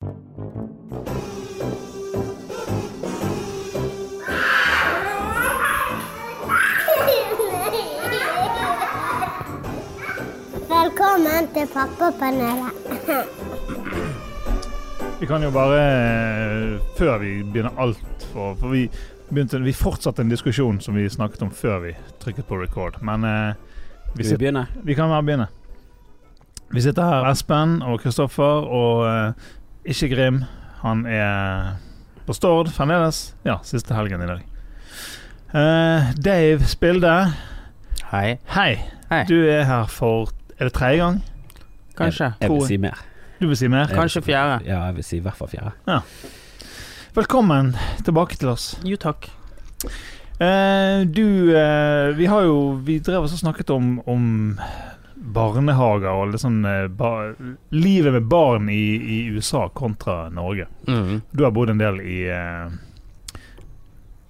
Velkommen til Pappapanelet. Vi kan jo bare, før vi begynner alt for, for vi, begynte, vi fortsatte en diskusjon som vi snakket om før vi trykket på record. Men eh, vi, Skal vi begynne? vi kan bare begynne. Vi sitter her, Espen og Kristoffer, og eh, ikke Grim. Han er på Stord fremdeles. Ja, siste helgen i dag. Uh, Dave Spilde, Hei. hei. Hei. Du er her for Er det tredje gang? Kanskje. Jeg vil si mer. Du vil si mer? Kanskje fjerde. Ja, jeg vil si i hvert fall fjerde. Velkommen tilbake til oss. Jo, takk. Uh, du uh, Vi har jo Vi drev og snakket om, om barnehager og liksom, eh, ba, Livet med barn i, i USA kontra Norge. Mm. Du har bodd en del i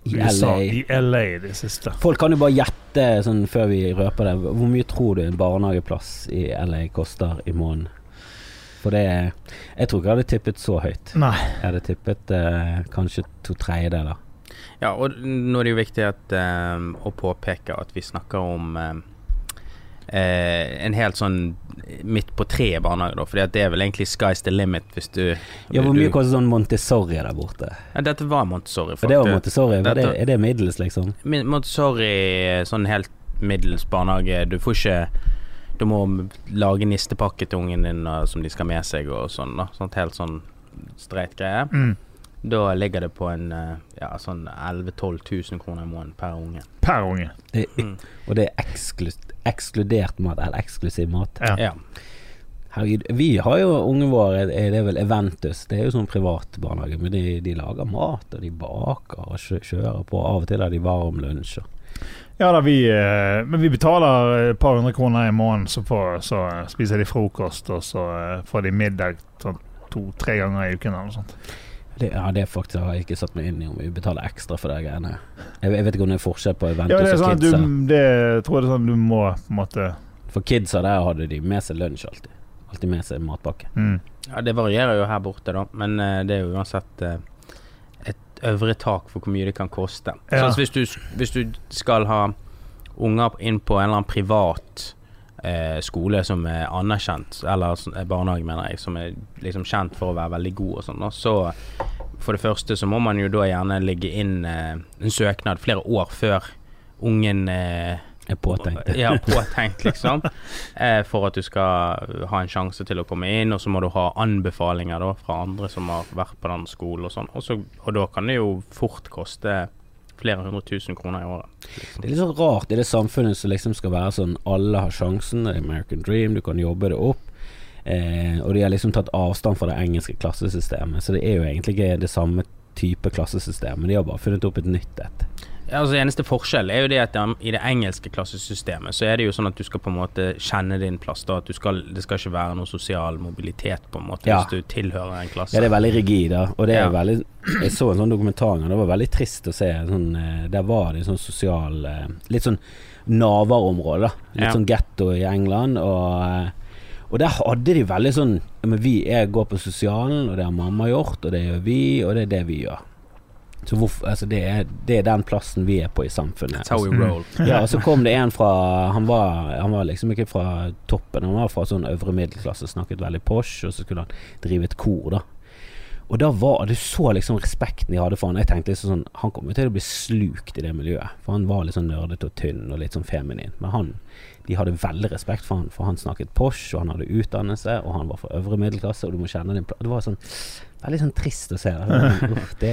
I USA, LA. i LA i det siste. Folk kan jo bare gjette sånn før vi røper det. Hvor mye tror du en barnehageplass i LA koster i måneden? For det Jeg tror ikke jeg hadde tippet så høyt. Nei. Jeg hadde tippet uh, kanskje to tredjedeler. Ja, og nå er det jo viktig at, eh, å påpeke at vi snakker om eh, eh, en helt sånn midt på treet barnehage, da. For det er vel egentlig sky's the limit hvis du Ja, Hvor mye koster sånn Montessori der borte? Ja, dette var Montessori. faktisk. det var. Montessori. dette, det, er det middels, liksom? Montessori sånn helt middels barnehage. Du får ikke Du må lage nistepakke til ungen din som de skal med seg og sånn. da Sånt Helt sånn streit greie. Mm. Da ligger det på en eh, ja, sånn 11 000-12 000 kroner i måneden per unge. Per unge. Det, Mm. og det er eksklus, ekskludert mat, eller eksklusiv mat. Ja. Ja. Herregud, vi har jo ungen vår, er vel Eventus, det er jo sånn privat barnehage, men de, de lager mat, og de baker og kjører på. Av og til har de varm lunsj. og- Ja da, vi eh, Men vi betaler et par hundre kroner i måneden, så, får, så spiser de frokost, og så eh, får de middag sånn to-tre ganger i uken eller noe sånt. Det, ja, det faktisk har jeg ikke satt meg inn i om vi betaler ekstra for de greiene. Jeg, jeg vet ikke om det er forskjell på Ja, Eventus det er og sånn at du, det tror jeg det er sånn du må på en måte For kidsa der hadde de med seg lunsj alltid. Alltid med seg matpakke. mm. Ja, det varierer jo her borte, da. Men uh, det er jo uansett uh, et øvre tak for hvor mye det kan koste. Ja. Sånn, så hvis, du, hvis du skal ha unger inn på en eller annen privat eh, skole som er anerkjent, eller eh, barnehage, mener jeg, som er liksom kjent for å være veldig god og sånn, så for det første så må man jo da gjerne legge inn eh, en søknad flere år før ungen eh, Er påtenkt. ja, påtenkt, liksom. Eh, for at du skal ha en sjanse til å komme inn, og så må du ha anbefalinger da fra andre som har vært på den skolen og sånn. Og, så, og da kan det jo fort koste flere hundre tusen kroner i året. Det er litt sånn rart i det samfunnet som liksom skal være sånn alle har sjansen, det er American Dream, du kan jobbe det opp. Eh, og de har liksom tatt avstand fra det engelske klassesystemet, så det er jo egentlig ikke det samme type klassesystem, men de har bare funnet opp et nytt et. Ja, altså Eneste forskjell er jo det at i det engelske klassesystemet så er det jo sånn at du skal på en måte kjenne din plass. da At du skal, Det skal ikke være noe sosial mobilitet på en måte Ja. hvis du tilhører en klasse. Ja, det er veldig rigid, da. Og det er Ja. veldig Jeg så en sånn dokumentar en gang, det var veldig trist å se. Sånn, eh, der var det en sånn sosial eh, Litt sånn navarområde. Litt Ja. sånn getto i England. Og, eh, og der hadde de veldig sånn men vi, er, går på sosialen, og det har mamma gjort, og det gjør vi, og det er det vi gjør. Så hvorfor, altså det, er, det er den plassen vi er på i samfunnet. That's how we Mm. roll. Ja, og så kom det en fra Han var, han var liksom ikke fra toppen, han var fra sånn øvre middelklasse, snakket veldig posh, og så skulle han drive et kor, da. Og da var Du så liksom respekten de hadde for han. Jeg tenkte liksom sånn Han kommer til å bli slukt i det miljøet. For han var litt sånn nerdete og tynn og litt sånn feminin. Men han De hadde veldig respekt for han, for han snakket posh, og han hadde utdannelse, og han var fra øvre middelklasse, og du må kjenne din plass Det var sånn Veldig sånn trist å se. Det, uff, det,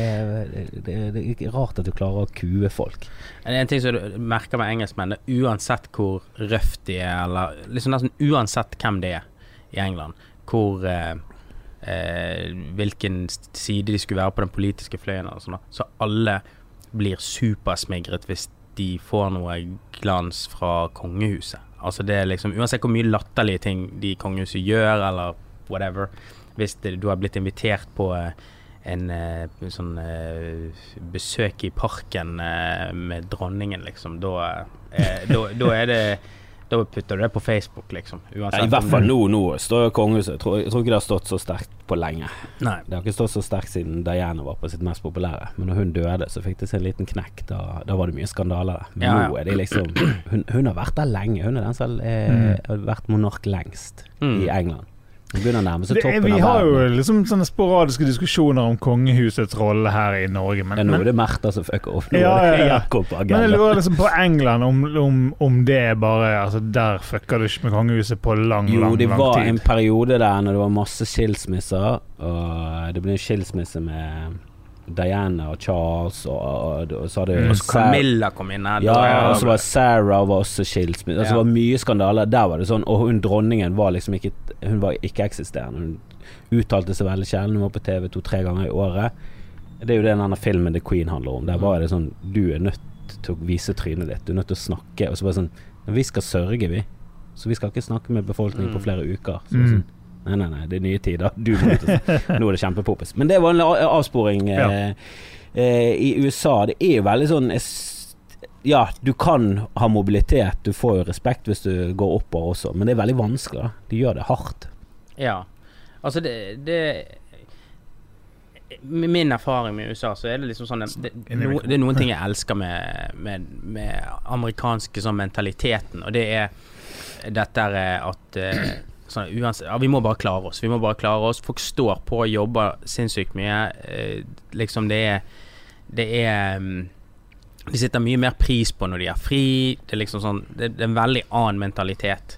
det, er, det er rart at du klarer å kue folk. Det er en ting som du merker med engelskmenn, det er uansett hvor røft de er, eller liksom nesten uansett hvem de er i England, hvor eh, eh, hvilken side de skulle være på den politiske fløyen, og sånn, så alle blir supersmigret hvis de får noe glans fra kongehuset. Altså det er liksom Uansett hvor mye latterlige ting de i kongehuset gjør, eller whatever, hvis det, du har blitt invitert på eh, en eh, sånn eh, besøk i parken med dronningen, liksom, da, da, er det Da putter du det på Facebook, liksom. Uansett. Ja, I hvert fall nå. Nå står kongehuset. Jeg tror, jeg tror ikke det har stått så sterkt på lenge. Nei. Det har ikke stått så sterkt siden Diana var på sitt mest populære. Men når hun døde, så fikk det seg en liten knekk. Da, da var det mye skandaler. Men Ja, ja. nå er de liksom hun, hun har vært der lenge. Hun er den som har Mm. har vært monark lengst Mm. i England. Begynner å nærme seg toppen er, vi av har jo liksom sånne sporadiske diskusjoner om kongehusets rolle her i Norge, men, Ja, nå er det Märtha som fucker opp. Nå Ja, ja, ja. Jakob men jeg lurer liksom på England, om, om, om det er bare Altså, der fucker du ikke med kongehuset på lang, Jo, lang, det var en periode der når det var masse skilsmisser, og det ble en skilsmisse med Diana og Charles, og, og, og så hadde Mm. Camilla kom inn her. Ja, og så var Sarah var også skilsmisse. Altså, Ja. Det var mye skandaler. Der var det sånn Og hun dronningen var liksom ikke Hun var ikke-eksisterende. Hun uttalte seg veldig sjelden. Hun var på TV to-tre ganger i året. Det er jo det denne filmen The Queen handler om. Der var det sånn Du er nødt til å vise trynet ditt. Du er nødt til å snakke. Og så bare sånn Vi skal sørge, vi. Så vi skal ikke snakke med befolkningen på Mm. flere uker. Så Mm. sånn, Nei, nei, nei, det er nye tider. Nå er det kjempepoppis. Men det var en avsporing. Eh, eh, I USA Det er jo veldig sånn Ja, du kan ha mobilitet. Du får jo respekt hvis du går oppover også, men det er veldig vanskelig. da De gjør det hardt. Ja. Altså, det, det Med min erfaring med USA, så er det liksom sånn Det, no, det er noen ting jeg elsker med, med, med amerikanske sånn mentaliteten, og det er dette at eh, sånn, uansett, ja, Vi må bare klare oss. Vi må bare klare oss. Folk står på og jobber sinnssykt mye. Eh, liksom, det er Det er mm, De sitter mye mer pris på når de har fri. Det er liksom sånn Det, er en veldig annen mentalitet.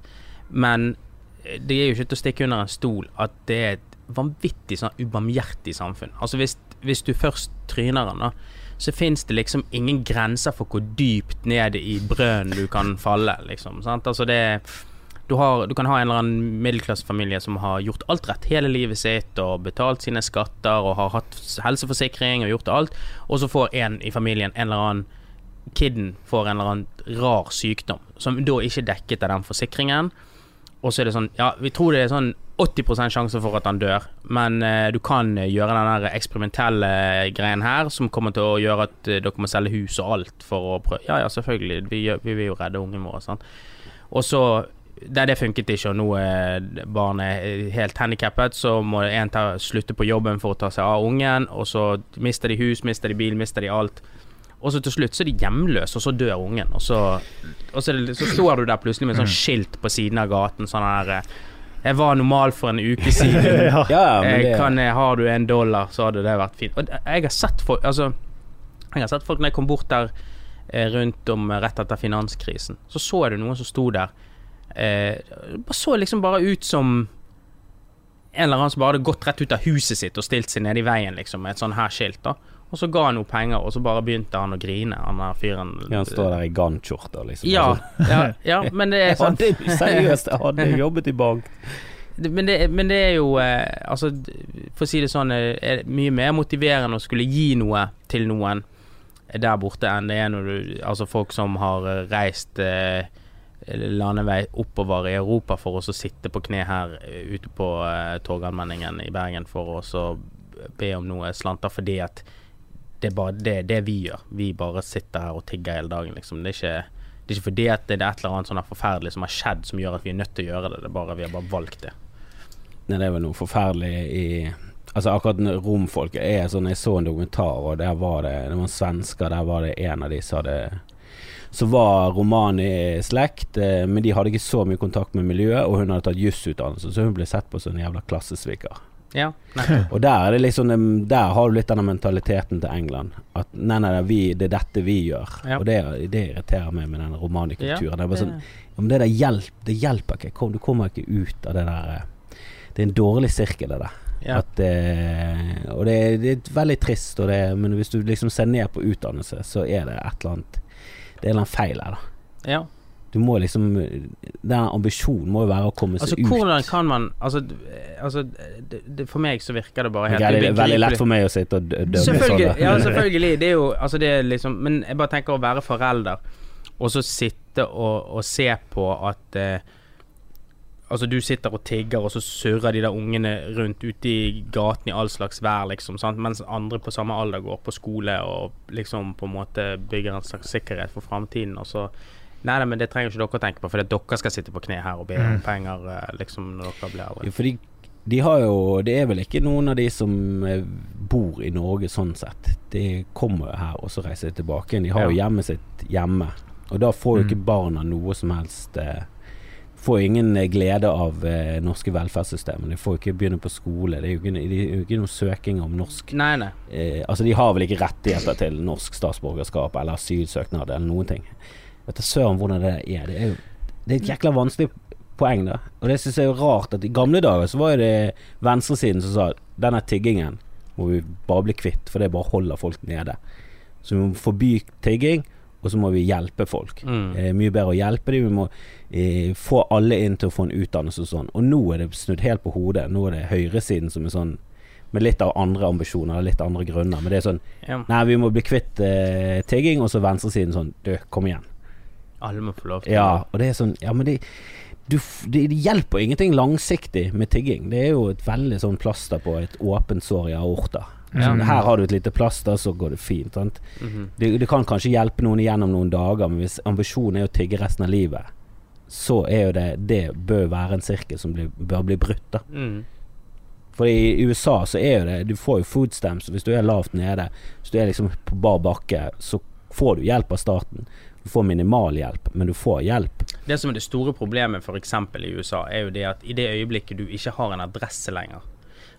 Men eh, det er jo ikke til å stikke under en stol at det er et vanvittig sånn ubarmhjertig samfunn. Altså hvis, hvis du først tryner den, da, så fins det liksom ingen grenser for hvor dypt ned i brønnen du kan falle, liksom. Sant? Altså det du, har, du kan ha en eller annen middelklassefamilie som har gjort alt rett hele livet sitt og betalt sine skatter og har hatt helseforsikring og gjort alt, og så får en i familien en eller annen kiden får en eller annen rar sykdom som da ikke er dekket av den forsikringen. Og så er det sånn Ja, vi tror det er sånn 80% sjanse for at han dør, men eh, du kan eh, gjøre den der eksperimentelle greien her som kommer til å gjøre at eh, dere må selge hus og alt for å prøve Ja, ja, selvfølgelig, vi, vi vil jo redde ungen vår, sant. Og så der det funket ikke, og nå er barnet helt handikappet, så må en ta, slutte på jobben for å ta seg av ungen, og så mister de hus, mister de bil, mister de alt. Og så til slutt så er de hjemløse, og så dør ungen. Og så, og så, så står du der plutselig med et sånt skilt på siden av gaten, sånn her eh, Jeg var normal for en uke siden. ja. Men Eh, det kan, jeg- har du en dollar, så hadde det vært fint. Og jeg har sett folk Altså, jeg har sett folk når jeg kom bort der eh, rundt om eh, rett etter finanskrisen, så så jeg det noen som sto der. Eh, så liksom bare ut som en eller annen som bare hadde gått rett ut av huset sitt og stilt seg nede i veien liksom med et sånn her skilt. da Og så ga han henne penger, og så bare begynte han å grine, han der fyren. Ja, han står der i Gant-skjorter, liksom. Ja, Altså, ja, ja, men det er sånn seriøst, jeg hadde jobbet i bank. Men det, men det er jo eh, Altså, for å si det sånn, eh, er det mye mer motiverende å skulle gi noe til noen der borte enn det er når du Altså folk som har reist eh, landevei oppover i Europa for å sitte på kne her eh, ute på uh, Torgallmenningen i Bergen for å be om noe slanter fordi at det er bare det, det vi gjør. Vi bare sitter her og tigger hele dagen, liksom. Det er ikke det er ikke fordi at det er et eller annet sånn forferdelig som har skjedd som gjør at vi er nødt til å gjøre det. Det er bare, vi har bare valgt det. Nei, det var noe forferdelig i Altså akkurat romfolket er sånn Jeg så en dokumentar, og der var det Det var svensker, der var det en av de som hadde Som var romani-slekt, eh, men de hadde ikke så mye kontakt med miljøet, og hun hadde tatt jusutdannelse, så hun ble sett på som en jævla klassesviker. Ja. Og der er det liksom Der har du litt denne mentaliteten til England. At nei, nei, vi, det er dette vi gjør. Ja. Og det, det irriterer meg med den romanikulturen. det er sånn det- det der hjelp, det hjelper ikke. Kom, du kommer ikke ut av det der eh, Det er en dårlig sirkel, det der. ja. At, eh, og det, er- det er veldig trist, og det, men hvis du liksom ser ned på utdannelse, så er det et eller annet Det er en feil her, da. ja. Du må liksom Den ambisjonen må jo være å komme Altså, seg ut. hvordan kan man Altså, altså det, det, for meg så virker det bare helt det er veldig, lett for meg å sitte og dø- dømme sånn. Selvfølgelig, da. ja, selvfølgelig. Det er jo Altså, det er liksom Men jeg bare tenker å være forelder, og så sitte og, og se på at eh, Altså, du sitter og tigger, og så surrer de der ungene rundt ute i gaten i all slags vær, liksom, sant? mens andre på samme alder går på skole og liksom på en måte bygger en slags sikkerhet for framtiden, og så Nei, nei, men det trenger ikke dere å tenke på, for det er dere skal sitte på kne her og be om Mm. penger eh, liksom når dere blir eldre. Ja, for de har jo Det er vel ikke noen av de som eh, bor i Norge sånn sett. De kommer jo her, og så reiser de tilbake igjen. De har jo Ja. hjemmet sitt hjemme. Og da får jo Mm. ikke barna noe som helst eh, Får ingen eh, glede av eh, norske velferdssystemer. De får ikke begynne på skole. Det er jo ikke, de, er jo ikke noe søking om norsk Nei, nei. eh, Altså, de har vel ikke rettigheter til norsk statsborgerskap eller asylsøknad eller noen ting. Vet du søren hvordan det er. Det er jo det er et jækla vanskelig poeng, da. Og det syns jeg er jo rart at i gamle dager så var det venstresiden som sa denne tiggingen må vi bare bli kvitt, for det bare holder folk nede. Så vi må forby tigging, og så må vi hjelpe folk. Mm. Eh, mye bedre å hjelpe dem. Vi må eh, få alle inn til å få en utdannelse og sånn. Og nå er det snudd helt på hodet. Nå er det høyresiden som er sånn med litt av andre ambisjoner og litt andre grunner. Men det er sånn Ja. Nei, vi må bli kvitt eh, tigging, og så venstresiden sånn Du, kom igjen. Alle må få lov til Ja, og det er sånn Ja, men det, det hjelper ingenting langsiktig med tigging. Det er jo et veldig sånn plaster på et åpent sår i aorta. Ja. Her har du et lite plaster, så går det fint. Sant? Mhm. Det, det kan kanskje hjelpe noen igjennom noen dager, men hvis ambisjonen er å tigge resten av livet, så er jo det Det bør være en sirkel som blir, bør bli brutt, da. Mm. For i USA så er jo det Du får jo food stamps hvis du er lavt nede. Hvis du er liksom på bar bakke, så får du hjelp av staten. Du får minimal hjelp, men du får hjelp. Det som er det store problemet f.eks. i USA, er jo det at i det øyeblikket du ikke har en adresse lenger,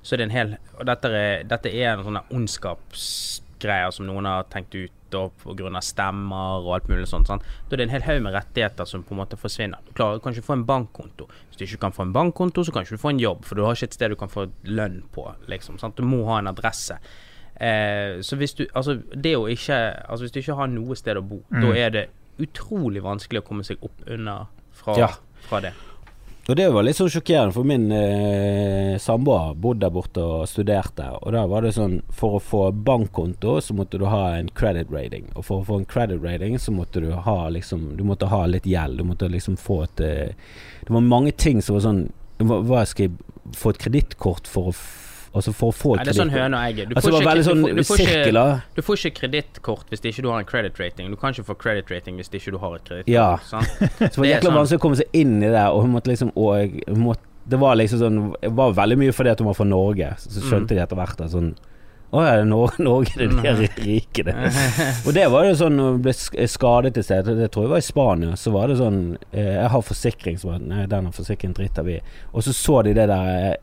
så er det en hel Og dette er, dette er en sånn ondskapsgreier som noen har tenkt ut grunn av stemmer og alt mulig sånt. Sant? Da er det en hel haug med rettigheter som på en måte forsvinner. Du klarer kanskje å få en bankkonto. Hvis du ikke kan få en bankkonto, så kan ikke du få en jobb, for du har ikke et sted du kan få lønn på. Liksom, sant? Du må ha en adresse. Eh, så hvis du Altså, det å ikke Altså, hvis du ikke har noe sted å bo, Mm. da er det utrolig vanskelig å komme seg opp under fra, Ja. fra det. Og det var litt sånn sjokkerende, for min eh, samboer bodde der borte og studerte. Og da var det sånn For å få bankkonto så måtte du ha en credit rating. Og for å få en credit rating så måtte du ha liksom Du måtte ha litt gjeld. Du måtte liksom få et eh, Det var mange ting som var sånn Hva hva skal jeg få et kredittkort for å Altså for å få kreditt. et det er sånn høne og egget. Du, Altså sånn du får ikke kredittkort hvis ikke du har en credit rating. Du kan ikke få credit rating hvis ikke du har et kredittkort. Ja. Sånn. Så det var jækla sånn. vanskelig å komme seg inn i det, og hun måtte liksom og måtte, Det var liksom sånn Det var veldig mye fordi at hun var fra Norge, så skjønte Mm. de etter hvert at sånn Å ja, Norge, Norge det er de rike, det. og det var jo sånn når ble skadet et sted, det tror jeg var i Spania, så var det sånn eh, Jeg har forsikring, så var det Nei, den forsikringen driter vi i. Og så så de det der eh,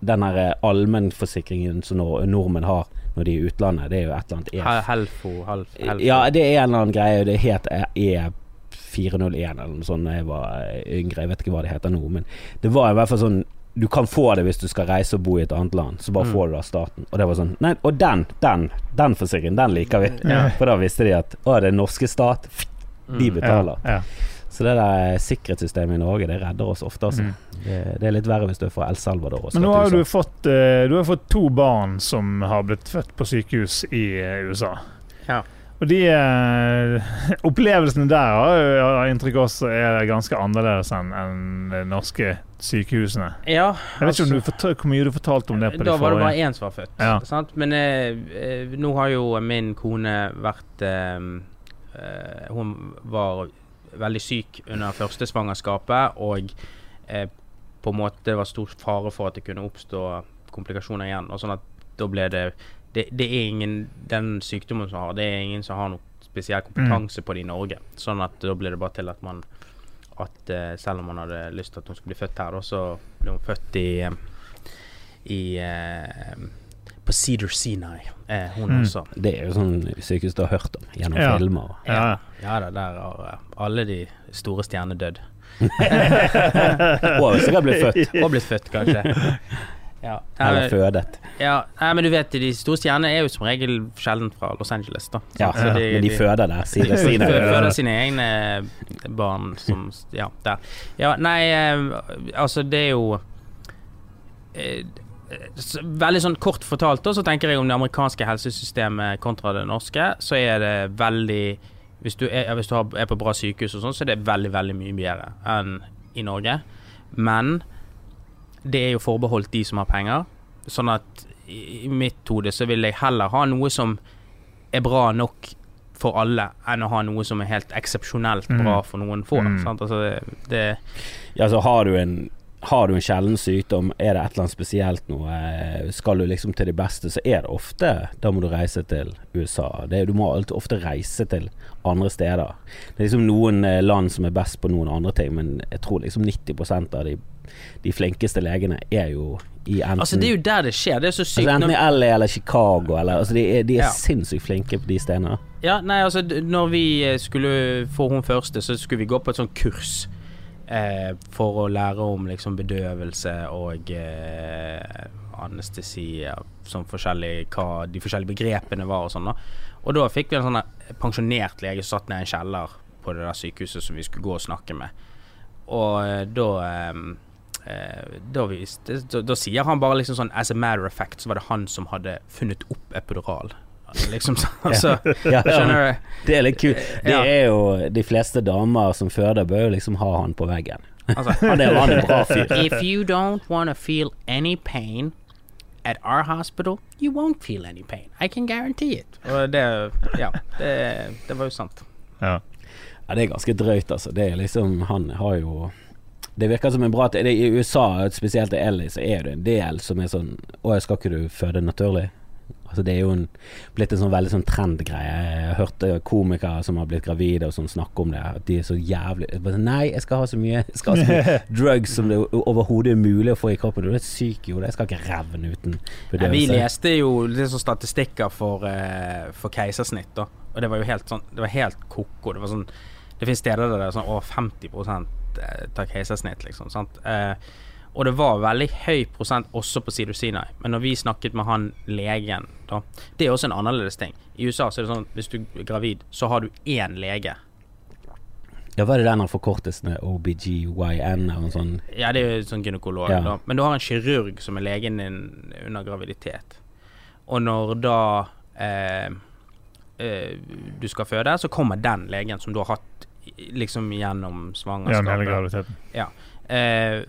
den her eh, allmennforsikringen som nordmenn har når de er i utlandet. Det er jo et eller annet E Hel- Helfo, half, helfo. ja, det er en eller annen greie. Det het E401 eller noe sånt da jeg var yngre. Jeg vet ikke hva det heter nå, men det var i hvert fall sånn Du kan få det hvis du skal reise og bo i et annet land, så bare Mm. får du det av staten. Og det var sånn Nei, og den, den, den forsikringen, den liker vi. Ja. For da visste de at å, det er norske stat, de Mm. betaler. Ja, ja. Så det der sikkerhetssystemet i Norge, det redder oss ofte, altså. Mm. Det, det er litt verre hvis du er fra El Salvador Men nå har du fått, eh, du har fått to barn som har blitt født på sykehus i eh, USA. Ja. Og de eh, opplevelsene der har jeg inntrykk også er ganske annerledes enn enn de norske sykehusene. Ja, Jeg vet ikke om altså- du fortal, hvor mye du fortalte om det på Da de var det bare forrige. én som var født. Ja. Sant? Men eh, nå har jo min kone vært eh, eh, Hun var veldig syk under første svangerskapet, og eh, på en måte var stor fare for at det kunne oppstå komplikasjoner igjen. Og sånn at da ble det det, det er ingen Den sykdommen som har, det er ingen som har noe spesiell kompetanse på det i Norge. Sånn at da ble det bare til at man At eh, selv om man hadde lyst til at hun skulle bli født her, da, så ble hun født i i eh, på Cedar Sinai, eh, hun Mm. også. Det er jo sånn sykehus du har hørt om gjennom Ja. filmer. Ja. Ja da, der har eh, alle de store stjernene dødd. Og sikkert blitt født. Og blitt født, kanskje. Ja. Eller fødet. ja. Nei, men du vet, de store stjernene er jo som regel sjelden fra Los Angeles, da. Ja, Så de- men de de- føder der, Sine, sine. Fø- Føder sine egne barn som Ja, der. Ja, nei, eh, altså, det er jo eh, Veldig sånn kort fortalt, da, så tenker jeg om det amerikanske helsesystemet kontra det norske, så er det veldig Hvis du er, hvis du er på bra sykehus og sånn, så er det veldig, veldig mye bedre enn i Norge. Men det er jo forbeholdt de som har penger. Sånn at i mitt hode så vil jeg heller ha noe som er bra nok for alle enn å ha noe som er helt eksepsjonelt Mm. bra for noen få. Mm. Sant? Altså, det, det Ja, så har du en har du en sjelden sykdom, er det et eller annet spesielt noe, eh, skal du liksom til det beste, så er det ofte Da må du reise til USA. Det, du må ofte reise til andre steder. Det er liksom noen eh, land som er best på noen andre ting, men jeg tror liksom 90 av de, de flinkeste legene er jo i enten Altså, det er jo der det skjer. Det er så sykt. altså, enten i LA eller Chicago eller altså, De er, de er Ja. sinnssykt flinke på de stedene. Ja, nei, altså Når vi eh, skulle få hun første, så skulle vi gå på et sånt kurs eh, for å lære om liksom bedøvelse og eh, anestesi, sånn forskjellig hva de forskjellige begrepene var og sånn. da Og da fikk vi en sånn pensjonert lege som satt ned i en kjeller på det der sykehuset som vi skulle gå og snakke med. Og eh, da eh, eh, da, viste, da, da sier han bare liksom sånn As a matter of fact så var det han som hadde funnet opp epidural. Liksom. Altså, Ja, ja? Det er litt kult. Det er jo De fleste damer som føder, bør jo liksom ha han på veggen. Altså, Han er, han er en bra fyr. If you don't want to feel any pain at our hospital, you won't feel any pain. I can guarantee it. Og det, ja, det, det var jo sant. Ja. Ja, det er ganske drøyt, altså. Det er liksom Han har jo Det virker som en bra det, I USA, spesielt i LA, så er det en del som er sånn Å, skal ikke du føde naturlig? Altså Det er jo en, blitt en sånn veldig sånn trendgreie. Jeg hørte komikere som har blitt gravide og sånn snakke om det. At de er så jævlig sånn, Nei, jeg skal ha så mye ha så mye drugs som det overhodet er mulig å få i kroppen. Du er syk i hodet. Jeg skal ikke revne uten bedøvelse. vi leste jo litt sånn statistikker for, eh, for keisersnitt, da. Og det var jo helt sånn Det var helt ko-ko. Det var sånn Det finnes steder der det er sånn over 50% tar keisersnitt, liksom. Sant? Eh, og det var veldig høy prosent også på Sido Sinai. Men når vi snakket med han legen, da Det er også en annerledes ting. I USA så er det sånn at hvis du er gravid, så har du én lege. Ja, Hva er det den har forkortes med OBGYN eller noe sånt? Ja, det er jo sånn gynekolog, Ja. da. Men du har en kirurg som er legen din under graviditet. Og når da eh, eh, du skal føde, så kommer den legen som du har hatt liksom gjennom ja, den hele graviditeten. graviditeten. Eh,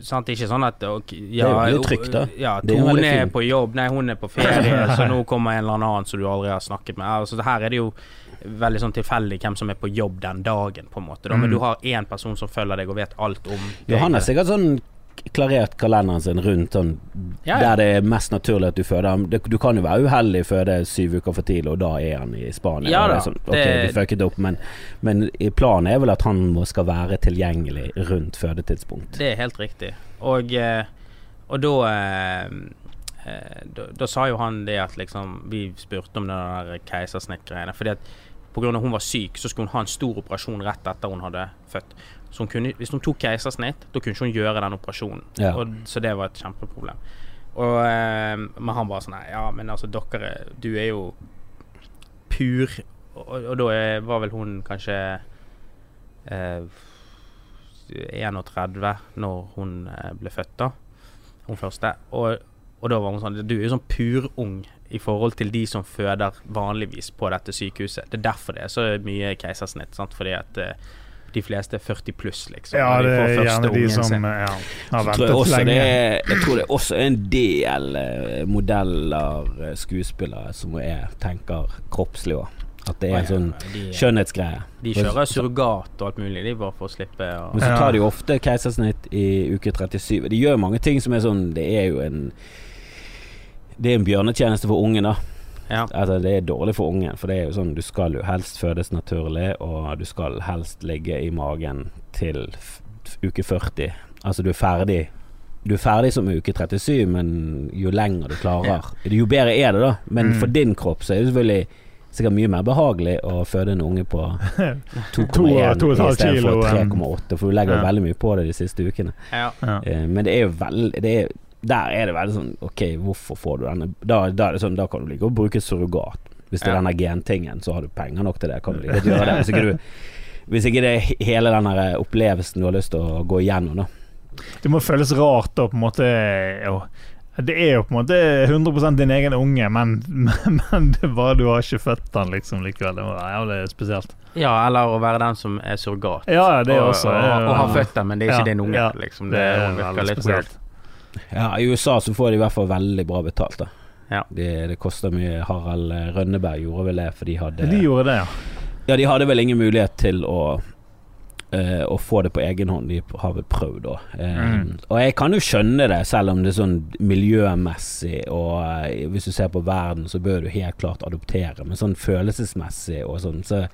sant, ikke sånn at og, ja, Det er jo trygt, da. Ja, Tone er er på jobb, nei, hun er på ferie, så nå kommer en eller annen som du aldri har snakket med. Altså, her er det jo veldig sånn tilfeldig hvem som er på jobb den dagen, på en måte. Da. Men Mm. du har én person som følger deg og vet alt om Ja, han er sikkert sånn klarert kalenderen sin rundt sånn Ja, ja. der det er mest naturlig at du føder. ham. Du kan jo være uheldig føde syv uker for tidlig, og da er han i Spania. Ja da, sånn, ok, det- du fucket opp, men, men planen er vel at han skal være tilgjengelig rundt fødetidspunkt. Det er helt riktig. Og, eh, og da, eh, eh, da Da sa jo han det at liksom Vi spurte om den der keisersnittgreiene. Fordi at av hun var syk, så skulle hun ha en stor operasjon rett etter hun hadde født. Så hun kunne, hvis hun tok keisersnitt, da kunne ikke hun gjøre den operasjonen. Ja. Og, så det var et kjempeproblem. Og, eh, men han bare sånn ja, men altså, dere Du er jo pur Og, og da var vel hun kanskje eh, 31 når hun eh, ble født, da. Hun første. Og, og da var hun sånn Du er jo sånn purung i forhold til de som føder vanligvis på dette sykehuset. Det er derfor det er så mye keisersnitt. Sant? Fordi at eh, de fleste er 40 pluss, liksom. Ja, det er de gjerne de som ja, har ventet tror jeg, også lenge. er, jeg tror det også er en del eh, modeller, eh, skuespillere, som er, tenker kroppslig òg. At det er en sånn de, skjønnhetsgreie. de kjører surrogat og alt mulig, de bare for å slippe å Men så tar de jo ofte keisersnitt i uke 37. De gjør mange ting som er sånn Det er jo en Det er en bjørnetjeneste for ungen, da. Ja. Altså, det er dårlig for ungen, for det er jo sånn du skal jo helst fødes naturlig, og du skal helst ligge i magen til uke 40. Altså, du er ferdig Du er ferdig som uke 37, men jo lenger du klarer, jo bedre er det, da. Men Mm. for din kropp så er det selvfølgelig sikkert mye mer behagelig å føde en unge på 2,1 To og- to og et halvt istedenfor um, 3,8, for du legger ja. veldig mye på det de siste ukene. ja. Ja. Eh, men det er jo veldig det Der er det veldig sånn Ok, hvorfor får du denne Da, da er det sånn Da kan du like å bruke surrogat. Hvis det er denne gentingen, så har du penger nok til det. Kan du like gjøre det. Hvis ikke, du, hvis ikke det er hele den opplevelsen du har lyst til å gå igjennom, da. Det må føles rart da, på en måte jo. Det er jo på en måte 100% din egen unge, men, men, men det bare du har ikke født den liksom likevel. Det må være jævlig spesielt. ja, eller å være den som er surrogat. Ja, det er også og, og, og har født den, men det er ikke Ja, din unge. ja. liksom. Det Det, er virker veldig litt spesielt. weird. Ja, I USA så får de i hvert fall veldig bra betalt, da. Ja. Det, det koster mye. Harald eh, Rønneberg gjorde vel det, for de hadde De gjorde det, ja. Ja, de hadde vel ingen mulighet til å eh, å få det på egen hånd. De har vel prøvd, da. Uh, Mm. Og jeg kan jo skjønne det, selv om det er sånn miljømessig og uh, hvis du ser på verden, så bør du helt klart adoptere. Men sånn følelsesmessig og sånn, så,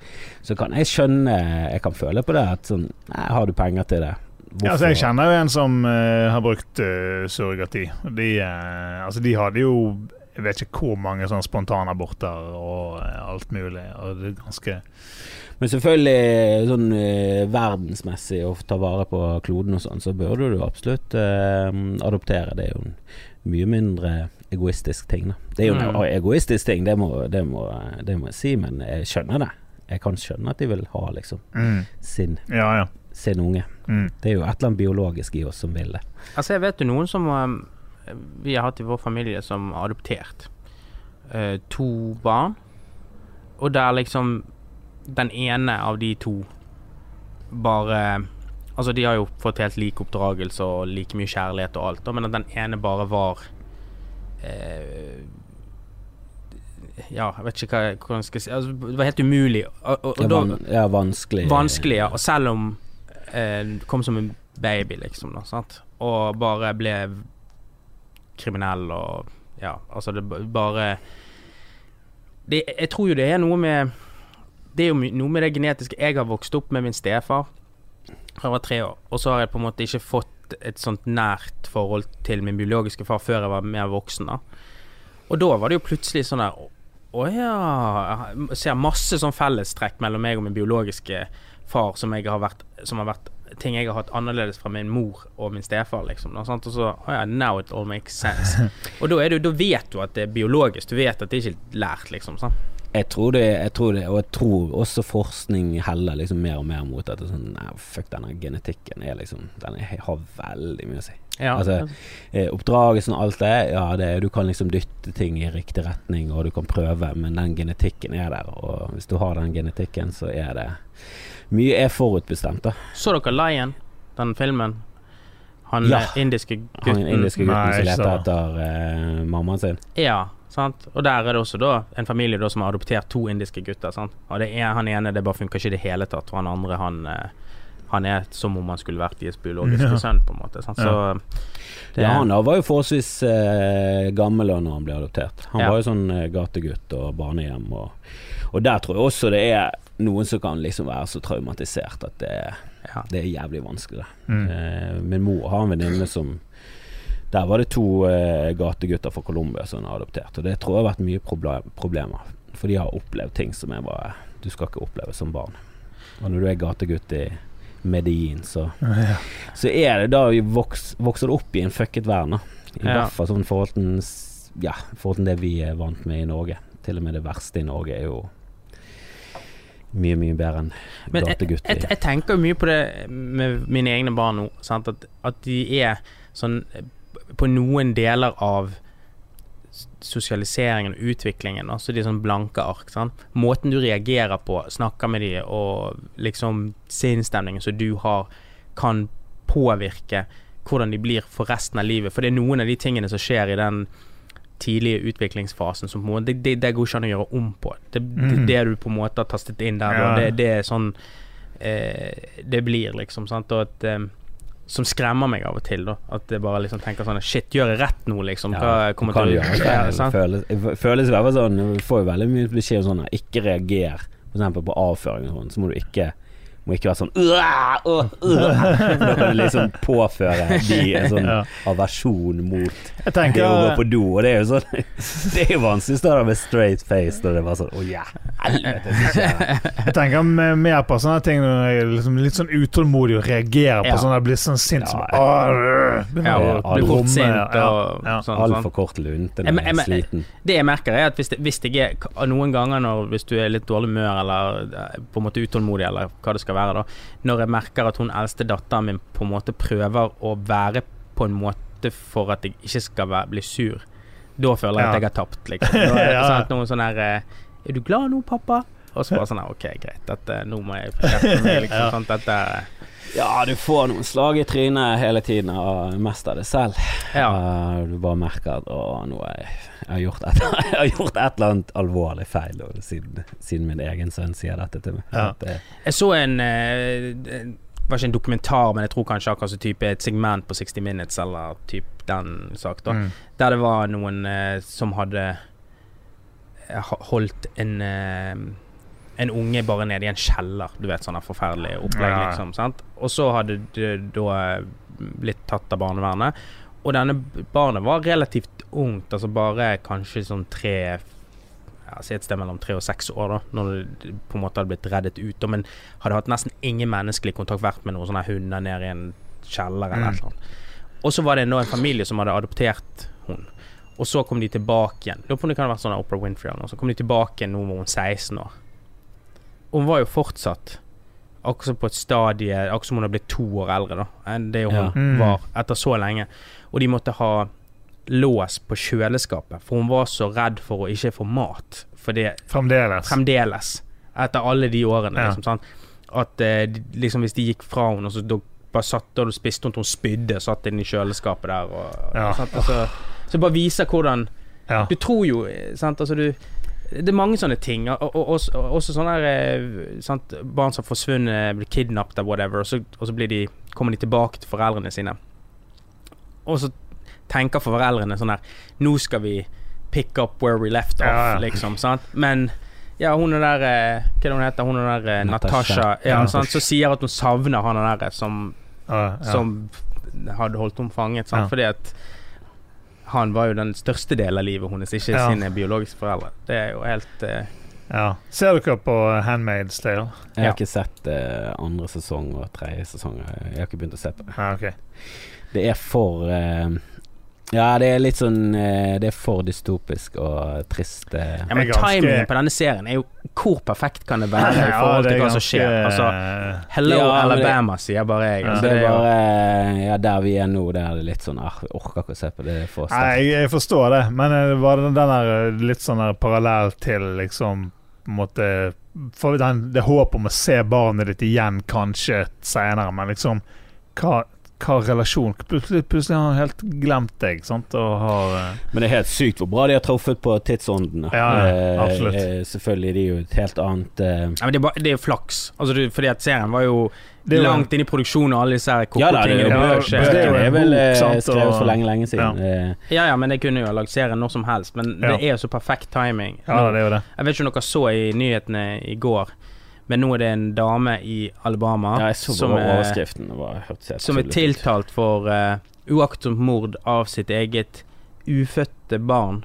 så kan jeg skjønne Jeg kan føle på det at sånn Nei, har du penger til det? Ja, altså, jeg kjenner jo en som uh, har brukt uh, surrogati. De, uh, altså, de hadde jo jeg vet ikke hvor mange sånne spontanaborter og alt mulig. Og det er ganske Men selvfølgelig sånn verdensmessig å ta vare på kloden og sånn, så burde du absolutt adoptere. Det er jo en mye mindre egoistisk ting, da. Det er jo en Mm. egoistisk ting, det må, det, må, det må jeg si, men jeg skjønner det. Jeg kan skjønne at de vil ha liksom mm. sin, Ja, ja. Sin unge. Mm. Det er jo et eller annet biologisk i oss som vil det. Altså, jeg vet jo noen som um, vi har hatt i vår familie som har adoptert uh, to barn, og der liksom den ene av de to bare Altså, de har jo fått helt lik oppdragelse og like mye kjærlighet og alt, men at den ene bare var eh, Ja, jeg vet ikke hva, jeg skal si altså, Det var helt umulig. Og, og, og da, van, ja, vanskelig. Vanskelig, ja. Og selv om eh, kom som en baby, liksom, da, sant? og bare ble kriminell og Ja, altså det bare det, Jeg tror jo det er noe med Det er jo noe med det genetiske. Jeg har vokst opp med min stefar fra jeg var tre år, og så har jeg på en måte ikke fått et sånt nært forhold til min biologiske far før jeg var mer voksen. da Og da var det jo plutselig sånn der Å ja Jeg ser masse sånn fellestrekk mellom meg og min biologiske far som, har vært, som har vært ting jeg har hatt annerledes fra min mor og min stefar, liksom. Og så oh ja, now it all makes sense. og da, det, da vet du at det er biologisk. Du vet at det er ikke lært, liksom. Sant? Jeg tror det, jeg tror det, og jeg tror også forskning heller liksom mer og mer mot at det sånn Nei, fuck denne genetikken er liksom Den har veldig mye å si. Ja, Altså, eh, Oppdragelsen og alt det, ja, det, du kan liksom dytte ting i riktig retning, og du kan prøve, men den genetikken er der. Og hvis du har den genetikken, så er det Mye er forutbestemt, da. Så dere Lion, den filmen? Han Ja. indiske gutten. Han indiske gutten Nei, som leter etter uh, mammaen sin. Ja, sant. Og der er det også da en familie da som har adoptert to indiske gutter. Sant? Og det er, han ene det bare funker ikke i det hele tatt, og han andre han eh, Han er som om han skulle vært deres biologiske Ja. sønn, på en måte. Sant? Så det, Ja, han da var jo forholdsvis eh, gammel da når han ble adoptert. Han Ja. var jo sånn eh, gategutt og barnehjem. Og, og der tror jeg også det er noen som kan liksom være så traumatisert at det, ja. det er jævlig vanskelig. Mm. Eh, min mor har en venninne som Der var det to eh, gategutter fra Colombia som er adoptert, og det tror jeg har vært mye problem, problemer. For de har opplevd ting som jeg bare Du skal ikke oppleve som barn. Og når du er gategutt i Medellin, så, Ja. så er det da vi voks, vokser du opp i en fucket verden. da. I Ja. hvert fall sånn forhold til, ja, forhold til det vi er vant med i Norge. Til og med det verste i Norge er jo mye, mye bedre enn Men jeg, jeg, jeg tenker jo mye på det med mine egne barn nå. Sant? At, at de er sånn På noen deler av sosialiseringen og utviklingen, altså de sånn blanke ark. Sant? Måten du reagerer på, snakker med de og liksom sinnsstemningen som du har, kan påvirke hvordan de blir for resten av livet. For det er noen av de tingene som skjer i den tidlige utviklingsfasen som på en måte Det, det, det går ikke an å gjøre om på. Det, det, Mhm. det du på en måte har tastet inn der, Ja. det, det er sånn eh, det blir, liksom. Sant? Og at eh, Som skremmer meg av og til, da. At jeg bare liksom tenker sånn Shit, gjør jeg rett nå, liksom? Hva Ja, kommer du til å skje? Føles, det føles i hvert fall sånn Vi får jo veldig mye beskjed om sånn Ikke reager f.eks. på avføring og sånn Så må du ikke må ikke være sånn «Uah, åh. For Da kan du liksom påføre de en sånn Ja. aversjon mot Jeg det å gå på do. Og det er jo sånn Det er jo vanskelig å stå der med straight face når det er bare sånn Å ja, helvete. det skjer. Jeg tenker m- mer på sånne ting når jeg er liksom litt sånn utålmodig og reagerer på Ja. sånn jeg blir sånn sint som Ja. Øh, Ja, blir fort sint og ja. sånn. sånn. Altfor kort lunte når jeg er sliten. Det jeg merker, er at hvis, det, hvis jeg er noen ganger når, hvis du er litt dårlig humør eller eh, på en måte utålmodig, eller hva det skal være, da Når jeg merker at hun eldste datteren min på en måte prøver å være på en måte for at jeg ikke skal være, bli sur, da føler jeg Ja. at jeg har tapt, liksom. Da ja. sånn at noen noe sånn her eh, Er du glad nå, pappa? Og så bare sånn Ok, greit, dette, nå må jeg få meg, liksom. Ja. sant, dette Ja, du får noen slag i trynet hele tiden, og mest av det selv. Ja. Uh, du bare merker at å, nå har jeg, jeg, har gjort et, jeg har gjort et eller annet alvorlig feil, og siden, siden min egen sønn sier dette til meg. Ja. At det, Jeg så en uh, var ikke en dokumentar, men jeg tror kanskje akkurat så type et segment på 60 Minutes, eller typ den sak, da. Mm. Der det var noen uh, som hadde holdt en En unge bare nede i en kjeller, du vet, sånn forferdelig opplegg, Ja, liksom. sant? Og så hadde det da eh, blitt tatt av barnevernet. Og denne barnet var relativt ungt, altså bare kanskje sånn tre ja, Si et sted mellom tre og seks år, da, når det på en måte hadde blitt reddet ut. da, Men hadde hatt nesten ingen menneskelig kontakt, vært med noen sånne hunder nede i en kjeller eller Mm. noe eller. Og så var det nå en familie som hadde adoptert hun. Og så kom de tilbake igjen. Lurer på om det kan ha vært sånn Opera Winfrey eller noe. Så kom de tilbake nå var hun 16 år. Og hun var jo fortsatt akkurat som på et stadie Akkurat som hun hadde blitt to år eldre da enn det hun Ja. Mm. var etter så lenge. Og de måtte ha lås på kjøleskapet, for hun var så redd for å ikke få mat. For det Fremdeles. fremdeles, etter alle de årene. Ja. Liksom, sånn, At eh, liksom hvis de gikk fra henne, og så da bare satt da spiste hun til hun spydde, satt inn i kjøleskapet der. Og, Ja. sant? og så det bare viser hvordan Ja. Du tror jo eh, sant? Altså, du, Det er mange sånne ting. Og, og, og også, også sånne her, eh, sant? barn som har forsvunnet, blir kidnappet eller whatever, og så, og så blir de, kommer de tilbake til foreldrene sine. Og så tenker foreldrene sånn her Nå skal vi pick up where we left off, Ja, ja. liksom. Sant? Men ja, hun er der eh, Hva er det hun heter? Hun er der eh, Natasha. Natasha. Ja, sant? Så sier at hun savner han der som Ja, ja. som hadde holdt henne fanget. Sant? Ja. Fordi at han var jo den største delen av livet hennes, ikke Ja. sine biologiske foreldre. Det er jo helt uh... ja. Ser dere på Handmaid's Tale? jeg har Ja. ikke sett uh, andre sesong og tredje sesong. Jeg har ikke begynt å se på det. Ja, okay. Det er for eh, Ja, det er litt sånn eh, Det er for dystopisk og trist. eh. ja, Men ganske- timingen på denne serien er jo Hvor perfekt kan det være i forhold til hva som skjer? Altså Hello Ja, Alabama, det- sier bare jeg. Ja. Altså, det det er bare Ja, der vi er nå, det er litt sånn ah, Jeg orker ikke å se på det. Det for Nei, jeg, jeg forstår det, men eh, var det den der eh, litt sånn der parallell til liksom måte For den, det håp om å se barnet ditt igjen kanskje senere, men liksom Hva, hva relasjon Plutselig, plutselig har han helt glemt deg, sant, og har eh, Men det er helt sykt hvor bra de har truffet på tidsåndene. Ja, ja, Eh, eh, selvfølgelig, de er jo et helt annet eh, ja, men det, er bare, det er flaks. Altså, det, fordi at serien var jo det er langt inn i produksjonen, og alle disse Ja det, koko-tingene ja, bør det er vel eh, skrevet for lenge, lenge siden. Ja, ja, men jeg kunne jo ha lagd serien når som helst, men det er jo så perfekt timing. Ja, det er jo det. Jeg vet ikke om dere så i nyhetene i går, men nå er det en dame i Alabama ja, som, er, var, som er tiltalt for uh, uaktsomt mord av sitt eget ufødte barn.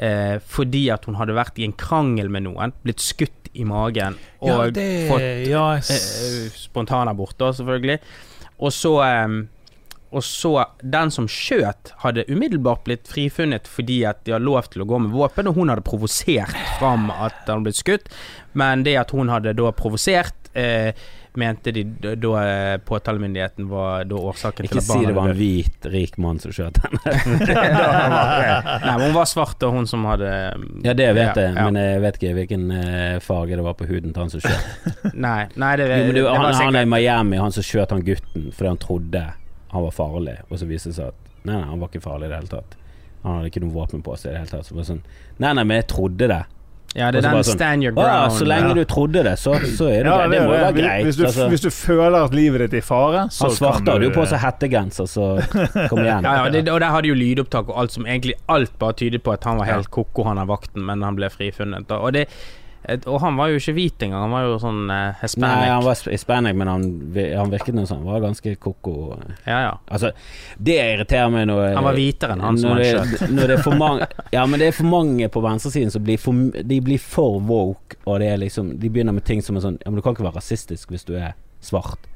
uh, fordi at hun hadde vært i en krangel med noen, blitt skutt i magen og ja, det, fått ja, eh, spontanabort, da, selvfølgelig. Og så eh, Og så Den som skjøt, hadde umiddelbart blitt frifunnet fordi at de har lov til å gå med våpen, og hun hadde provosert fram at han ble skutt. Men det at hun hadde da provosert, eh, mente de da, eh, påtalemyndigheten var da årsaken Ikke til at si det var en hvit, rik mann som skjøt henne. Nei, men hun var svart, og hun som hadde Ja, det vet jeg, ja. men jeg vet ikke hvilken eh, farge det var på huden til han som skjøt. Nei, nei det, Jo, men det, det han, var han sikkert er i Miami, han som skjøt han gutten fordi han trodde han var farlig, og så viste det seg at nei, nei, han var ikke farlig i det hele tatt. Han hadde ikke noe våpen på seg i det hele tatt. Så bare sånn Nei, nei, men jeg trodde det. Ja, det er den sånn, stand your ground. så lenge Ja. du trodde det, så, så er det ja, greit. Det er må jo være greit. Hvis du, altså. hvis du føler at livet ditt er i fare, så han svarte hadde du jo på seg hettegenser, så kom igjen. Ja, ja, det, og der hadde jo lydopptak og alt som egentlig alt bare tydet på at han var helt ko-ko, han er vakten, men han ble frifunnet. Og, det, et- og han var jo ikke hvit engang, han var jo sånn uh, hispanic. Nei, han var hispanic, men han, han virket noe sånn. Han var ganske ko-ko. ja, ja. Altså, det irriterer meg når Han var hvitere enn han som når han det, skjøt. når det er for mange Ja, men det er for mange på venstresiden som blir for, de blir for woke, og det er liksom De begynner med ting som er sånn Ja, men du kan ikke være rasistisk hvis du er svart.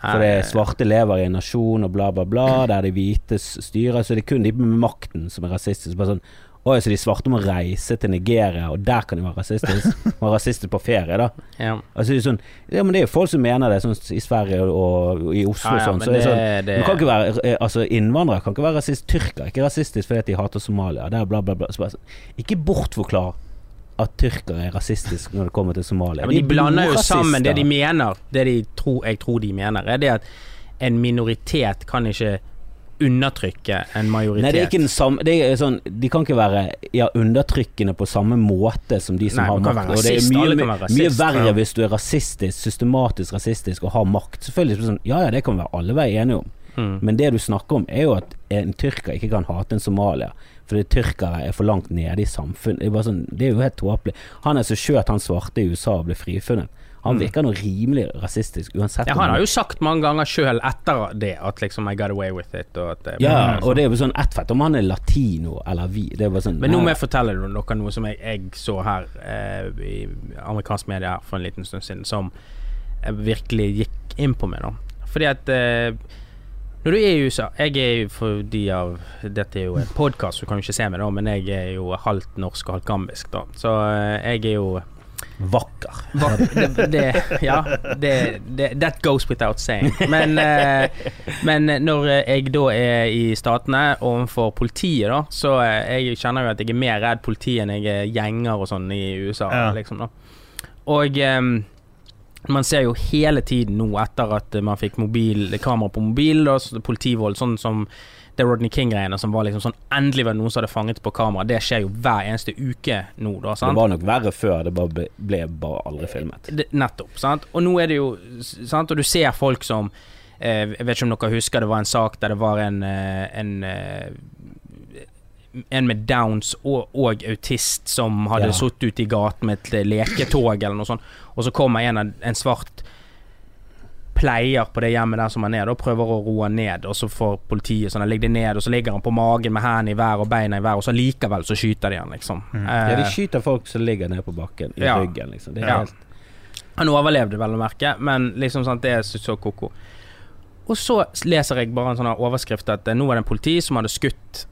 For det er svarte lever i en nasjon og bla, bla, bla, der de hvite styrer, så det er kun de med makten som er rasistiske. Bare sånn Oi, så de svarte må reise til Nigeria, og der kan de være rasistiske? Være rasistiske på ferie, da. Ja, Altså, det sånn, ja, men det er jo folk som mener det, sånn i Sverige og, og i Oslo og ja sånn. Så det sånn det, kan ikke være eh, Altså, innvandrere kan ikke være rasist. Tyrkere er ikke rasistisk fordi de hater Somalia. Det er bla, bla, bla. Bare sånn, ikke bortforklar at tyrkere er rasistiske når det kommer til Somalia. Ja, men de blander jo sammen det de mener. Det de tror, jeg tror de mener, er det at en minoritet kan ikke undertrykke en majoritet. Nei, det er ikke den samme det er sånn, De kan ikke være ja, undertrykkende på samme måte som de som Nei, har makt. Rasist, Og det er mye, mye verre ja. hvis du er rasistisk, systematisk rasistisk og har makt. Selvfølgelig sånn, Ja ja, det kan vi alle være enige om. Mm. Men det du snakker om, er jo at en tyrker ikke kan hate en somalier. Fordi tyrkere er for langt nede i samfunnet. Det er, sånn, det er jo helt tåpelig. Han er så skjøt, han svarte i USA og ble frifunnet. Han virker noe rimelig rasistisk uansett. Mm. Ja, han har jo sagt mange ganger sjøl etter det at liksom I got away with it. Og at, det- Ja, og det er jo sånn ett fett om han er latino eller vi. Det er bare sånn Men nå må jeg fortelle dere noe som jeg, jeg så her eh, i amerikansk media her for en liten stund siden, som virkelig gikk inn på meg. da Fordi at eh, når du er i USA Jeg er for de av Dette er jo en podkast, du kan jo ikke se meg, da, men jeg er jo halvt norsk og halvt gambisk, da. Så eh, jeg er jo vakker. Det, det, ja, det, that goes without saying. Men, eh, men når jeg da er i Statene overfor politiet, da, så eh, jeg kjenner jo at jeg er mer redd politi enn jeg er gjenger og sånn i USA, Ja. liksom. Og eh, man ser jo hele tiden nå, etter at man fikk mobil, kamera på mobil, da, politivold, sånn som det Rodney King-greiene som var liksom sånn Endelig var det noen som hadde fanget på kamera. Det skjer jo hver eneste uke nå, da. sant? Det var nok verre før, det bare ble, bare aldri filmet. det, nettopp. Sant? Og nå er det jo sant? Og du ser folk som eh, Jeg vet ikke om dere husker det var en sak der det var en, eh, en eh, En med downs og, og autist som hadde Ja. sittet ute i gaten med et leketog eller noe sånt, og så kommer en, en svart pleier på det hjemmet der som han er, og prøver å roe han ned, og så får politiet sånn, han ligger ned, og så ligger han på magen med hendene i været og beina i været, og så likevel så skyter de han, liksom. Ja, de Eh, skyter folk som ligger nede på bakken, i Ja. ryggen, liksom. Det er Ja. helt Han overlevde, vel å merke, men liksom sånn, det er så, ko-ko. Og så leser jeg bare en sånn overskrift at eh, nå var det en politi som hadde skutt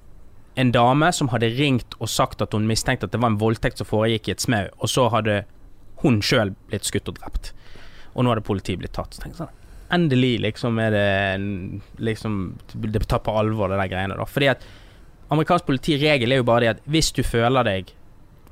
en dame som hadde ringt og sagt at hun mistenkte at det var en voldtekt som foregikk i et smau, og så hadde hun sjøl blitt skutt og drept. Og nå hadde politiet blitt tatt. Så tenkte jeg sånn Endelig liksom er det liksom Det tar på alvor, det der greiene, da. Fordi at amerikansk politiregel er jo bare det at hvis du føler deg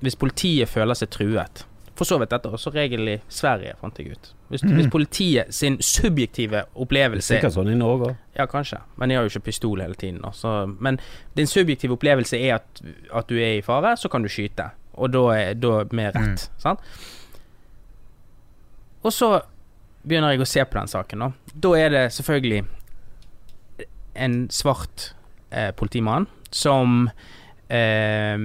Hvis politiet føler seg truet For så vidt dette er også regel i Sverige, fant jeg ut. Hvis, hvis politiet sin subjektive opplevelse Sikkert sånn i Norge òg. ja, kanskje. Men de har jo ikke pistol hele tiden. da, så- men din subjektive opplevelse er at, at du er i fare, så kan du skyte. Og da, er- da med rett. Sant? Og så begynner jeg å se på den saken. Da Da er det selvfølgelig en svart eh, politimann som eh,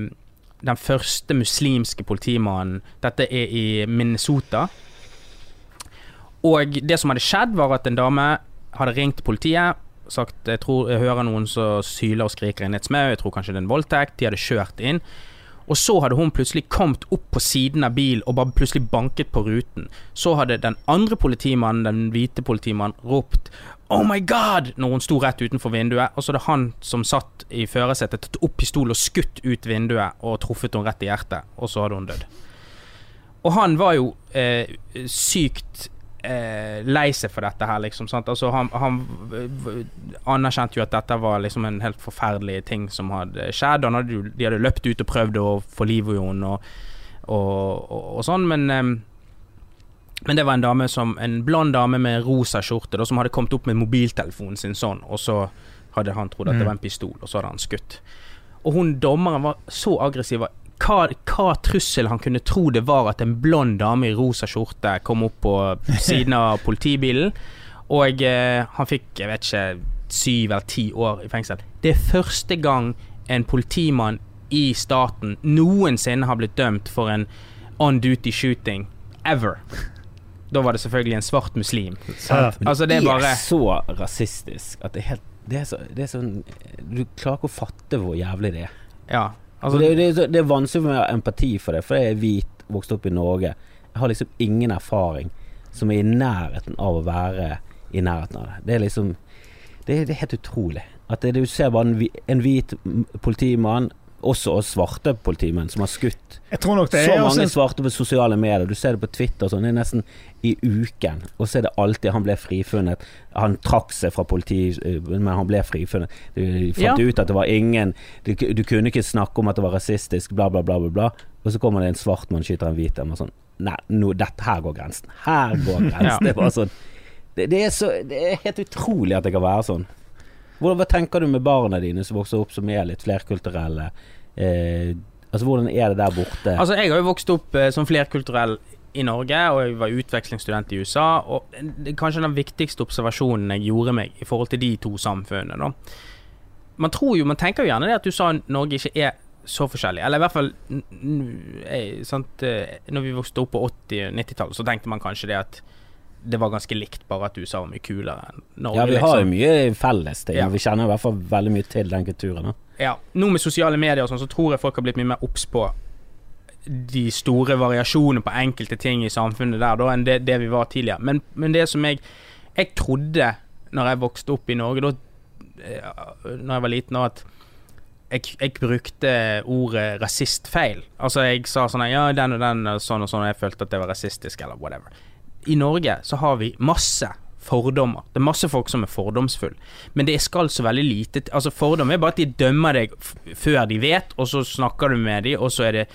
Den første muslimske politimannen Dette er i Minnesota. Og det som hadde skjedd, var at en dame hadde ringt politiet. Sagt jeg tror jeg hører noen som syler og skriker inn et smau. Jeg tror kanskje det er en voldtekt. De hadde kjørt inn. Og så hadde hun plutselig kommet opp på siden av bilen og bare plutselig banket på ruten. Så hadde den andre politimannen, den hvite politimannen, ropt Oh my God! når hun sto rett utenfor vinduet. Og så hadde han som satt i førersetet, tatt opp pistol og skutt ut vinduet og truffet henne rett i hjertet. Og så hadde hun dødd. Og han var jo eh, sykt eh, lei seg for dette her, liksom. Altså, han, han anerkjente jo at dette var liksom en helt forferdelig ting som hadde skjedd. Han hadde de hadde løpt ut og prøvd å få liv i henne og, og, og, og sånn, men eh, men det var en dame som En blond dame med rosa skjorte da, som hadde kommet opp med mobiltelefonen sin sånn, og så hadde han trodd at det Mm. var en pistol, og så hadde han skutt. Og hun dommeren var så aggressiv. Hva, hva trussel han kunne tro det var at en blond dame i rosa skjorte kom opp på siden av politibilen. Og eh, han fikk, jeg vet ikke, syv eller ti år i fengsel. Det er første gang en politimann i staten noensinne har blitt dømt for en on duty shooting. Ever. Da var det selvfølgelig en svart muslim. Altså, det er bare så rasistisk at det er helt det er, så, det er sånn Du klarer ikke å fatte hvor jævlig det er. Ja. Altså, det, det, det er vanskelig for å ha empati for det, for jeg er hvit, vokst opp i Norge. Jeg har liksom ingen erfaring som er i nærheten av å være i nærheten av det. Det er liksom Det, det er helt utrolig. At du ser bare en, en hvit politimann, også oss svarte politimenn, som har skutt Jeg tror nok det så er mange svarte på sosiale medier. Du ser det på Twitter og sånn. Det er nesten i uken. Og så er det alltid Han ble frifunnet. Han trakk seg fra politiet, eh, men han ble frifunnet. De fant Ja. ut at det var ingen du, du kunne ikke snakke om at det var rasistisk, bla, bla, bla, bla. bla. og så kommer det en svart mann skyter en hvit en. og Sånn, Nei, no, dette, her går grensen. Her går grensen. Ja. Det er bare sånn det, det, er så, det er helt utrolig at det kan være sånn. Hvordan, hva tenker du med barna dine som vokser opp som er litt flerkulturelle? Eh, altså Hvordan er det der borte? Altså, jeg har jo vokst opp eh, som flerkulturell i Norge, og jeg var utvekslingsstudent i USA. Og det kanskje den viktigste observasjonen jeg gjorde meg i forhold til de to samfunnene. Da. Man tror jo, man tenker jo gjerne det at USA og Norge ikke er så forskjellig. Eller i hvert fall eh, sant, eh, Når vi vokste opp på 80- og 90-tallet, så tenkte man kanskje det at det var ganske likt, bare at USA var mye kulere enn Norge. ja, vi har jo liksom. mye felles ting. Ja. Vi kjenner i hvert fall veldig mye til den kulturen. Da. Ja, Nå med sosiale medier og sånn, så tror jeg folk har blitt mye mer obs på de store variasjonene på enkelte ting i samfunnet der, da, enn det, det vi var tidligere. Men, men det som jeg Jeg trodde, når jeg vokste opp i Norge, da eh, Når jeg var liten, at jeg, jeg brukte ordet rasist feil. Altså, jeg sa sånn Ja, den og den og sånn og sånn, og jeg følte at det var rasistisk, eller whatever. I Norge så har vi masse fordommer. Det er masse folk som er fordomsfulle. Men det skal så veldig lite Altså Fordom er bare at de dømmer deg før de vet, og så snakker du med dem, og så er det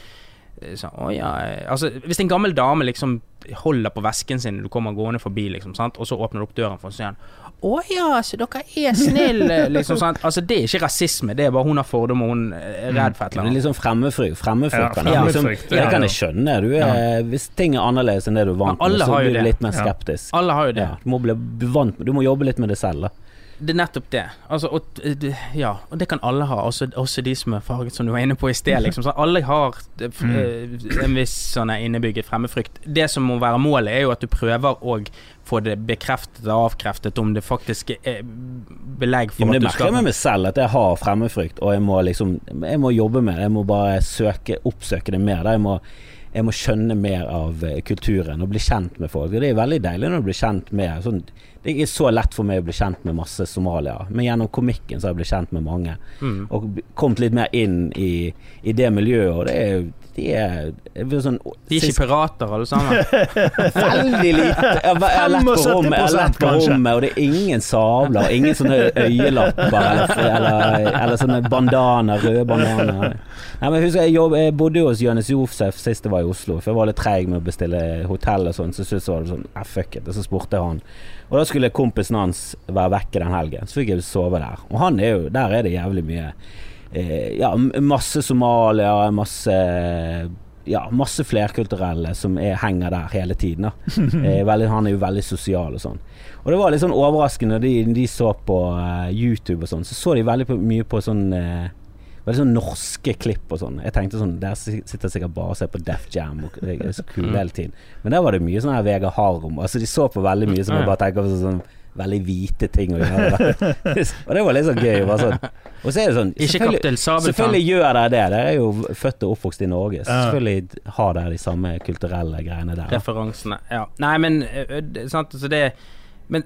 eh, sånn Å ja eh, Altså, hvis en gammel dame liksom holder på vesken sin, du kommer gående forbi, liksom, sant, og så åpner du opp døren for henne, og sier å ja, så dere er snille, liksom sant. Altså, det er ikke rasisme, det er bare hun har fordommer, hun er redd for et eller er annet. litt sånn fremmedfrykt. Fremmedfrykt Ja, kan liksom, det ja. kan jeg skjønne. Du er, Hvis ting er annerledes enn det du er vant med, så blir du litt mer Ja. skeptisk. Alle har jo det. Ja, du, må bli vant du må jobbe litt med det selv. Da. Det er nettopp det. Altså, og, eh, det- ja, og det kan alle ha, også, også de som er farget, som du var inne på i sted. Liksom. Så alle har eh, eh, en viss sånn innebygget fremmedfrykt. Det som må være målet, er jo at du prøver å få det bekreftet og avkreftet om det faktisk er belegg for Ja, det at du merker jeg med meg selv, at jeg har fremmedfrykt, og jeg må liksom Jeg må jobbe med det. Jeg må bare søke, oppsøke det mer. Da. Jeg må jeg må skjønne mer av kulturen og bli kjent med folk. Og Det er veldig deilig når du blir kjent med sånn, Det er ikke så lett for meg å bli kjent med masse somaliere, men gjennom komikken så har jeg blitt kjent med mange. Mm. Og kommet litt mer inn i, i det miljøet, og det er de er, sånn De er ikke pirater, alle sammen. Veldig lite. Jeg har- jeg har lett på rommet, jeg er lett på rommet, og det er ingen sabler, og ingen sånne øyelapper eller, eller, eller sånne bandaner, røde bandaner. Nei, men husk, jeg, jobb, jeg bodde hos Jonis Josef sist jeg var i Oslo, for jeg var litt treig med å bestille hotell og sånn, så syntes jeg var det sånn eh, fuck it, og så spurte jeg han. Og da skulle kompisen hans være vekke den helgen, så fikk jeg sove der. Og han er jo, der er det jævlig mye eh, Ja, masse somaliere, masse ja, masse flerkulturelle som er, henger der hele tiden. Eh, veldig, han er jo veldig sosial og sånn. Og det var litt sånn overraskende de, de så på uh, YouTube og sånn, så så de veldig på, mye på sånn eh, Veldig sånn norske klipp og sånn. Jeg tenkte sånn Der sitter sitter sikkert bare og ser på Def Jam og det er så kule hele tiden. Men der var det mye sånn her Vegard Harum. Altså de så på veldig mye som jeg bare tenker på sånn veldig hvite ting å gjøre. og det var litt sånn gøy. Bare sånn. Og så er det sånn selvfølgelig- Selvfølgelig gjør dere det. Dere er jo født og oppvokst i Norge. Så selvfølgelig har dere de samme kulturelle greiene der. Referansene. Ja. Nei, men sant, så det Men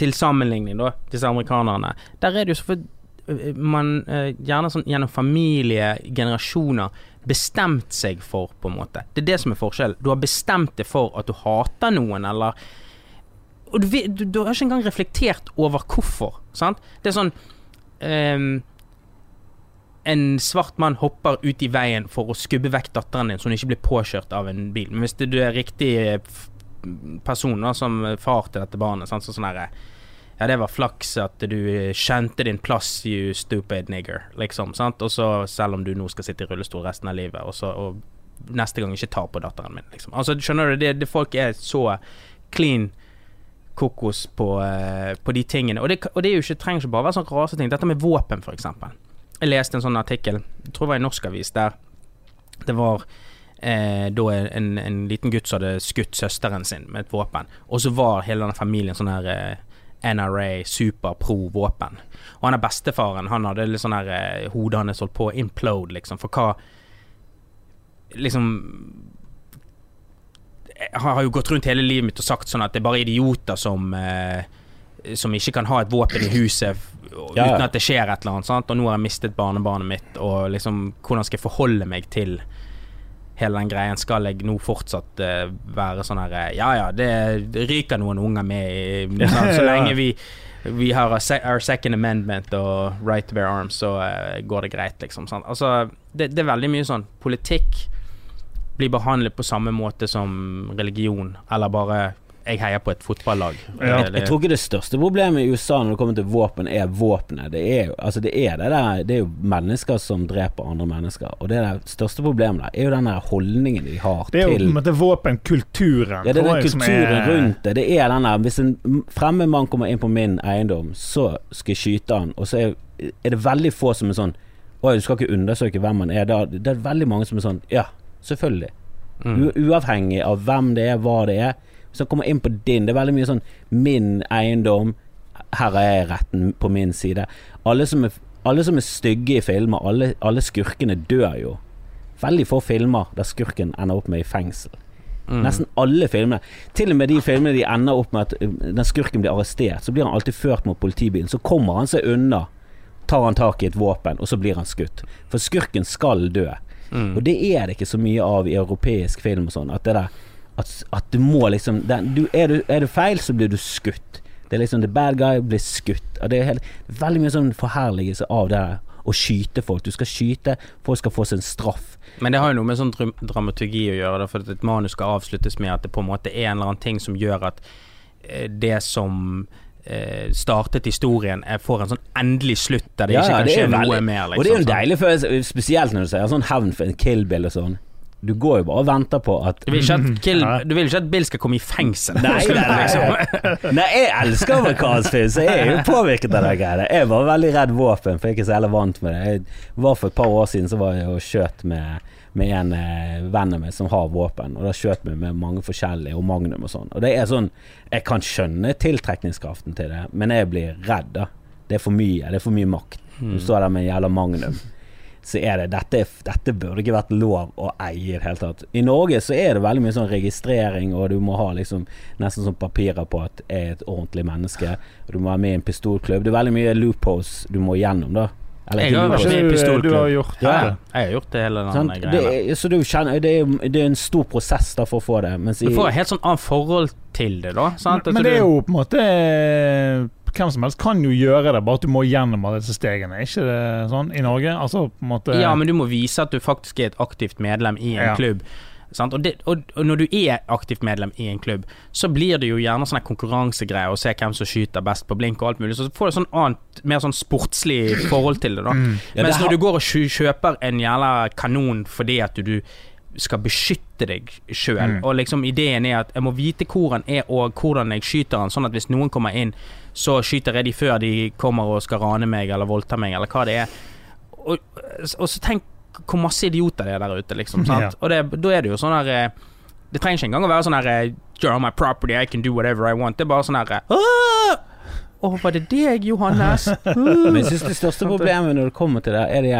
til sammenligning, da, disse amerikanerne, der er det jo ø, man gjerne sånn gjennom familie, generasjoner, bestemt seg for, på en måte. Det er det som er forskjellen. Du har bestemt deg for at du hater noen, eller Og du, du, du har ikke engang reflektert over hvorfor, sant? Det er sånn um, en svart mann hopper ut i veien for å skubbe vekk datteren din, så hun ikke blir påkjørt av en bil. Men hvis du er riktig eh, person da, som far til dette barnet, sant? så sånn herre Ja, det var flaks at du kjente din plass, you stupid nigger, liksom. Sant? Og så, selv om du nå skal sitte i rullestol resten av livet, og så og neste gang ikke ta på datteren min, liksom. Altså, skjønner du, det, det folk er så clean kokos på, eh, på de tingene. Og det, og det ikke, trenger ikke bare være sånn raseting. Dette med våpen, for eksempel. Jeg leste en sånn artikkel, jeg tror det var i Norsk Avis, der det var eh, da en, en liten gutt som hadde skutt søsteren sin med et våpen. Og så var hele denne familien sånn her eh, NRA super pro våpen. Og han er bestefaren, han hadde litt sånn her eh, Hodet hans holdt på å implode, liksom. For hva Liksom Jeg har jo gått rundt hele livet mitt og sagt sånn at det er bare idioter som eh, som ikke kan ha et våpen i huset Ja, uten at det skjer et eller annet. Sant? Og nå har jeg mistet barnebarnet mitt, og liksom hvordan skal jeg forholde meg til hele den greien? Skal jeg nå fortsatt uh, være sånn her eh, Ja ja, det, det ryker noen unger med i? Så lenge vi vi har se- our second amendment og right to bear arms, så uh, går det greit, liksom. Sant? Altså, det, det er veldig mye sånn Politikk blir behandlet på samme måte som religion, eller bare jeg heier på et fotballag. Ja. Det- Jeg tror ikke det største problemet i USA når det kommer til våpen, er våpenet. Det er jo altså det, er det, der, det er jo mennesker som dreper andre mennesker. Og det der største problemet der er jo den der holdningen de har Det er jo til måte våpenkulturen. Ja, det er den kulturen er- rundt det. Det er den der Hvis en fremmed mann kommer inn på min eiendom, så skal jeg skyte han, og så er, er det veldig få som er sånn Oi, du skal ikke undersøke hvem han er. Da, det er veldig mange som er sånn Ja, selvfølgelig. Mm. U uavhengig av hvem det er, hva det er. Hvis han kommer inn på din, det er veldig mye sånn Min eiendom, her er retten på min side. Alle som er, alle som er stygge i filmer, alle, alle skurkene dør jo. Veldig få filmer der skurken ender opp med i fengsel. Mm. Nesten alle filmene. Til og med de filmene de ender opp med at uh, den skurken blir arrestert, så blir han alltid ført mot politibilen. Så kommer han seg unna, tar han tak i et våpen, og så blir han skutt. For skurken skal dø. Mm. Og det er det ikke så mye av i europeisk film og sånn. At det der At, at du må liksom den, du, er, du, er du feil, så blir du skutt. Det er liksom the bad guy blir skutt. Og det er helt, veldig mye sånn forherligelse av det her å skyte folk. Du skal skyte, folk skal få sin straff. Men det har jo noe med sånn dram dramaturgi å gjøre, for at et manus skal avsluttes med at det på en måte er en eller annen ting som gjør at eh, det som eh, startet historien, er, får en sånn endelig slutt der det Ja, ikke kan skje noe mer. Liksom, og det er jo en deilig følelse, spesielt når du sier sånn hevn for en Kill Bill og sånn. Du går jo bare og venter på at Du vil ikke at, Kill, du vil ikke at Bill skal komme i fengsel. Nei, nei, nei, liksom- Nei, jeg elsker amerikansk film, så jeg er jo påvirket av det greiene. Jeg var veldig redd våpen, for jeg er ikke så heller vant med det. Jeg var For et par år siden så var jeg og skjøt med, med en eh, venn av meg som har våpen, og da skjøt vi med mange forskjellige, og Magnum og sånn. Og det er sånn Jeg kan skjønne tiltrekningskraften til det, men jeg blir redd, da. Det er for mye. Det er for mye makt. Mm. Du står der med en jævla Magnum. Så er det dette, dette burde ikke vært lov å eie i det hele tatt. I Norge så er det veldig mye sånn registrering, og du må ha liksom nesten sånn papirer på at jeg er et ordentlig menneske. Og du må være med i en pistolklubb. Det er veldig mye loopholes du må gjennom, da. Eller Jeg har vært med i du, pistolklubb. du har gjort Ja. det. Jeg har gjort det hele den greiene. Er- så du kjenner, det, er, det er en stor prosess da for å få det. Mens Du får et helt sånn annet forhold til det, da. Sant? Men, Men det er jo på en måte eh, Hvem som helst kan jo gjøre det, bare at du må gjennom alle disse stegene. Er ikke det sånn i Norge? Altså måte Ja, men du må vise at du faktisk er et aktivt medlem i en Ja. klubb. Sant? Og, det, og, og når du er aktivt medlem i en klubb, så blir det jo gjerne sånne konkurransegreier og se hvem som skyter best på blink og alt mulig. Så får du sånn annet, mer sånn sportslig forhold til det, da. Mm. Ja, det Mens har- når du går og kjøper en jævla kanon fordi at du, du skal beskytte deg sjøl, Mm. og liksom ideen er at jeg må vite hvor han er og hvordan jeg skyter han, sånn at hvis noen kommer inn, så skyter jeg de før de kommer og skal rane meg eller voldta meg, eller hva det er. Og, og så tenk hvor masse idioter det er der ute, liksom. Sant? Ja. Og det, da er det jo sånn her eh, Det trenger ikke engang å være sånn her eh, You're on my property, I can do whatever I want. Det er bare sånn her eh, «Åh! Å, var det deg, Johannes? Men jeg synes det største problemet når det kommer til det, er det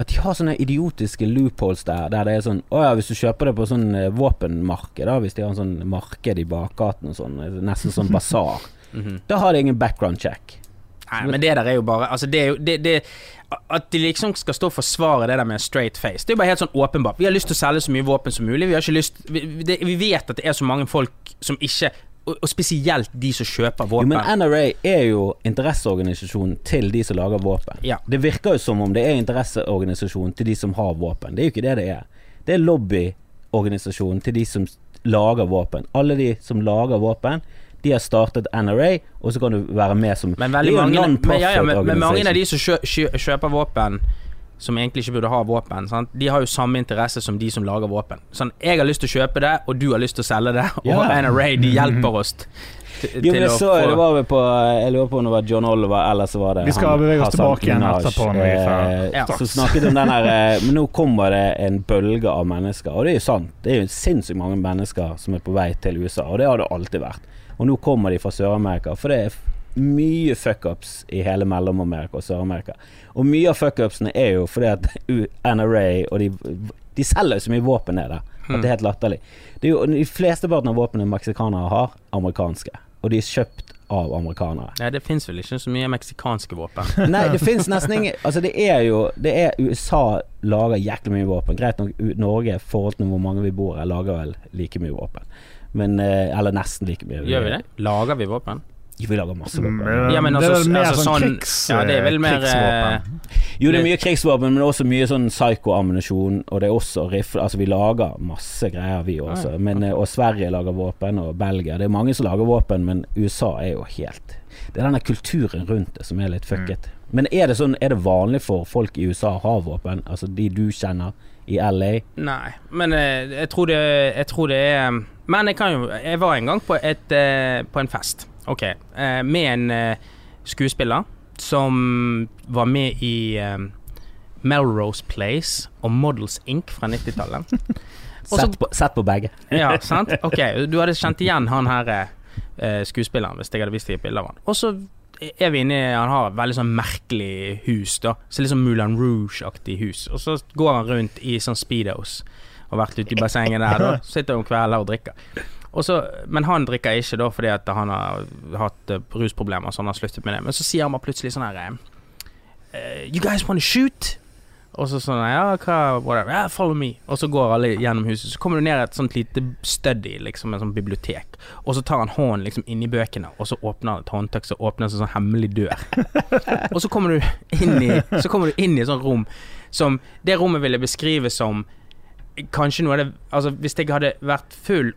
at de har sånne idiotiske loopholes der, der det er sånn Å ja, hvis du kjøper det på sånn våpenmarked, da, hvis de har en sånn marked i bakgaten og sånn, nesten sånn basar, Mhm. da har de ingen background check. Nei, men det der er jo bare Altså, det er jo det, det, At de liksom skal stå og forsvare det der med en straight face, det er jo bare helt sånn åpenbart. Vi har lyst til å selge så mye våpen som mulig. Vi har ikke lyst Vi, det, vi vet at det er så mange folk som ikke og, og spesielt de som kjøper Jo, våpen. men NRA er jo interesseorganisasjonen til de som lager våpen. Ja. Det virker jo som om det er interesseorganisasjonen til de som har våpen. Det er jo ikke det det er. Det er lobbyorganisasjonen til de som lager våpen. Alle de som lager våpen, de har startet NRA, og så kan du være med som Men veldig mange, men, ja, ja, men, men mange av de som kjø, kjø, kjøper våpen som egentlig ikke burde ha våpen, sant? de har jo samme interesse som de som lager våpen. Sånn, jeg har lyst til å kjøpe det, og du har lyst til å selge det, og Ja. NRA de hjelper oss t- Jo, men å så, det var vel på Jeg lurer på om det var John Oliver, eller så var det Vi skal han, bevege oss Hassan tilbake igjen etterpå når vi er eh, Ja. Som snakket om den her eh, Men nå kommer det en bølge av mennesker, og det er jo sant. Det er jo sinnssykt mange mennesker som er på vei til USA, og det har det alltid vært. Og nå kommer de fra Sør-Amerika, for det er mye fuckups i hele Mellom-Amerika og Sør-Amerika. Og mye av fuckupsene er jo fordi at NRA og de De selger så mye våpen ned der at det er helt latterlig. Det er jo, de flesteparten av våpnene meksikanere har, amerikanske. Og de er kjøpt av amerikanere. Nei, det fins vel ikke så mye meksikanske våpen. Nei, det fins nesten ingen Altså, det er jo Det er USA lager jæklig mye våpen. Greit nok, Norge i forhold til hvor mange vi bor her, lager vel like mye våpen. Men eh, Eller nesten like mye. Gjør vi det? Lager vi våpen? Vi lager masse våpen. Ja, men det er altså, mer altså sånn sånn- krigs, ja, det er vel mer, krigsvåpen. Jo, det er mye krigsvåpen, men også mye sånn psyko-ammunisjon. og det er også rifle Altså, vi lager masse greier, vi også. Men, eh, og Sverige lager våpen, og Belgia. Det er mange som lager våpen, men USA er jo helt Det er denne kulturen rundt det som er litt fucket. Men er det sånn Er det vanlig for folk i USA å ha våpen? Altså de du kjenner i LA? Nei, men eh, jeg, tror det, jeg tror det er Men jeg kan jo Jeg var en gang på, et, eh, på en fest, ok, eh, med en eh, skuespiller som var med i eh, Melrose Place og Models Inc. fra 90-tallet. Og Sett sett på begge. Ja, sant? Ok, du hadde kjent igjen han her eh, skuespilleren hvis jeg hadde vist deg et bilde av han. Og så er vi inne i Han har et veldig sånn merkelig hus, da. Så litt sånn Moulin Rouge-aktig hus. Og så går han rundt i sånn speedos og har vært ute i bassenget der. Da. Sitter om kvelder og drikker. Og så, men han drikker ikke da fordi at han har hatt eh, rusproblemer, så han har sluttet med det. Men så sier han bare plutselig sånn her eh, You guys wanna shoot? Og så sånn Ja, hva whatever. Yeah, follow me. Og så går alle gjennom huset. Så kommer du ned i et sånt lite study, liksom, en sånn bibliotek. Og så tar han hånden liksom inni bøkene, og så åpner han et håndtak, så åpner en sånn hemmelig dør. og så kommer du inn i Så kommer du inn i et sånt rom som Det rommet ville beskrive som kanskje noe av det Altså, hvis jeg hadde vært full,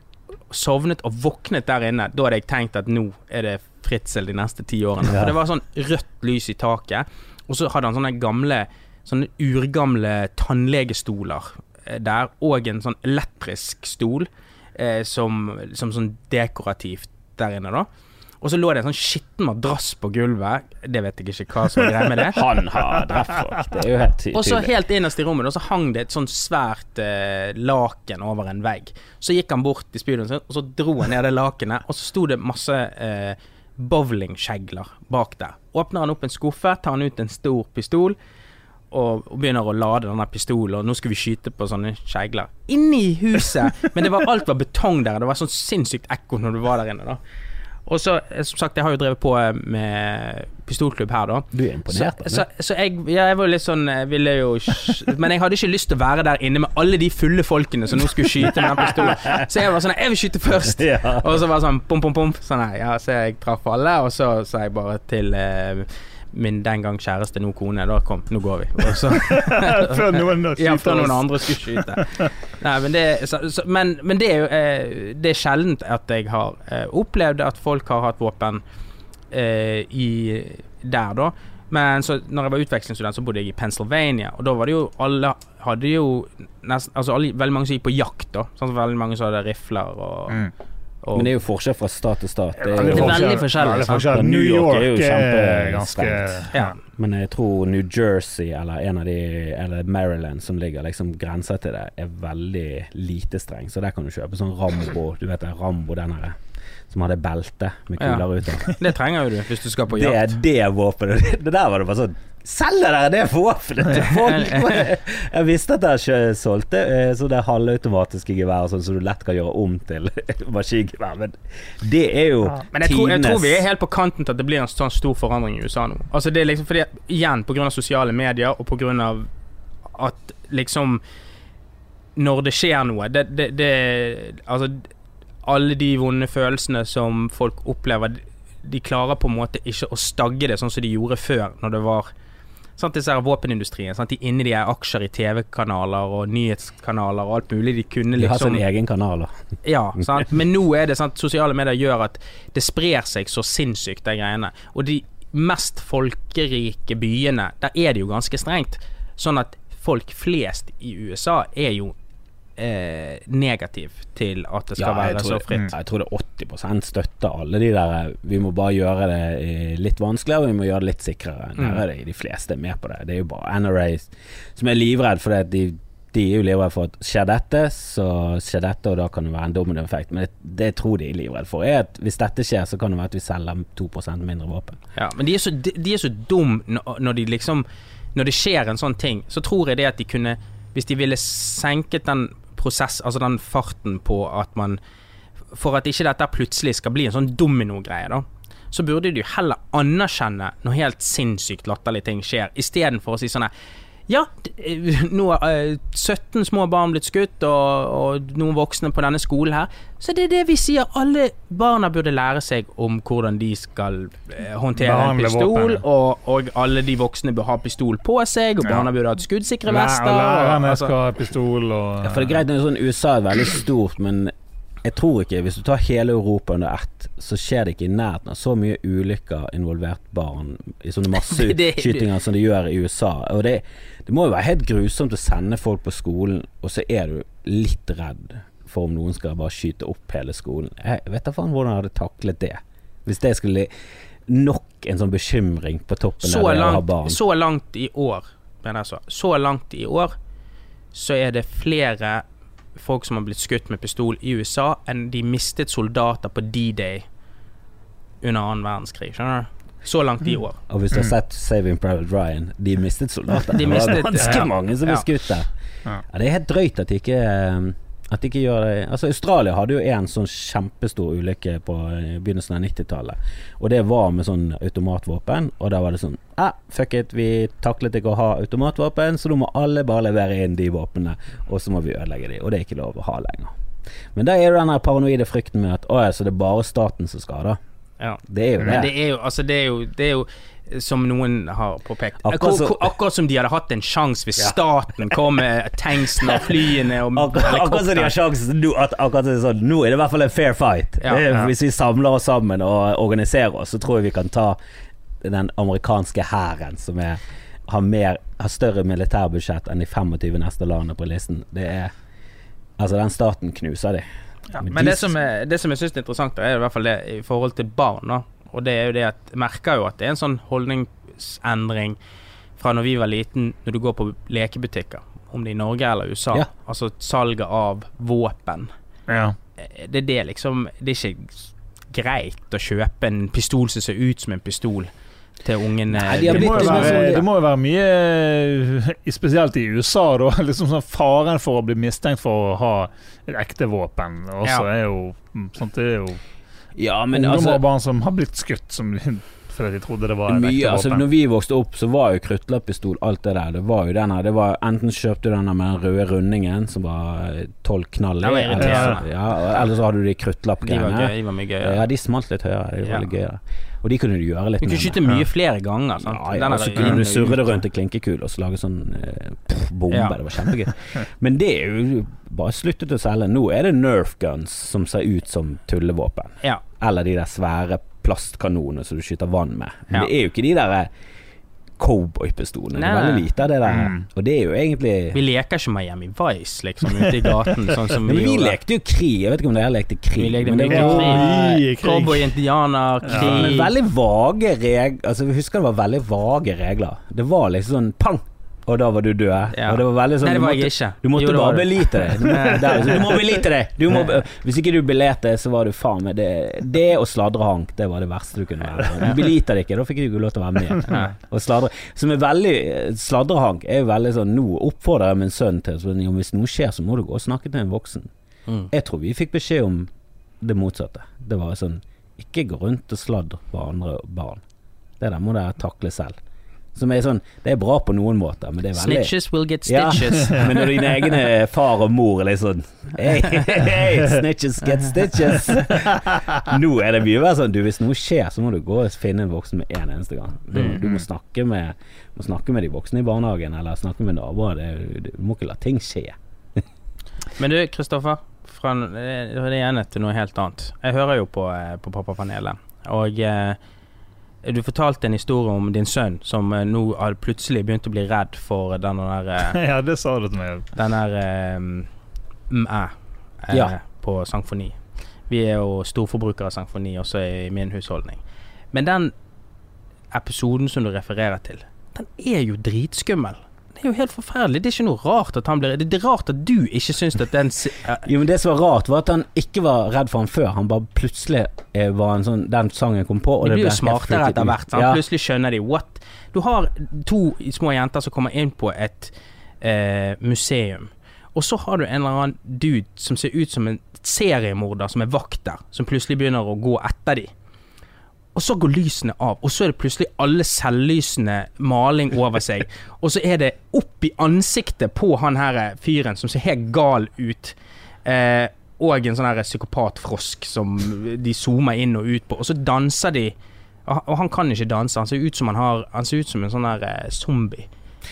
sovnet og våknet der inne, da hadde jeg tenkt at nå er det Fritzel de neste ti årene. Ja. Det var sånn rødt lys i taket, og så hadde han sånne gamle Sånne urgamle tannlegestoler eh, der, og en sånn elektrisk stol eh, som, som sånn dekorativt der inne, da. Og så lå det en sånn skitten madrass på gulvet. Det vet jeg ikke hva som er greia med det. Han har drept folk, det er jo helt tydelig. Og så helt innerst i rommet, og så hang det et sånn svært eh, laken over en vegg. Så gikk han bort til spydet sin, og så dro han ned det lakenet, og så sto det masse eh, bowlingkjegler bak der. Åpner han opp en skuffe, tar han ut en stor pistol. Og, og begynner å lade denne pistolen, og nå skulle vi skyte på sånne kjegler. Inni huset! Men det var, alt var betong der, det var sånn sinnssykt ekko når du var der inne. da Og så, eh, som sagt, jeg har jo drevet på eh, med pistolklubb her, da. Du er imponert. av så, så jeg, ja, jeg var litt sånn ville jo Men jeg hadde ikke lyst til å være der inne med alle de fulle folkene som nå skulle skyte med den pistolen. Så jeg var sånn Jeg vil skyte først! Og så var det sånn pom, pom, pom. Sånn ja, så jeg traff alle, og så sa jeg bare til eh, min den gang kjæreste, nå kone, da kom, nå går vi. Og så Før noen ja, før noen andre skulle skyte. Nei, men det, så, så, men, men det er jo eh, Det er sjeldent at jeg har eh, opplevd at folk har hatt våpen eh, i der, da. Men så når jeg var utvekslingsstudent, så bodde jeg i Pennsylvania, og da var det jo alle hadde jo nesten Altså alle, veldig mange som gikk på jakt, da. Sånn, veldig mange som hadde rifler og, Mm. Og Men det er jo forskjell fra stat til stat. Det er Det er veldig forskjellig, sant? New York er jo kjempestrengt. ja. men jeg tror New Jersey eller en av de Eller Maryland som ligger liksom grensa til det, er veldig lite streng. Så der kan du kjøpe sånn Rambo. Du vet det, Rambo den her som hadde belte med Ja. kuler ute. Det trenger jo du hvis du skal på jakt. Det er det våpenet. Det der var det bare sånn Selger dere det våpenet til folk?! Jeg visste at dere ikke solgte eh, så det er halvautomatiske gevær sånn som du lett kan gjøre om til maskingevær, men det er jo Men jeg tror, jeg tror vi er helt på kanten til at det blir en sånn stor forandring i USA nå. Altså det er liksom fordi Igjen pga. sosiale medier og pga. at liksom Når det skjer noe det, det, det Altså alle de vonde følelsene som folk opplever, de klarer på en måte ikke å stagge det sånn som de gjorde før, når det var Sant, disse her våpenindustrien, sant? de er de er aksjer i TV-kanaler og nyhetskanaler og alt mulig. De kunne De har liksom sin egen kanal. da. ja, sant? men nå er det sant Sosiale medier gjør at det sprer seg så sinnssykt, de greiene. Og de mest folkerike byene, der er det jo ganske strengt. Sånn at folk flest i USA er jo eh, negativ til at det skal Ja, være så det- fritt. Jeg tror det er 80% støtter alle de der Vi må bare gjøre det eh, litt vanskeligere, vi må gjøre det litt sikrere. Der Mm. er det, de fleste er med på det. Det er jo bare NRA som er livredd for det. De, de er jo livredd for at skjer dette, så skjer dette, og da kan det være en dominoeffekt. Men det, det jeg tror de er livredd for, er at hvis dette skjer, så kan det være at vi selger 2% mindre våpen. Ja, men de er så, de, de er så dum når de liksom Når det skjer en sånn ting, så tror jeg det at de kunne Hvis de ville senket den prosess, altså den farten på at man For at ikke dette plutselig skal bli en sånn dominogreie, da. Så burde du heller anerkjenne når helt sinnssykt latterlige ting skjer, istedenfor å si sånn her Ja, eh, nå er eh, 17 små barn blitt skutt, og, og noen voksne på denne skolen her. Så det er det vi sier. Alle barna burde lære seg om hvordan de skal eh, håndtere en pistol, og, og alle de voksne bør ha pistol på seg, og barna burde ha skuddsikre vester. Lærerne skal ha pistol og Ja, for det er greit, sånn, USA er veldig stort, men jeg tror ikke Hvis du tar hele Europa under ett, så skjer det ikke i nærheten av så mye ulykker involvert barn i sånne masseskytinger som de gjør i USA. Og det, det må jo være helt grusomt å sende folk på skolen, og så er du litt redd for om noen skal bare skyte opp hele skolen. Jeg vet da faen hvordan jeg hadde taklet det. Hvis det skulle Nok en sånn bekymring på toppen så, av det å ha barn. så langt i år mener jeg så, så langt i år så er det flere folk som har blitt skutt med pistol i USA enn de mistet soldater på D-Day under annen verdenskrig. Skjønner du? Så langt i år. Og hvis du har sett Saving Private Ryan, de mistet soldater. De det mistet- var ganske ja. mange som ble Ja. skutt der. Ja. Ja, det er helt drøyt at de ikke eh, At de ikke gjør det Altså Australia hadde jo en sånn kjempestor ulykke på eh, begynnelsen av 90-tallet. Og det var med sånn automatvåpen. Og da var det sånn ah, Fuck it, vi taklet ikke å ha automatvåpen, så nå må alle bare levere inn de våpnene, og så må vi ødelegge de. Og det er ikke lov å ha lenger. Men da er det den paranoide frykten med at å ja, så det er bare staten som skal da. Ja. Det er jo Men det. det er jo, altså det er jo, det er jo som noen har påpekt. Akkurat så- akkurat som de hadde hatt en sjanse hvis staten kom med tanksene og flyene og Akkurat akkurat som de har helikopter. sjansen nå, akkurat sånn, nå er det i hvert fall en fair fight. Ja, er, ja. Hvis vi samler oss sammen og organiserer oss, så tror jeg vi kan ta den amerikanske hæren, som er, har, mer, har større militærbudsjett enn de 25 neste landene på listen. Det er Altså, den staten knuser de. Ja, Men men de- det som, er, det som jeg syns er interessant, er i hvert fall det i forhold til barn. Da. Og det er jo det at jeg merker jo at det er en sånn holdningsendring fra når vi var liten, når du går på lekebutikker, om det er i Norge eller USA. Ja. Altså salget av våpen. Ja. Det er det liksom Det er ikke greit å kjøpe en pistol som ser ut som en pistol til ungen. Nei, de Det må, jo liksom være, sånn- det må jo være mye Spesielt i USA, da. Liksom sånn Faren for å bli mistenkt for å ha et ekte våpen også Ja. er jo sånt, Det er jo Ja, men ungdommer altså og barn som har blitt skutt som, fordi de trodde det var Mye, altså. Når vi vokste opp, så var jo kruttlappistol alt det der. Det var jo denne Det var Enten kjøpte du denne med den røde rundingen som var tolv knall i, eller, ja, eller så hadde du de de var, kruttlappgreiene. gøy, de var mye gøyere. Ja, de smalt litt høyere. De var Ja. litt gøyere. Og de kunne du gjøre litt Du kunne skyte mye flere ganger. Sant? Ja, ja, og så kunne du surre det rundt en klinkekule og så lage sånn eh, pff, bombe. Ja. Det var kjempegøy. Men det er jo bare sluttet å selge. Nå er det Nerf guns som ser ut som tullevåpen. Eller de der svære plastkanonene som du skyter vann med. Men det er jo ikke de der cowboypistolene. Det er veldig lite av det der. Mm. Og det er jo egentlig Vi leker ikke Miami Vice, liksom, ute i gaten, sånn som Men vi, vi lekte jo krig. Jeg vet ikke om dere lekte krig. Vi lekte men det mye var- krig. Cowboy, indianer, Ja. Men krig veldig vage regler Altså vi husker det var veldig vage regler. Det var liksom sånn pang, og da var du død. Ja. Og det var veldig sånn Nei, det du var måtte- jeg ikke. Du måtte Jo, bare belite deg. Der, du må belite deg! Du må, hvis ikke du belete, så var du faen meg det, det og sladrehank, det var det verste du kunne være. Du beliter deg ikke, da fikk du ikke lov til å være med. Nei. Og sladre, som er veldig Sladrehank er jo veldig sånn Nå oppfordrer jeg min sønn til sånn, Hvis noe skjer, så må du gå og snakke til en voksen. Mm. Jeg tror vi fikk beskjed om det motsatte. Det var sånn Ikke gå rundt og sladre på andre barn. Det der må dere takle selv. Som er sånn Det er bra på noen måter, men det er veldig Snitches will get Ja, stitches. men når dine egne far og mor er litt sånn hey, hey, snitches get stitches. Nå er det mye verre sånn Du, hvis noe skjer, så må du gå og finne en voksen med en eneste gang. Du, du må, snakke med, må snakke med de voksne i barnehagen, eller snakke med naboer. Det- Du må ikke la ting skje. Men du, Kristoffer. Fra det det ene til noe helt annet. Jeg hører jo på, eh, på Pappapanelet, og eh, du fortalte en historie om din sønn som eh, nå plutselig begynt å bli redd for den der eh, Ja, det sa du til meg. Den der eh, Mæ eh, Ja. på Sangfoni. Vi er jo storforbrukere av Sangfoni også i min husholdning. Men den episoden som du refererer til, den er jo dritskummel. Det er jo helt forferdelig. Det er ikke noe rart at han blir Det er rart at du ikke syns at den Jo, men Det som var rart, var at han ikke var redd for han før. Han bare plutselig eh, var en sånn Den sangen kom på, og De det blir ble jo smartere etter hvert. Sant? Ja. Plutselig skjønner de what Du har to små jenter som kommer inn på et eh, museum, og så har du en eller annen dude som ser ut som en seriemorder som er vakt der, som plutselig begynner å gå etter de. Og så går lysene av, og så er det plutselig alle selvlysende maling over seg. Og så er det opp i ansiktet på han her fyren som ser helt gal ut. Eh, og en sånn her psykopatfrosk som de zoomer inn og ut på. Og så danser de. Og han- kan ikke danse, han ser ut som, han har, han ser ut som en sånn her eh, zombie.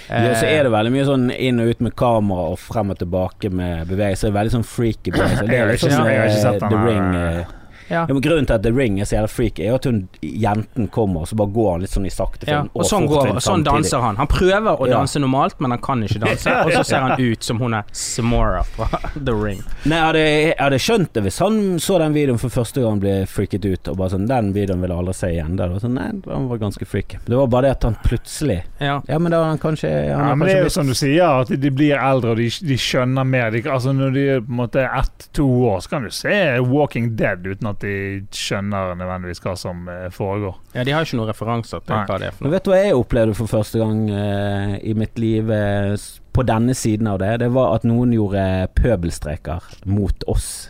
Ja, så er det veldig mye sånn inn og ut med kamera og frem og tilbake med bevegelser. Veldig sånn freaky bevegelser. Det er litt sånn eh, The Ring. Ja. Ja, men grunnen til at The Ring er så jævla freak, er jo at hun, jenten kommer, og så bare går han litt sånn i sakte Ja, film. og sånn, går, og sånn danser han. Han prøver å Ja. danse normalt, men han kan ikke danse. Og så ser han ut som hun er Samora fra The Ring. Nei, jeg hadde, jeg hadde skjønt det hvis han så den videoen for første gang ble freaket ut, og bare sånn Den videoen vil jeg aldri se igjen. Det var sånn, nei, han var ganske freak. Det var bare det at han plutselig Ja. Ja, men da han kanskje han Ja, men det er jo blitt- som du sier, at de blir eldre og de, de skjønner mer. De, altså Når de er på en måte ett-to år, så kan du se Walking Dead uten at de skjønner nødvendigvis hva som eh, foregår. ja, de har jo ikke noen referanser til Nei. hva det er for Men noe. vet du hva jeg opplevde for første gang eh, i mitt liv eh, på denne siden av det? Det var at noen gjorde pøbelstreker mot oss.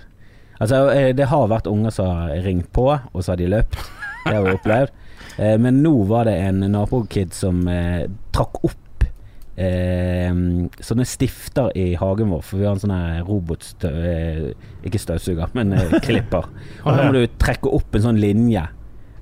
Altså, eh, det har vært unger som har ringt på, og så har de løpt. Det har vi opplevd. Eh, men nå var det en nabokid som eh, trakk opp eh, sånne stifter i hagen vår, for vi har en sånn robot. Eh, ikke støvsuger, men eh, klipper. Og da må du trekke opp en sånn linje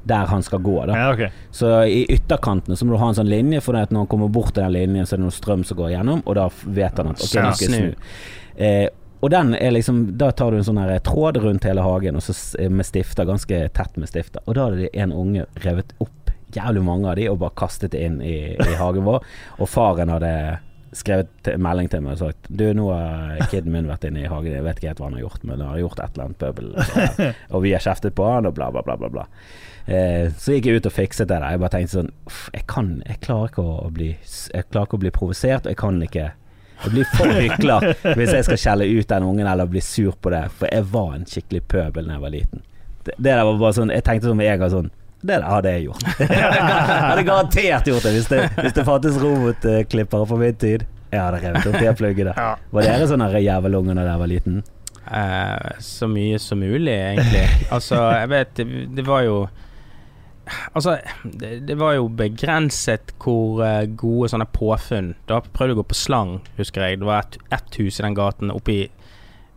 der han skal gå. da Ja, okay. så i ytterkantene så må du ha en sånn linje, for når han kommer bort til den linjen, så er det noe strøm som går gjennom, og da vet han at ok, nå skal jeg snu. Eh, og den er liksom Da tar du en sånn tråd rundt hele hagen, og så med stifter, ganske tett med stifter. Og da hadde de en unge revet opp jævlig mange av de og bare kastet det inn i, i hagen vår. Og faren hadde skrevet melding til meg og sagt Du, nå har kiden min vært inne i hagen, jeg vet ikke helt hva han har gjort, men han har gjort et eller annet pøbel. Og vi har kjeftet på han, og bla, bla, bla, bla. bla. Eh, så gikk jeg ut og fikset det der. Jeg bare tenkte sånn Jeg kan Jeg klarer ikke å bli Jeg klarer ikke å bli provosert, og jeg kan ikke Jeg blir for hykler hvis jeg skal skjelle ut den ungen eller bli sur på det, for jeg var en skikkelig pøbel da jeg var liten. Det, det der var bare sånn Jeg tenkte som jeg var sånn det hadde jeg gjort. jeg hadde garantert gjort det hvis det, hvis det fantes robotklippere på min tid. Jeg hadde revet opp de pluggene. Ja. Var dere sånne jævelunger da dere var liten? Eh, så mye som mulig, egentlig. Altså, jeg vet det, det var jo Altså, det, det var jo begrenset hvor eh, gode sånne påfunn Da prøvde jeg å gå på slang, husker jeg. Det var ett et hus i den gaten oppi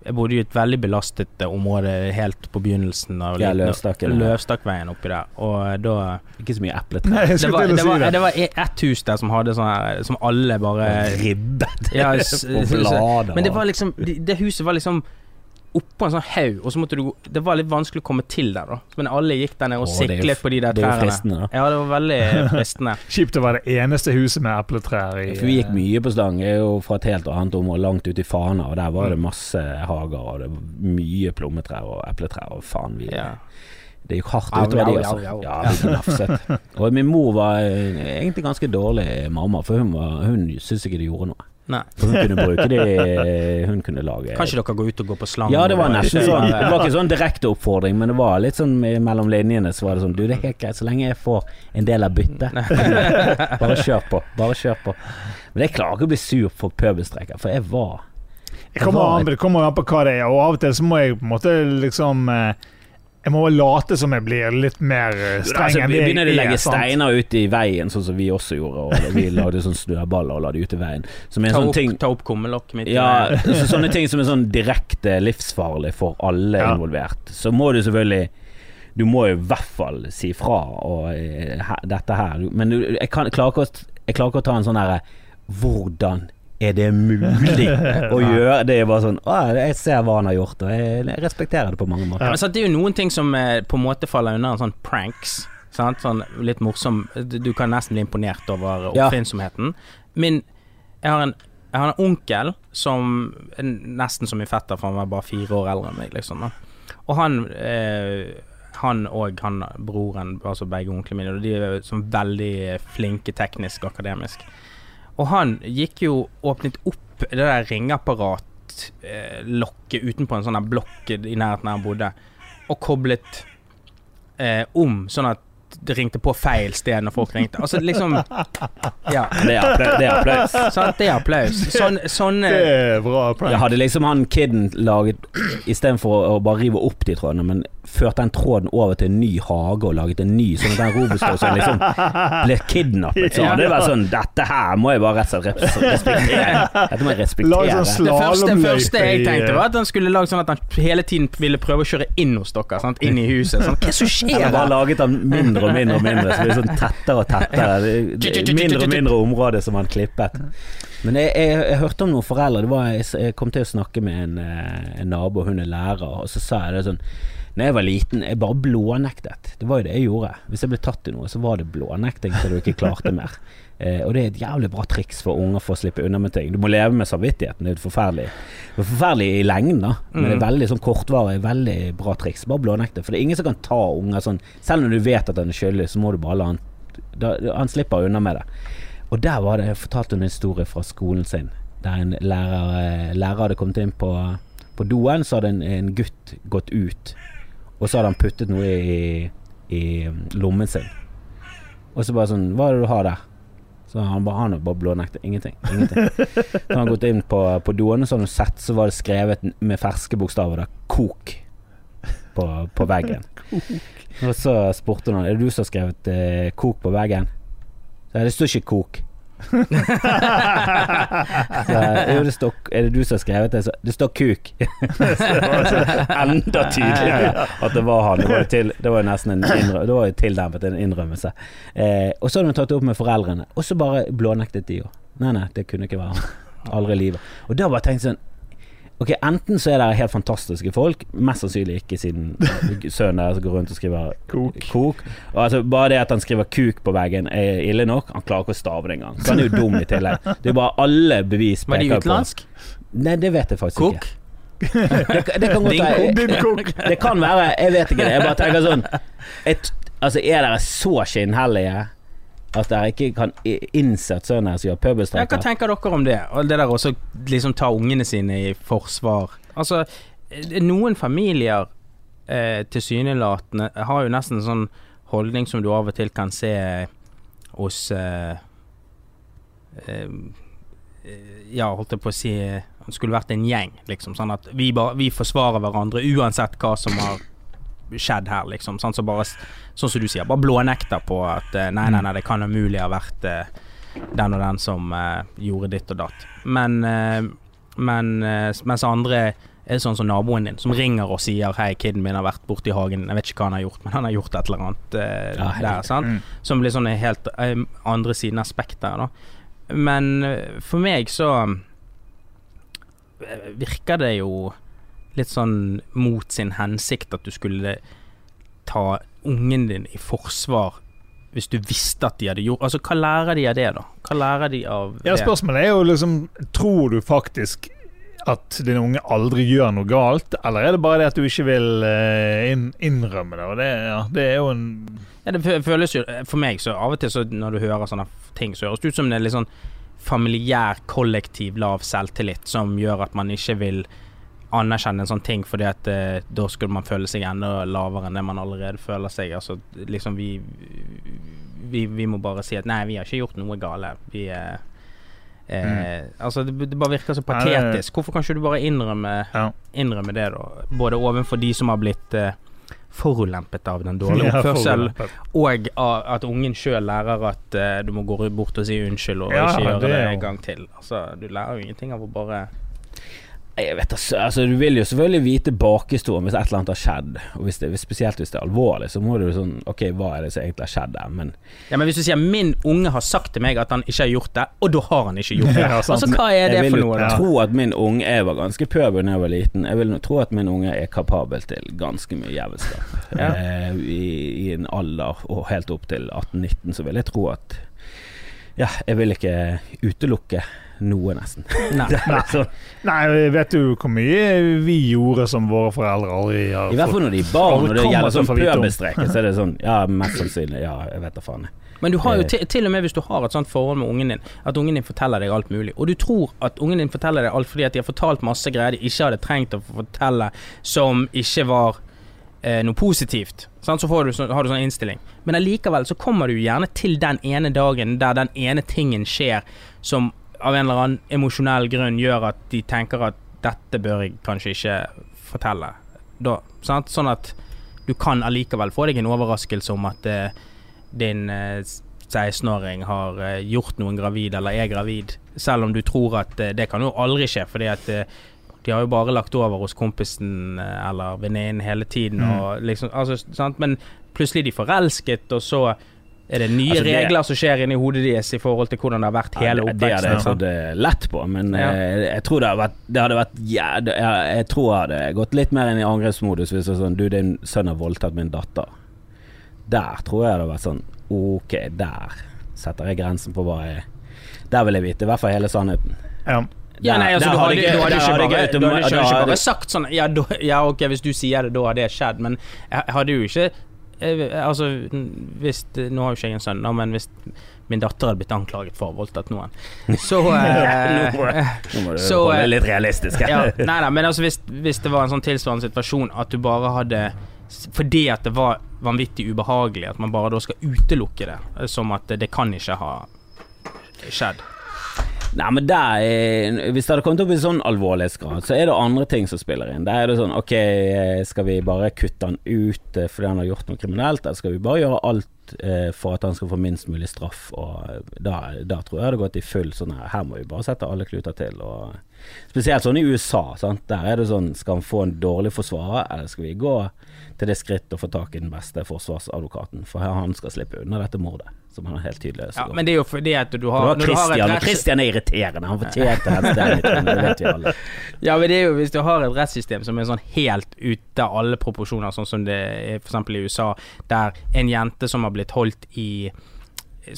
Jeg bodde i et veldig belastet eh, område helt på begynnelsen av Ja, Løvstakken. Løvstakkveien oppi der. Og eh, da Ikke så mye epletre. Det, det var, det, si var, det. det var ett hus der som hadde sånn her Som alle bare Ribbet ja, og blader. Men det var liksom Det, det huset var liksom oppå en sånn haug, og så måtte du gå Det var litt vanskelig å komme til der, da. Men alle gikk der ned og det siklet på de der Det er jo trærne. fristende, da. Ja, det var veldig fristende. Kjipt å være det eneste huset med epletrær i For vi gikk mye på Stang. Jeg er jo fra et helt annet område, langt ute i Fana, og der var Mm. det masse hager, og det var mye plommetrær og epletrær, og faen, vi Ja. Det gikk hardt utover de, altså. au, au. Ja, vi ble nafset. Og min mor var eh, egentlig ganske dårlig mamma, for hun, var, hun syntes ikke det gjorde noe. Nei. Hun kunne bruke det Hun kunne lage Kanskje dere går ut og går på slang? Ja, det var nesten sånn. Det var ikke sånn direkte oppfordring, men det var litt sånn mellom linjene så var det sånn Du, det er helt greit så lenge jeg får en del av byttet. Bare kjør på. Bare kjør på. Men jeg klarer ikke å bli sur for pøbelstreker, for jeg var jeg kommer an, det kommer an på hva det er, og av og til så må jeg på en måte liksom eh, Jeg må late som jeg blir litt mer eh, streng altså, enn vi er. begynner å legge er. steiner ut i veien, sånn som vi også gjorde. Og vi lagde sånn snøballer og la de ut i veien. Som er Ta sånn opp, ting ta opp kummelokket mitt. Ja, så sånne ting som er sånn direkte livsfarlig for alle Ja. involvert. Så må du selvfølgelig Du må i hvert fall si fra og eh, he, dette her. Men du, jeg, kan, jeg, klarer ikke å, jeg klarer ikke å ta en sånn herre Hvordan er det mulig å gjøre? Det er bare sånn Å, jeg ser hva han har gjort, og jeg, respekterer det på mange måter. Ja, men det er jo noen ting som eh, på en måte faller under en sånn pranks. Sant? Sånn litt morsom Du du kan nesten bli imponert over oppfinnsomheten. Min Jeg har en jeg har en onkel som er nesten som min fetter, for han var bare fire år eldre enn meg. Liksom, da. Og han eh, Han og han broren, altså begge onklene mine, de er sånn veldig flinke teknisk og akademisk. Og han gikk jo åpnet opp det der ringeapparat eh, utenpå en sånn blokk i nærheten der han bodde, og koblet eh, om, sånn at det ringte på feil sted når folk ringte. Altså liksom Ja. Det er applaus. Det er applaus. Sånn, det er applaus. Sånn, sånne Det er bra applaus. Jeg hadde liksom han kiden laget Istedenfor å, å bare rive opp de trådene, men førte den tråden over til en ny hage og laget en ny, sånn at den robotstøvsugeren liksom ble kidnappet. Så Ja. det var sånn Dette her må jeg bare rett og slett respektere. Dette må jeg Lag respektere. sånn det første, første jeg tenkte, var at han skulle lage sånn at han hele tiden ville prøve å kjøre inn hos dere. Sant? Inn i huset. Sånn, Hva er det som skjer har bare laget den mindre og mindre og mindre, så det blir sånn tettere og tettere. Er Mindre og mindre område som han klippet. Men jeg, jeg, jeg hørte om noen foreldre. Det var, jeg, jeg kom til å snakke med en, eh, en nabo, hun er lærer, og så sa jeg det sånn Når jeg var liten, jeg bare blånektet. Det var jo det jeg gjorde. Hvis jeg ble tatt i noe, så var det blånekting til du ikke klarte mer. Eh, og det er et jævlig bra triks for unger for å slippe unna med ting. Du må leve med samvittigheten. Det er forferdelig Det er forferdelig i lengden, da. Men det er veldig sånn kortvarig, veldig bra triks. Bare blånekte. For det er ingen som kan ta unger sånn Selv når du vet at han er skyldig, så må du bare la han da, Han slipper unna med det. Og der var det jeg fortalte hun en historie fra skolen sin, der en lærer, eh, lærer hadde kommet inn på, på doen, så hadde en, en gutt gått ut, og så hadde han puttet noe i, i lommen sin. Og så bare sånn Hva er det du har der? Så han bare, han bare blånektet. Ingenting. Ingenting. Så han gått inn på, på doen, og så hadde han sett, så var det skrevet med ferske bokstaver der 'kok' på, på veggen. Og så spurte han Er det du som har skrevet eh, 'kok' på veggen. Så det står ikke 'kok'. Så, er det du som har skrevet det? Så, det står 'kuk'. enda tydeligere at det var han. Det var jo, til, det var jo nesten en innrø- Det var jo tildempet en innrømmelse. Eh, og så hadde hun tatt det opp med foreldrene, og så bare blånektet de jo. Nei, nei, det kunne ikke være han. Aldri i livet. Og da bare tenkte jeg sånn Ok, enten så er det helt fantastiske folk, mest sannsynlig ikke siden sønnen deres går rundt og skriver Kok. kok. Og altså, bare det at han skriver kuk på veggen er ille nok. Han klarer ikke å stave det engang. Så han er jo dum i tillegg. Det er bare alle bevis Var de peker utenlandsk? Nei, det vet jeg faktisk Kok? ikke. Det, det kan godt være Din kok. Det kan være, jeg vet ikke det. Jeg bare tenker sånn et, Altså, er dere så skinnhellige at dere ikke kan innsette sønnen deres gjør Ja, hva tenker dere om det? Og det der også liksom ta ungene sine i forsvar. Altså, eh, noen familier eh, tilsynelatende har jo nesten en sånn holdning som du av og til kan se hos eh, eh, Ja, holdt jeg på å si eh, skulle vært en gjeng, liksom. Sånn at vi, bare, vi forsvarer hverandre uansett hva som har skjedd her, liksom. Sånn som bare Sånn som du sier, bare blånekter på at eh, nei, nei, nei, det kan umulig ha vært eh, den og den som eh, gjorde ditt og datt. Men, men mens andre er sånn som naboen din, som ringer og sier 'hei, kiden min har vært borte i hagen', jeg vet ikke hva han har gjort, men han har gjort et eller annet eh, Ja, der, sant. Mm. Som blir sånn helt eh, andre siden av spekteret, da. Men for meg så virker det jo litt sånn mot sin hensikt at du skulle ta ungen din i forsvar hvis du visste at de hadde gjort Altså, hva lærer de av det, da? Hva lærer de av det? Ja, spørsmålet er jo liksom Tror du faktisk at din unge aldri gjør noe galt, eller er det bare det at du ikke vil eh, innrømme det? Og det, ja, det er jo en Ja, det føles jo For meg, så av og til så når du hører sånne ting, så høres det ut som det er litt sånn familiær, kollektiv lav selvtillit som gjør at man ikke vil anerkjenne en sånn ting, fordi at eh, da skulle man føle seg enda lavere enn det man allerede føler seg. Altså liksom vi vi, vi må bare si at nei, vi har ikke gjort noe gale. Vi eh, eh, Altså, det, det bare virker så patetisk. Hvorfor kan ikke du bare innrømme, Ja. innrømme det, da? Både overfor de som har blitt eh, forulempet av den dårlige Ja, oppførselen, forulempet. og at ungen sjøl lærer at uh, du må gå bort og si unnskyld, og Ja, ikke gjøre det det, en gang til. Altså, du lærer jo ingenting av å bare Jeg vet altså, Du vil jo selvfølgelig vite bakhistorien hvis et eller annet har skjedd. Og hvis det, Spesielt hvis det er alvorlig, så må du jo sånn Ok, hva er det som egentlig har skjedd der? Men Ja, men hvis du sier 'min unge har sagt til meg at han ikke har gjort det', og da har han ikke gjort det. Ja, altså, hva er det jeg vil for jo noe, tro at min unge Jeg var ganske pøbel da jeg var liten. Jeg vil tro at min unge er kapabel til ganske mye jævelskap. Ja. eh, i, I en alder og helt opp til 18-19 så vil jeg tro at Ja, jeg vil ikke utelukke noe, nesten. Nei. Sånn. Nei, vet du hvor mye vi gjorde som våre foreldre aldri har I hvert fall når de er barn, når det gjelder sånn pøbelstreker, så er det sånn Ja, mest sannsynlig. Ja, jeg vet da faen. Men du har jo Eh. til, til og med hvis du har et sånt forhold med ungen din, at ungen din forteller deg alt mulig, og du tror at ungen din forteller deg alt fordi at de har fortalt masse greier de ikke hadde trengt å fortelle, som ikke var eh, noe positivt, sant? så du så, har du sånn innstilling. Men allikevel så kommer du gjerne til den ene dagen der den ene tingen skjer som av en eller annen emosjonell grunn gjør at de tenker at dette bør jeg kanskje ikke fortelle. Da? Sånn at du kan allikevel få deg en overraskelse om at eh, din eh, 16-åring har eh, gjort noen gravid eller er gravid, selv om du tror at eh, det kan jo aldri skje, fordi at eh, de har jo bare lagt over hos kompisen eh, eller venninnen hele tiden. Mm. Og liksom, altså, sant? Men plutselig er de forelsket, og så er det nye Altså, det- regler som skjer inni hodet deres i forhold til hvordan det har vært hele oppveksten? det, det hadde jeg trodd eh, lett på, men Ja. jeg, jeg tror det hadde vært, det hadde vært ja, det, jeg, jeg tror jeg hadde gått litt mer inn i angrepsmodus hvis det var sånn Du, din sønn har voldtatt min datter. Der tror jeg det hadde vært sånn Ok, der setter jeg grensen på hva jeg Der vil jeg vite i hvert fall hele sannheten. Ja. Ja, nei, altså, du hadde hadde, du hadde ikke bare, du hadde ikke, ikke bare sagt sånn ja, da, ja, ok, hvis du sier det, da har det skjedd, men jeg, jeg hadde jo ikke eh, Altså, hvis Nå har jo ikke jeg en sønn, men hvis min datter hadde blitt anklaget for å ha voldtatt noen, så eh, Nå må du Så, holde eh, litt realistisk ja, Nei da, men altså hvis, hvis det var en sånn tilsvarende situasjon at du bare hadde Fordi at det var vanvittig ubehagelig, at man bare da skal utelukke det, eh, som at det kan ikke ha skjedd. Nei, men der er, Hvis det hadde kommet opp i sånn alvorlighetsgrad, så er det andre ting som spiller inn. Der er det sånn Ok, eh, skal vi bare kutte han ut eh, fordi han har gjort noe kriminelt, eller skal vi bare gjøre alt eh, for at han skal få minst mulig straff? Og da, da tror jeg det hadde gått i full sånn her Her må vi bare sette alle kluter til. Og Spesielt sånn i USA. Sant? Der er det sånn Skal han få en dårlig forsvarer, eller skal vi gå til det skritt å få tak i den beste forsvarsadvokaten? For han skal slippe unna dette mordet, som han er helt tydelig Ja, så men det er jo fordi at du har, du har Christian, og Christian er irriterende. Han fortjente den det vet vi alle. Ja, men det er jo hvis du har et rettssystem som er sånn helt ute av alle proporsjoner, sånn som det er f.eks. i USA, der en jente som har blitt holdt i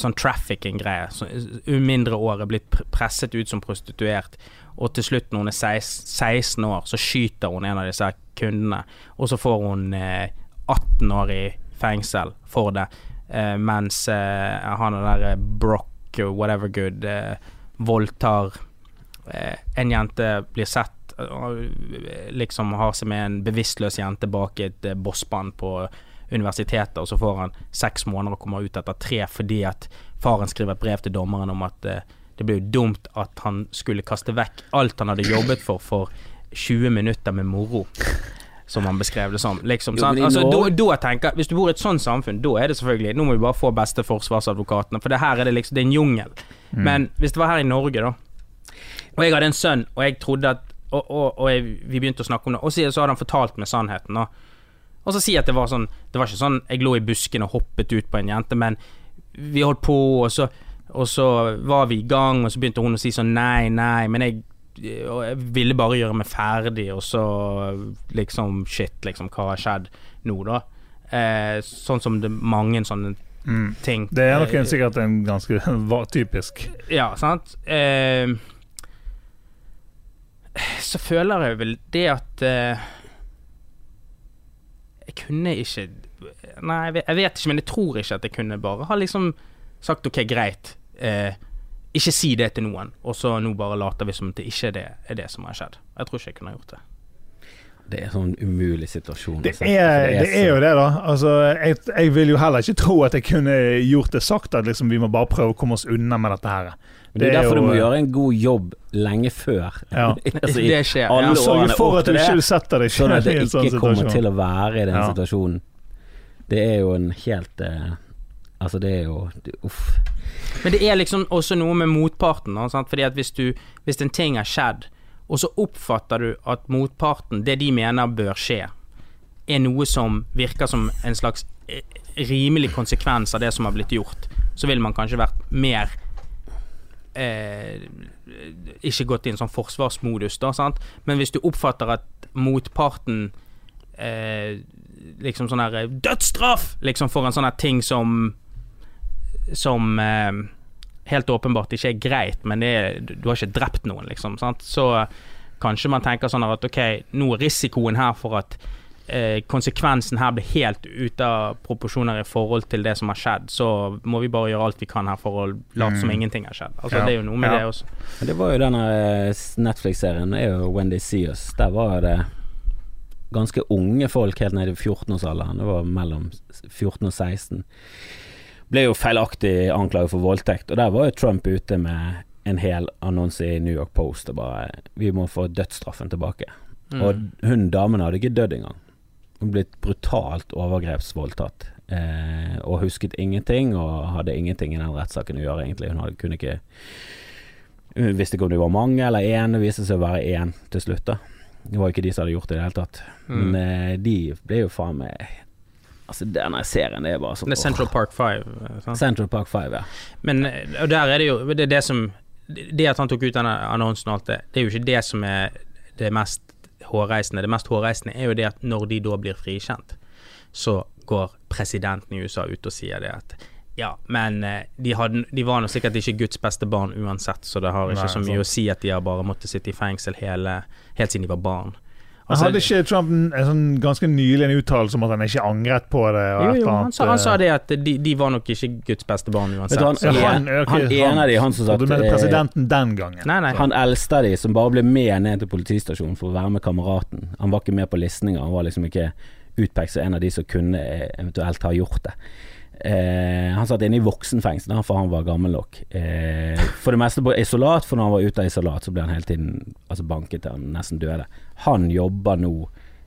sånn trafficking-greie, så umindre år er blitt presset ut som prostituert, og til slutt når hun er 16, 16 år, så skyter hun en av disse kundene, og så får hun eh, 18 år i fengsel for det, eh, mens eh, han og der eh, Brock, eh, whatever good, eh, voldtar eh, en jente blir sett liksom har seg med en bevisstløs jente bak et eh, bossband på universitetet, og så får han seks måneder og kommer ut etter tre fordi at faren skriver et brev til dommeren om at eh, det jo dumt at han skulle kaste vekk alt han hadde jobbet for for 20 minutter med moro. Som han beskrev det som. Liksom, Jo? Altså, da, da tenker Hvis du bor i et sånt samfunn, da er det selvfølgelig Nå må vi bare få beste forsvarsadvokatene, for det her er det liksom Det er en jungel. Men hvis det var her i Norge, da, og jeg hadde en sønn, og jeg trodde at Og, og, og jeg, vi begynte å snakke om det, og så, så hadde han fortalt meg sannheten. Og, Og så si at det var sånn Det var ikke sånn jeg lå i busken og hoppet ut på en jente, men vi holdt på, og så, og så var vi i gang, og så begynte hun å si sånn nei, nei, men jeg og jeg ville bare gjøre meg ferdig, og så liksom Shit, liksom, hva har skjedd nå, da? Eh, sånn som det mange sånne Mm. ting. Det er nok Eh, en, sikkert en ganske typisk. ja, sant. Eh, så føler jeg vel det at eh, Jeg kunne ikke Nei, jeg vet, jeg vet ikke, men jeg tror ikke at jeg kunne bare ha liksom sagt ok, greit. Eh, ikke si det til noen, og så nå bare later vi som det ikke er det, er det som har skjedd. Jeg tror ikke jeg kunne gjort det. Det er en sånn umulig situasjon. Det er, det er, det er jo det, da. Altså, jeg, jeg vil jo heller ikke tro at jeg kunne gjort det sagt, at liksom, vi må bare prøve å komme oss unna med dette her. Men Det er det er derfor du må gjøre en god jobb lenge før. Ja. altså, det skjer. alle Ja. Sørge årene for at du ikke setter deg Sånn at selv det i en sånn ikke kommer til å være i den Ja. situasjonen. Det er jo en helt eh, Altså, det er jo det- Uff. Men det er liksom også noe med motparten. Sant? Fordi at hvis, du, hvis en ting har skjedd, og så oppfatter du at motparten, det de mener bør skje, er noe som virker som en slags eh, rimelig konsekvens av det som har blitt gjort, så ville man kanskje vært mer eh, Ikke gått i en sånn forsvarsmodus, da, sant. Men hvis du oppfatter at motparten eh, liksom sånn her Dødsstraff! Liksom for en sånn her ting som som eh, helt åpenbart ikke er greit, men det er, du har ikke drept noen, liksom. Sant? Så kanskje man tenker sånn at ok, nå er risikoen her for at eh, konsekvensen her blir helt ute av proporsjoner i forhold til det som har skjedd, så må vi bare gjøre alt vi kan her for å late som Mm. ingenting har skjedd. Altså Ja. Det er jo noe med Ja. det også. Men det var jo denne eh, Netflix-serien, det er jo When They See Us. Der var det ganske unge folk helt ned i 14-årsalderen, det var mellom 14 og 16, ble jo feilaktig anklaget for voldtekt. Og der var jo Trump ute med en hel annonse i New York Post og bare Vi må få dødsstraffen tilbake. Mm. Og hun damen hadde ikke dødd engang. Hun ble brutalt overgrepsvoldtatt. Eh, og husket ingenting, og hadde ingenting i den rettssaken å gjøre, egentlig. Hun hadde, kunne ikke Hun visste ikke om det var mange eller én, det viste seg å være én til slutt, da. Det var ikke de som hadde gjort det i det hele tatt. Mm. Men eh, de ble jo faen meg Altså, denne serien, det er bare sånn Det er Central Park 5. eh, sant? Central Park 5, ja. Men eh, og der er det jo Det er det som Det at han tok ut denne annonsen og alt det, det er jo ikke det som er det mest hårreisende. Det mest hårreisende er jo det at når de da blir frikjent, så går presidenten i USA ut og sier det at ja, men eh, de, hadde, de var nå sikkert ikke Guds beste barn uansett, så det har ikke Nei, så mye sant. å si at de har bare måttet sitte i fengsel hele, helt siden de var barn. Altså, hadde ikke Trump en, en sånn ganske nylig en uttalelse om at han ikke angret på det? Og jo, jo, han sa, han sa eh, det at de, de var nok ikke Guds beste barn uansett. han. Ja, han, han- ok, han av de, han som Så satt du mener eh, presidenten den gangen? Nei, nei. Han eldste av de som bare ble med ned til politistasjonen for å være med kameraten. Han var ikke med på listninga, han var liksom ikke utpekt som en av de som kunne eh, eventuelt ha gjort det. Eh, han satt inne i voksenfengsel, for han var gammel nok. Eh, for det meste på isolat, for når han var ute av isolat, så ble han hele tiden altså banket til han nesten døde. Han jobber nå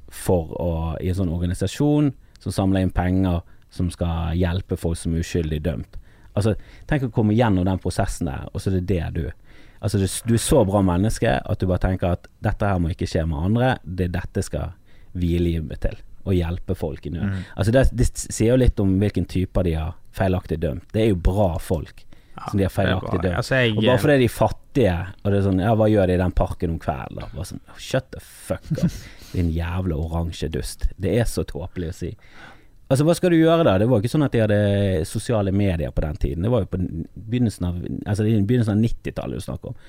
for å, i en sånn organisasjon som samler inn penger som skal hjelpe folk som er uskyldig dømt. Altså, tenk å komme gjennom den prosessen der, og så er det det du Altså, du, er så bra menneske at du bare tenker at dette her må ikke skje med andre, det er dette skal gi livet til. Å hjelpe folk i nød. Mm. Altså, det, det sier jo litt om hvilken typer de har feilaktig dømt. Det er jo bra folk som de har feilaktig dømt. Altså, jeg, Og bare fordi de er fattige, og det er sånn Ja, hva gjør de i den parken om kvelden? da? Bare sånn Shut the fuck up, din jævla oransje dust. Det er så tåpelig å si. Altså, hva skal du gjøre da? Det var ikke sånn at de hadde sosiale medier på den tiden. Det var jo på begynnelsen av Altså, begynnelsen av 90-tallet du snakker om.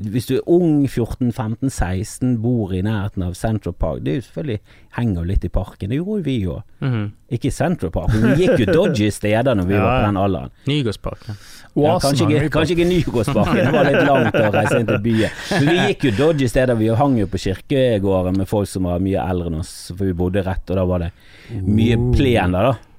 Hvis du er ung, 14-15-16, bor i nærheten av Central Park Det er jo selvfølgelig henger jo litt i parken. Det gjorde jo vi òg. -hmm. Ikke i Central Park, men vi gikk jo dodgy steder når vi Ja, var på den alderen. Nygårdsparken. Ja, kanskje, ikke, kanskje ikke Nygårdsparken, det var litt langt å reise inn til byen. Men vi gikk jo dodgy steder. Vi hang jo på kirkegården med folk som var mye eldre enn oss, for vi bodde rett, og da var det mye plen der, da.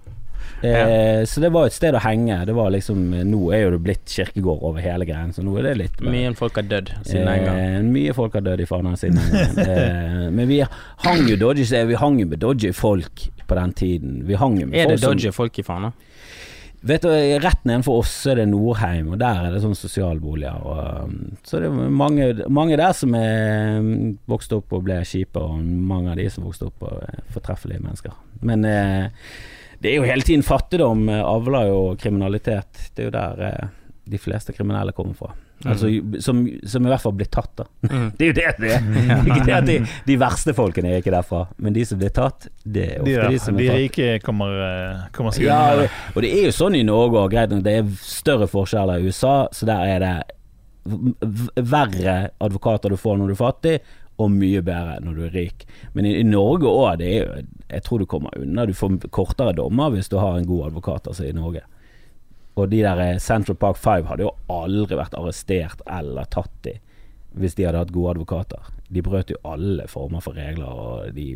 Eh, Så det var et sted å henge. Det var liksom Nå er jo det blitt kirkegård over hele greien, så nå er det litt Mye folk har dødd siden den gang. Eh, mye folk har dødd i Fana siden den gang. Eh, men vi hang jo dodgy. Vi hang jo med dodgy folk på den tiden. Vi hang jo med Er det dodgy folk i Fana? Vet du, Rett nedenfor oss er det Nordheim, og der er det sånn sosialboliger. Og, um, så det er mange, mange der som er vokste vokst opp og ble kjipe, og mange av de som vokste opp og er fortreffelige mennesker. Men eh, det er jo hele tiden fattigdom eh, avler jo kriminalitet. Det er jo der eh, de fleste kriminelle kommer fra. Altså, som, som i hvert fall blir tatt, da. Mhm. Det er jo det det er. Ikke det at de, de verste folkene er ikke derfra, men de som blir tatt, det er ofte De, de, som de er tatt. rike kommer, eh, kommer seg Ja, unna. og, det er jo sånn i Norge òg, greit nok. Det er større forskjeller i USA, så der er det verre advokater du får når du er fattig, og mye bedre når du er rik. Men i, i Norge òg, det er jo Jeg tror du kommer unna. Du får kortere dommer hvis du har en god advokat, altså, i Norge. Og de der eh, Central Park Five hadde jo aldri vært arrestert eller tatt i hvis de hadde hatt gode advokater. De brøt jo alle former for regler, og de,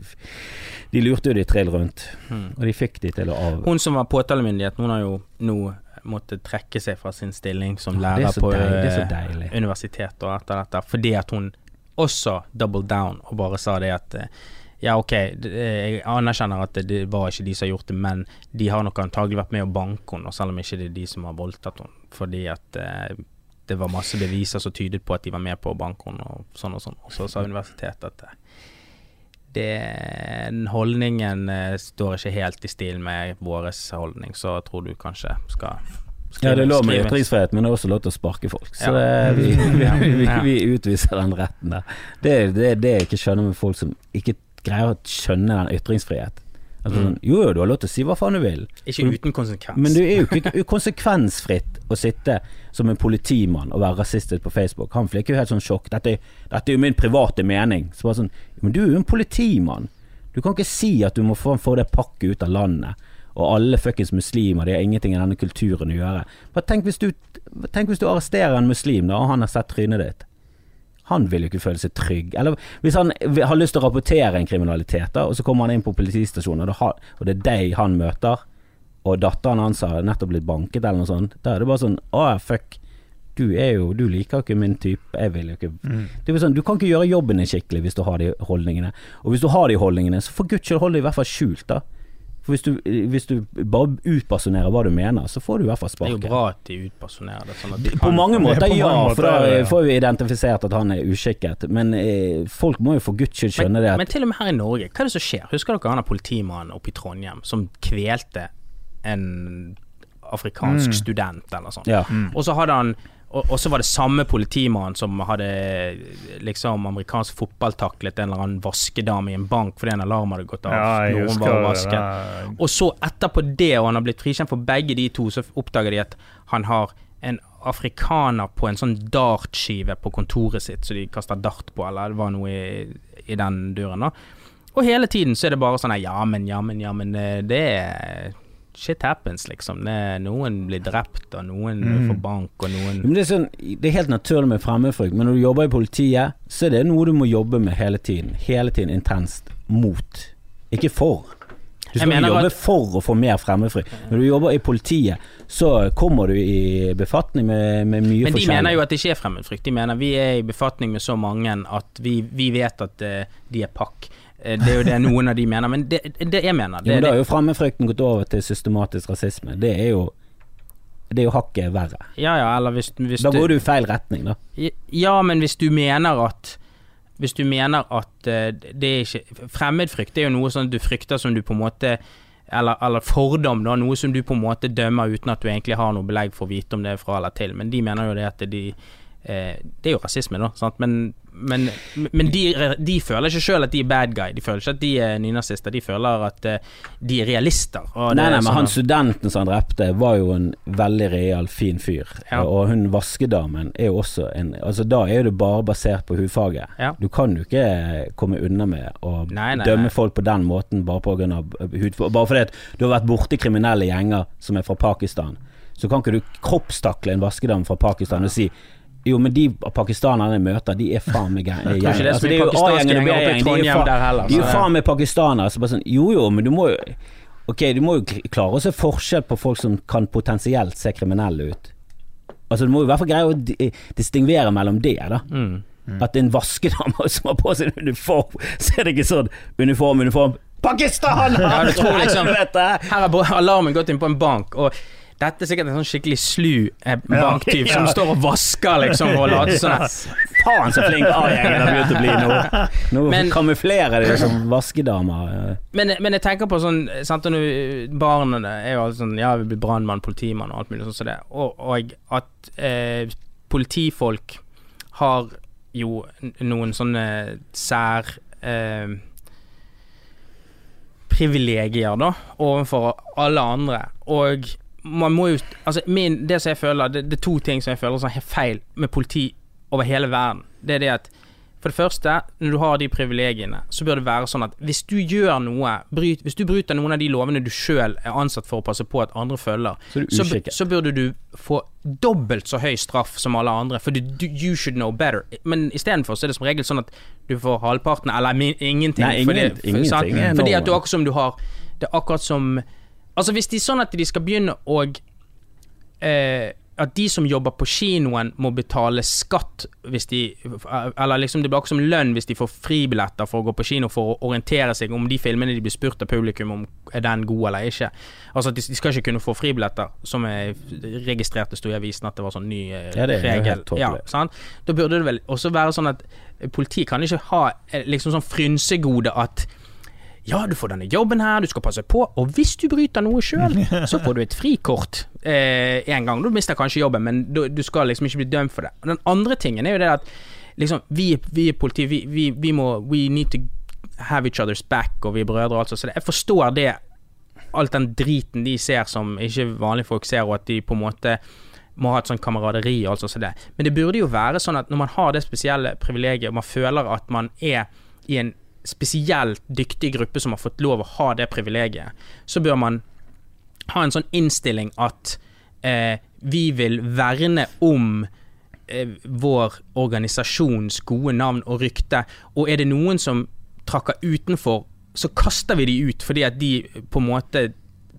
de lurte jo de trill rundt. Mm. Og de fikk de til å av... Hun som var påtalemyndighet, hun har jo nå måttet trekke seg fra sin stilling som er lærer ja, på deilig, eh, deilig. universitet og etter dette, fordi at hun også double down og bare sa det at eh, ja, ok, jeg anerkjenner at det, var ikke de som har gjort det, men de har nok antagelig vært med å banke henne, selv om ikke det er de som har voldtatt henne, fordi at eh, det var masse beviser som tydet på at de var med på å banke henne og sånn og sånn. Og så sa universitetet at eh, den holdningen eh, står ikke helt i stil med vår holdning, så jeg tror du kanskje skal skrive, Ja, det er lov med ytringsfrihet, men det er også lov til å sparke folk. Så Ja. det, vi, vi, vi, vi utviser den retten der. Det er det, det jeg ikke skjønner med folk som ikke greier å skjønne den ytringsfrihet. Altså, Mm. sånn, jo, du har lov til å si hva faen du vil, Ikke uten konsekvens. men du er jo ikke konsekvensfritt å sitte som en politimann og være rasistisk på Facebook. Han fikk jo helt sånn sjokk. Dette, dette er jo min private mening. Så bare sånn, men du er jo en politimann. Du kan ikke si at du må få, få det pakket ut av landet. Og alle fuckings muslimer, de har ingenting i denne kulturen å gjøre. Bare tenk hvis du, tenk hvis du arresterer en muslim, da, og han har sett trynet ditt. Han vil jo ikke føle seg trygg. Eller hvis han har lyst til å rapportere en kriminalitet, da, og så kommer han inn på politistasjonen, og det, er deg han møter, og datteren hans har nettopp blitt banket eller noe sånt, da er det bare sånn Å, fuck. Du er jo Du liker jo ikke min type. Jeg vil jo ikke det er sånn, Du kan ikke gjøre jobben din skikkelig hvis du har de holdningene. Og hvis du har de holdningene, så for guds skyld hold det i hvert fall skjult, da. For hvis du, hvis du bare utpersonerer hva du mener, så får du i hvert fall Det er jo bra at de utpersonerer det. Sånn at de På mange måter, på mange ja, måter for da får vi identifisert at han er uskikket. Men eh, folk må jo for guds skyld skjønne det Men til og med her i Norge, hva er det som skjer? Husker dere han politimannen oppe i Trondheim som kvelte en afrikansk student eller noe sånt? Ja. Og så hadde han og, og så var det samme politimann som hadde liksom amerikansk fotballtaklet en eller annen vaskedame i en bank fordi en alarm hadde gått av. Ja, Noen var det. vasket. der. Og så etterpå det, og han har blitt frikjent for begge de to, så oppdager de at han har en afrikaner på en sånn dartskive på kontoret sitt, så de kaster dart på, eller det var noe i, i den duren, da. Og hele tiden så er det bare sånn ja, men, ja, men, ja, men eh, det er Shit happens, liksom. Det, noen blir drept, og noen Mm. får bank, og noen Men det, er sånn, det er helt naturlig med fremmedfrykt, men når du jobber i politiet, så er det noe du må jobbe med hele tiden. Hele tiden intenst mot, ikke for. Du skal jobbe at- for å få mer fremmedfrykt. Når du jobber i politiet, så kommer du i befatning med, med mye Men de forskjellig. mener jo at det ikke er fremmedfrykt. De mener vi er i befatning med så mange at vi, vi vet at uh, de er pakk. Eh, det er jo det noen av de mener, men det, det jeg mener Jo, det, men da er jo fremmedfrykten gått over til systematisk rasisme. Det er jo Det er jo hakket verre. Ja ja, eller hvis, hvis Da går du i feil retning, da. Ja, men hvis du mener at Hvis du mener at eh, det er ikke Fremmedfrykt er jo noe sånn du frykter som du på en måte eller, eller fordom, da. Noe som du på en måte dømmer uten at du egentlig har noe belegg for å vite om det er fra eller til. Men de mener jo det at de Det er jo rasisme, da. Sant? Men, men, men de, de føler ikke sjøl at de er bad guy. De føler ikke at de er nynazister. De føler at eh, de er realister. Nei, nei, men sånn han studenten som han drepte, var jo en veldig real, fin fyr. Ja. Og hun vaskedamen er jo også en Altså, da er jo det bare basert på hudfaget. Ja. Du kan jo ikke komme unna med å Nei, nei, dømme folk på den måten bare på grunn av hudfarge. Bare fordi at du har vært borti kriminelle gjenger som er fra Pakistan, så kan ikke du kroppstakle en vaskedame fra Pakistan og si jo, men de pakistanerne jeg møter, de er faen meg gærne. Altså, det er jo A-gjengen og B-gjengen, de er jo faen meg pakistanere. Så bare sånn, jo jo, men du må jo Ok, du må jo klare å se forskjell på folk som kan potensielt se kriminelle ut. Altså Du må jo i hvert fall greie å distingvere mellom det, da. mm. At en vaskedame som har på seg uniform, så er det ikke sånn uniform, uniform Pakistan! Ja, liksom-! Her har alarmen gått inn på en bank, og dette er sikkert en sånn skikkelig slu eh, banktyv som står og vasker, liksom, og later sånn. Faen så flink A-gjengen har begynt å bli nå. Nå Men- kamuflerer de som vaskedamer. Men, men jeg tenker på sånn sant, Barna er jo alltid sånn Ja, vi blir brannmann, politimann og alt mulig sånn som det. Og, og at eh, politifolk har jo noen sånne sær eh, privilegier, da, overfor alle andre. Og man må jo Altså, min, det som jeg føler det, det er to ting som jeg føler som er feil med politi over hele verden. Det er det at for det første, når du har de privilegiene, så bør det være sånn at hvis du gjør noe bryt, Hvis du bryter noen av de lovene du sjøl er ansatt for å passe på at andre følger, Så så, så burde du få dobbelt så høy straff som alle andre, for du, du, you should know better. Men istedenfor så er det som regel sånn at du får halvparten, eller ingenting. Nei, ingen- fordi, ingenting sant? er fordi at du akkurat som du har Det er akkurat som Altså Hvis det er sånn at de skal begynne å eh, At de som jobber på kinoen må betale skatt hvis de Eller liksom det blir akkurat som lønn hvis de får fribilletter for å gå på kino for å orientere seg om de filmene de blir spurt av publikum om er den god eller ikke. Altså at de, de skal ikke kunne få fribilletter, som er registrert det sto i avisen at det var sånn ny eh, Ja, det regel. Ja, sant? Da burde det vel også være sånn at politiet kan ikke ha eh, liksom sånn frynsegode at ja, du får denne jobben her, du skal passe på, og hvis du bryter noe sjøl, så får du et frikort eh, en gang. Du mister kanskje jobben, men du, du skal liksom ikke bli dømt for det. Og den andre tingen er jo det at liksom, vi, vi er politi, vi, vi, vi må We need to have each other's back, og vi er brødre og alt sånt. Så det, jeg forstår det, alt den driten de ser som ikke vanlige folk ser, og at de på en måte må ha et sånn kameraderi og alt sånt som det. Men det burde jo være sånn at når man har det spesielle privilegiet, og man føler at man er i en spesielt dyktig gruppe som har fått lov å ha det privilegiet, så bør man ha en sånn innstilling at eh, vi vil verne om eh, vår organisasjons gode navn og rykte, og er det noen som trakker utenfor, så kaster vi de ut fordi at de på en måte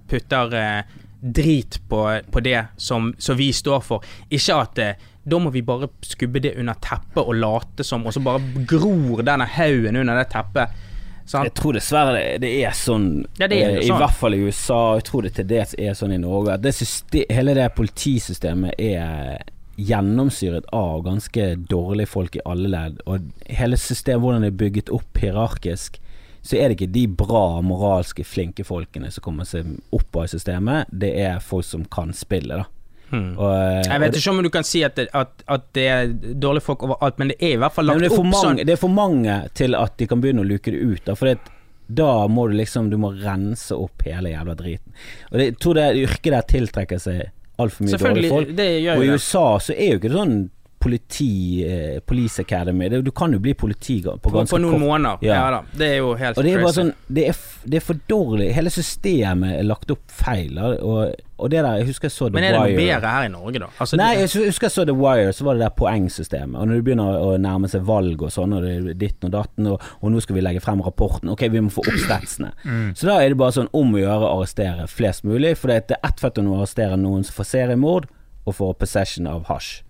putter eh, drit på, på det som, som vi står for. Ikke at eh, da må vi bare skubbe det under teppet og late som, og så bare gror denne haugen under det teppet. Sant? Jeg tror dessverre det, er sånn, Ja, det er sånn, eh, i sånn. hvert fall i USA, jeg tror det til dels er sånn i Norge, at det system, hele det politisystemet er gjennomsyret av ganske dårlige folk i alle ledd. Og hele systemet, hvordan det er bygget opp hierarkisk, så er det ikke de bra, moralske, flinke folkene som kommer seg opp av systemet, det er folk som kan spillet, da. Hmm. Og, eh, Jeg vet ikke om du kan si at det, at, at det er dårlige folk overalt, men det er i hvert fall lagt opp mange, sånn. det er for mange til at de kan begynne å luke det ut. Da, for det, da må du liksom Du må rense opp hele jævla driten. Og det, jeg tror det yrket der tiltrekker seg altfor mye dårlige folk. det gjør Og i det. USA så er jo ikke det sånn politi eh, Police Academy. Det, du kan jo bli politi på ganske kort på noen måneder. Ja. Ja. da. Det er jo helt Og det er crazy. sånn Det er, det er for dårlig. Hele systemet er lagt opp feil. Og, og det der Jeg husker jeg så The Men er det noe bedre her i Norge, da? Altså, Nei, jeg husker jeg så The Wire, så var det der poengsystemet. Og når du begynner å nærme seg valg og sånn, og det er ditten og datten, og, og nå skal vi legge frem rapporten, ok, vi må få opp statsene. Så da er det bare sånn om å gjøre å arrestere flest mulig, for det er ett fett om å arrestere noen som får seriemord, og får possession av hasj.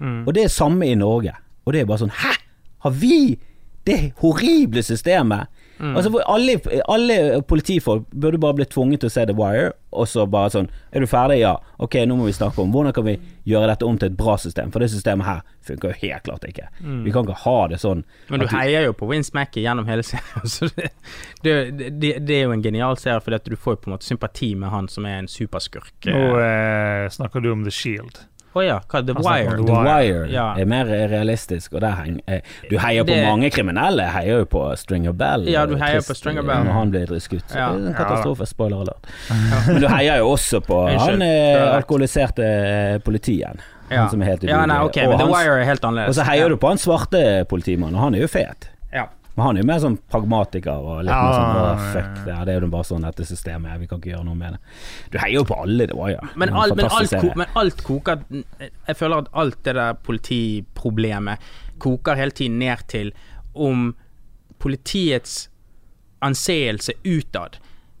Mm. Og det er samme i Norge. Og det er bare sånn Hæ? Har vi det horrible systemet? Mm. Altså alle, alle politifolk burde bare bli tvunget til å se The Wire, og så bare sånn Er du ferdig? Ja. Ok, nå må vi snakke om hvordan kan vi gjøre dette om til et bra system, for det systemet her funker jo helt klart ikke. Vi kan ikke ha det sånn. Mm. men du du- heier jo på Vince Mackey gjennom hele serien. Så det, det, det, det er jo en genial serie, fordi at du får jo på en måte sympati med han som er en superskurk. Nå eh, snakker du om The Shield. Å ja, hva The Wire? The Wire. Ja. er mer realistisk, og der henger eh, Du heier på Det- mange kriminelle. Jeg heier jo på Stringer Bell. Ja, du heier trist, på Stringer Bell. Når han blir skutt. Ja. det er en Ja, katastrofe. Spoiler alert. Men du heier jo også på han eh, er alkoholiserte eh, politien. Ja. Han som er helt ja, nei, okay, Og men The Wire er helt annerledes. Og så heier ja. du på han svarte politimannen, og han er jo fet. Ja. Men han er jo mer sånn pragmatiker og litt mer sånn oh, fuck det, det er jo bare sånn dette systemet er, vi kan ikke gjøre noe med det. Du heier jo på alle, det var jo Men, en alt, men, alt, men alt koker Jeg føler at alt det der politiproblemet koker hele tiden ned til om politiets anseelse utad.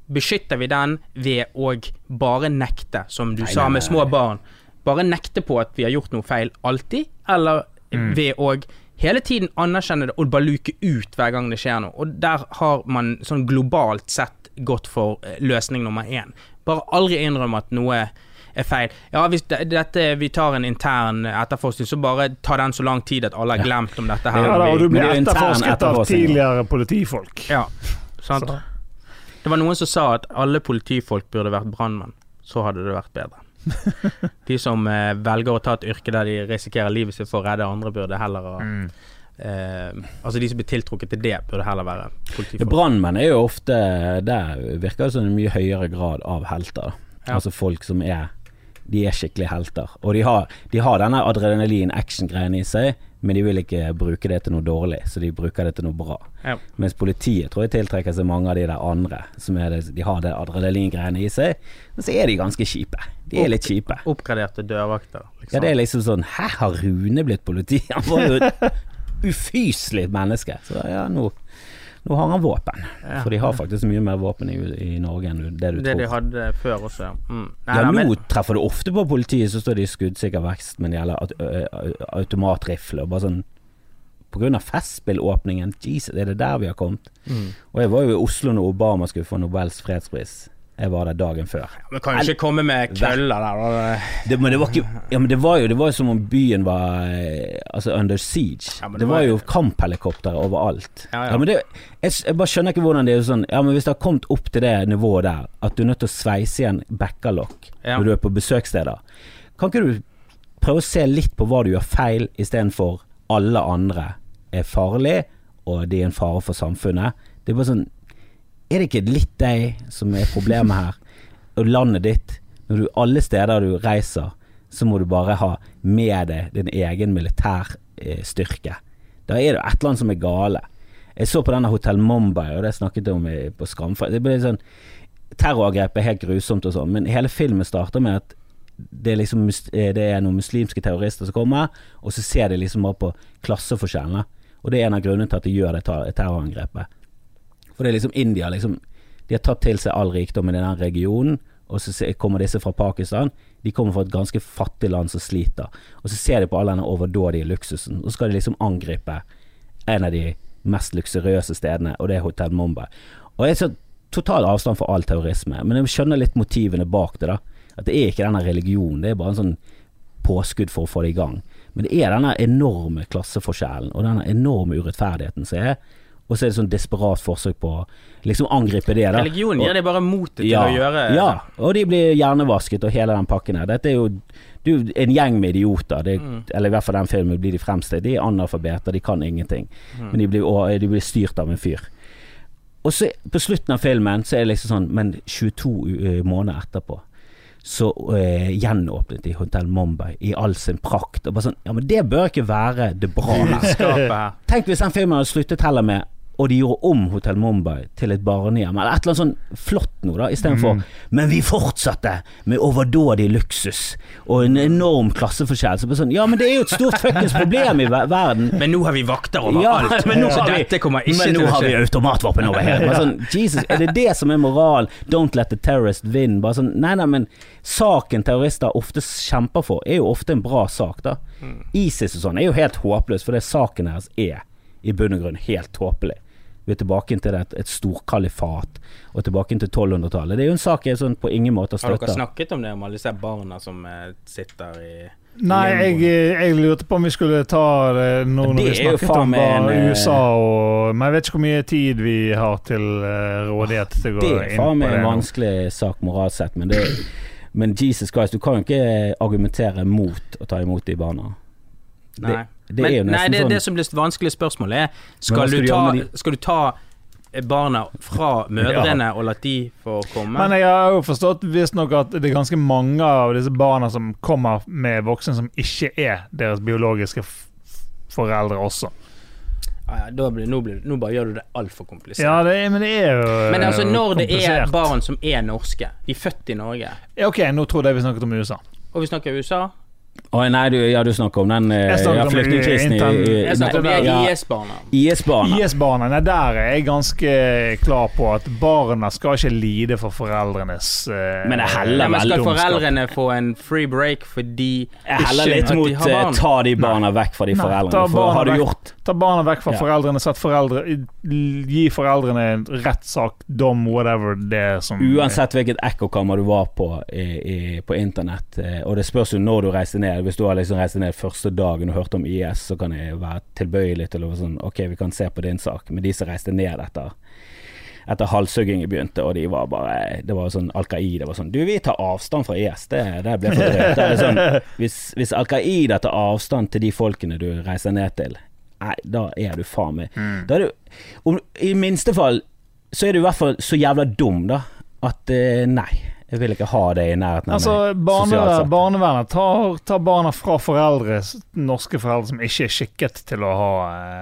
Beskytter vi den ved å bare nekte, som du Nei, sa med nei, små nei. barn? Bare nekte på at vi har gjort noe feil alltid, eller Mm. ved å hele tiden anerkjenne det og bare luke ut hver gang det skjer noe. Og der har man sånn globalt sett gått for eh, løsning nummer én. Bare aldri innrømme at noe er feil. Ja, hvis det, dette, vi tar en intern etterforskning, så bare tar den så lang tid at alle har glemt om dette her. Ja, da, og du blir det er jo intern etterforsket av tidligere politifolk. Ja, sant. Så- Det var noen som sa at alle politifolk burde vært brannmenn. Så hadde det vært bedre. De som eh, velger å ta et yrke der de risikerer livet sitt for å redde andre, burde heller ha Mm. eh, Altså de som blir tiltrukket til det, burde heller være politifolk. Brannmenn er jo ofte Det virker som en mye høyere grad av helter. Ja. Altså folk som er De er skikkelig helter. Og de har, de har denne adrenalin-action-greien i seg, men de vil ikke bruke det til noe dårlig, så de bruker det til noe bra. Ja. Mens politiet tror jeg tiltrekker seg mange av de der andre, som det, de har det adrenalin-greiene i seg, men så er de ganske kjipe. De er litt kjipe. Oppgraderte dørvakter. Liksom. Ja, det er liksom sånn Hæ, har Rune blitt politi? Han var jo et ufyselig menneske. Så ja, nå, nå har han våpen. Ja. For de har faktisk mye mer våpen i, i Norge enn det du det tror. de hadde før også. Mm. Nei, ja, nå men, treffer du ofte på politiet, så står de i skuddsikker vekst med gjelder automatrifle og bare sånn av festspillåpningen, Jesus, er det der vi har kommet? mm. Og jeg var jo i Oslo når Obama skulle få Nobels fredspris. Jeg var der dagen før. men kan jo ikke komme med køller der. Det, men det var ikke Ja, men det var jo Det var jo som om byen var eh, Altså under siege. Ja, det, det var var- jo kamphelikoptre overalt. Ja, ja. men det jeg, jeg bare skjønner ikke hvordan det er sånn Ja, men hvis det har kommet opp til det nivået der, at du er nødt til å sveise igjen bekkerlokk Ja. når du er på besøkssteder, kan ikke du prøve å se litt på hva du gjør feil, istedenfor alle andre er farlig, og de er en fare for samfunnet? Det er bare sånn er det ikke litt deg som er problemet her? Og landet ditt, når du alle steder du reiser, så må du bare ha med deg din egen militærstyrke. Da er det et eller annet som er gale. Jeg så på denne Hotell Mumbai, og det snakket jeg om på Skramfra. Det ble sånn Terrorangrep er helt grusomt og sånn, men hele filmen starter med at det er liksom eh, Det er noen muslimske terrorister som kommer, og så ser de liksom bare på klasseforskjellene. Og det er en av grunnene til at de gjør det terrorangrepet. For det er liksom India liksom De har tatt til seg all rikdommen i den regionen, og så kommer disse fra Pakistan. De kommer fra et ganske fattig land som sliter. Og så ser de på all denne overdådige luksusen, og så skal de liksom angripe en av de mest luksuriøse stedene, og det er Hotell Mumbai. Og jeg er så total avstand for all terrorisme, men jeg skjønner litt motivene bak det. da At det er ikke denne religionen, det er bare en sånn påskudd for å få det i gang. Men det er denne enorme klasseforskjellen og denne enorme urettferdigheten som er. Og så er det sånn desperat forsøk på å liksom angripe det. da Religion gir gir dem bare motet til ja, å gjøre Ja, og de blir hjernevasket og hele den pakken her. Dette er jo, det er en gjeng med idioter, det, Mm. eller i hvert fall den filmen blir de fremstilt. De er analfabeter, de kan ingenting. Mm. Men de blir, og, de blir styrt av en fyr. Og så på slutten av filmen så er det liksom sånn Men 22 uh, måneder etterpå så uh, gjenåpnet de Hotell Mumbai i all sin prakt. Og bare sånn Ja, men det bør ikke være det bra. Her. Tenk hvis den filmen hadde sluttet heller med og de gjorde om Hotell Mumbai til et barnehjem, eller et eller annet sånn flott noe, da, istedenfor Mm. Men vi fortsatte med overdådig luksus og en enorm klasseforskjell. Så sånn, ja, men det er jo et stort fuckings problem i ver- verden. Men nå har vi vakter Ja, overalt, men nå så vi- dette kommer ikke Men nå har vi skje. automatvåpen over hele. Bare sånn, Jesus, er det det som er moral? Don't let the terrorist win. Bare sånn, nei, nei, men saken terrorister ofte kjemper for, er jo ofte en bra sak, da. Mm. ISIS og sånn er jo helt håpløs, for det saken deres er i bunn og grunn helt tåpelig. Vi er tilbake inn til et, et storkalifat, og tilbake inn til 1200-tallet. Det er jo en sak jeg sånn på ingen måte Har dere snakket om det, om alle disse barna som eh, sitter i Nei, jeg, jeg lurte på om vi skulle ta det nå når Det vi snakket om en, eh, USA og Men jeg vet ikke hvor mye tid vi har til eh, rådighet til å Det gå er inn faen på meg en vanskelig sak moralt sett, men det Men Jesus Christ, du kan jo ikke argumentere mot å ta imot de barna. Nei. det Men, er jo nei, det, sånn det som blir vanskelig spørsmål er Skal skal du ta, skal du ta barna fra mødrene og la de få komme? Men jeg har jo forstått visstnok at det er ganske mange av disse barna som kommer med voksne som ikke er deres biologiske foreldre også. Ah, ja, da blir, nå, blir, nå bare gjør du det altfor komplisert. Ja, det er, men det er jo Men altså, når det er barn som er norske, de er født i Norge, Ja, Ok, nå trodde jeg vi snakket om USA. og vi snakker USA Å nei, du, ja, du snakker om den eh, Jeg snakker ja, om flyktningkrisen i, intern- i, Jeg i snakker om de ja, IS-barna. IS-barna. IS-barna, nei, der er jeg ganske klar på at barna skal ikke lide for foreldrenes eh, Men det heller Ja, men skal dumskap. foreldrene få en free break fordi Jeg heller litt at de mot har eh, barn? ta de barna vekk fra de Nei, ta foreldrene. For barna har du vekk. gjort Ta barna vekk fra Ja. foreldrene, sett foreldre Gi foreldrene en rettssak, dom, whatever det er som Uansett hvilket ekkokammer du var på i, i, på internett, eh, og det spørs jo når du reiste ned. Hvis du har liksom reist ned første dagen og hørt om IS, så kan jeg være tilbøyelig til å være sånn Ok, vi kan se på din sak, men de som reiste ned etter etter halshuggingen begynte, og de var bare Det var sånn Al Qaida var sånn Du, vi tar avstand fra IS. Det, det ble for drøyt. Det sånn, hvis, hvis Al Qaida tar avstand til de folkene du reiser ned til, nei, da er du faen meg Mm. Da er du om, I minste fall så er du i hvert fall så jævla dum, da, at eh, nei. Jeg vil ikke ha det i nærheten av Altså, meg. barnevern. Barnevernet tar, tar barna fra foreldre, norske foreldre som ikke er skikket til å ha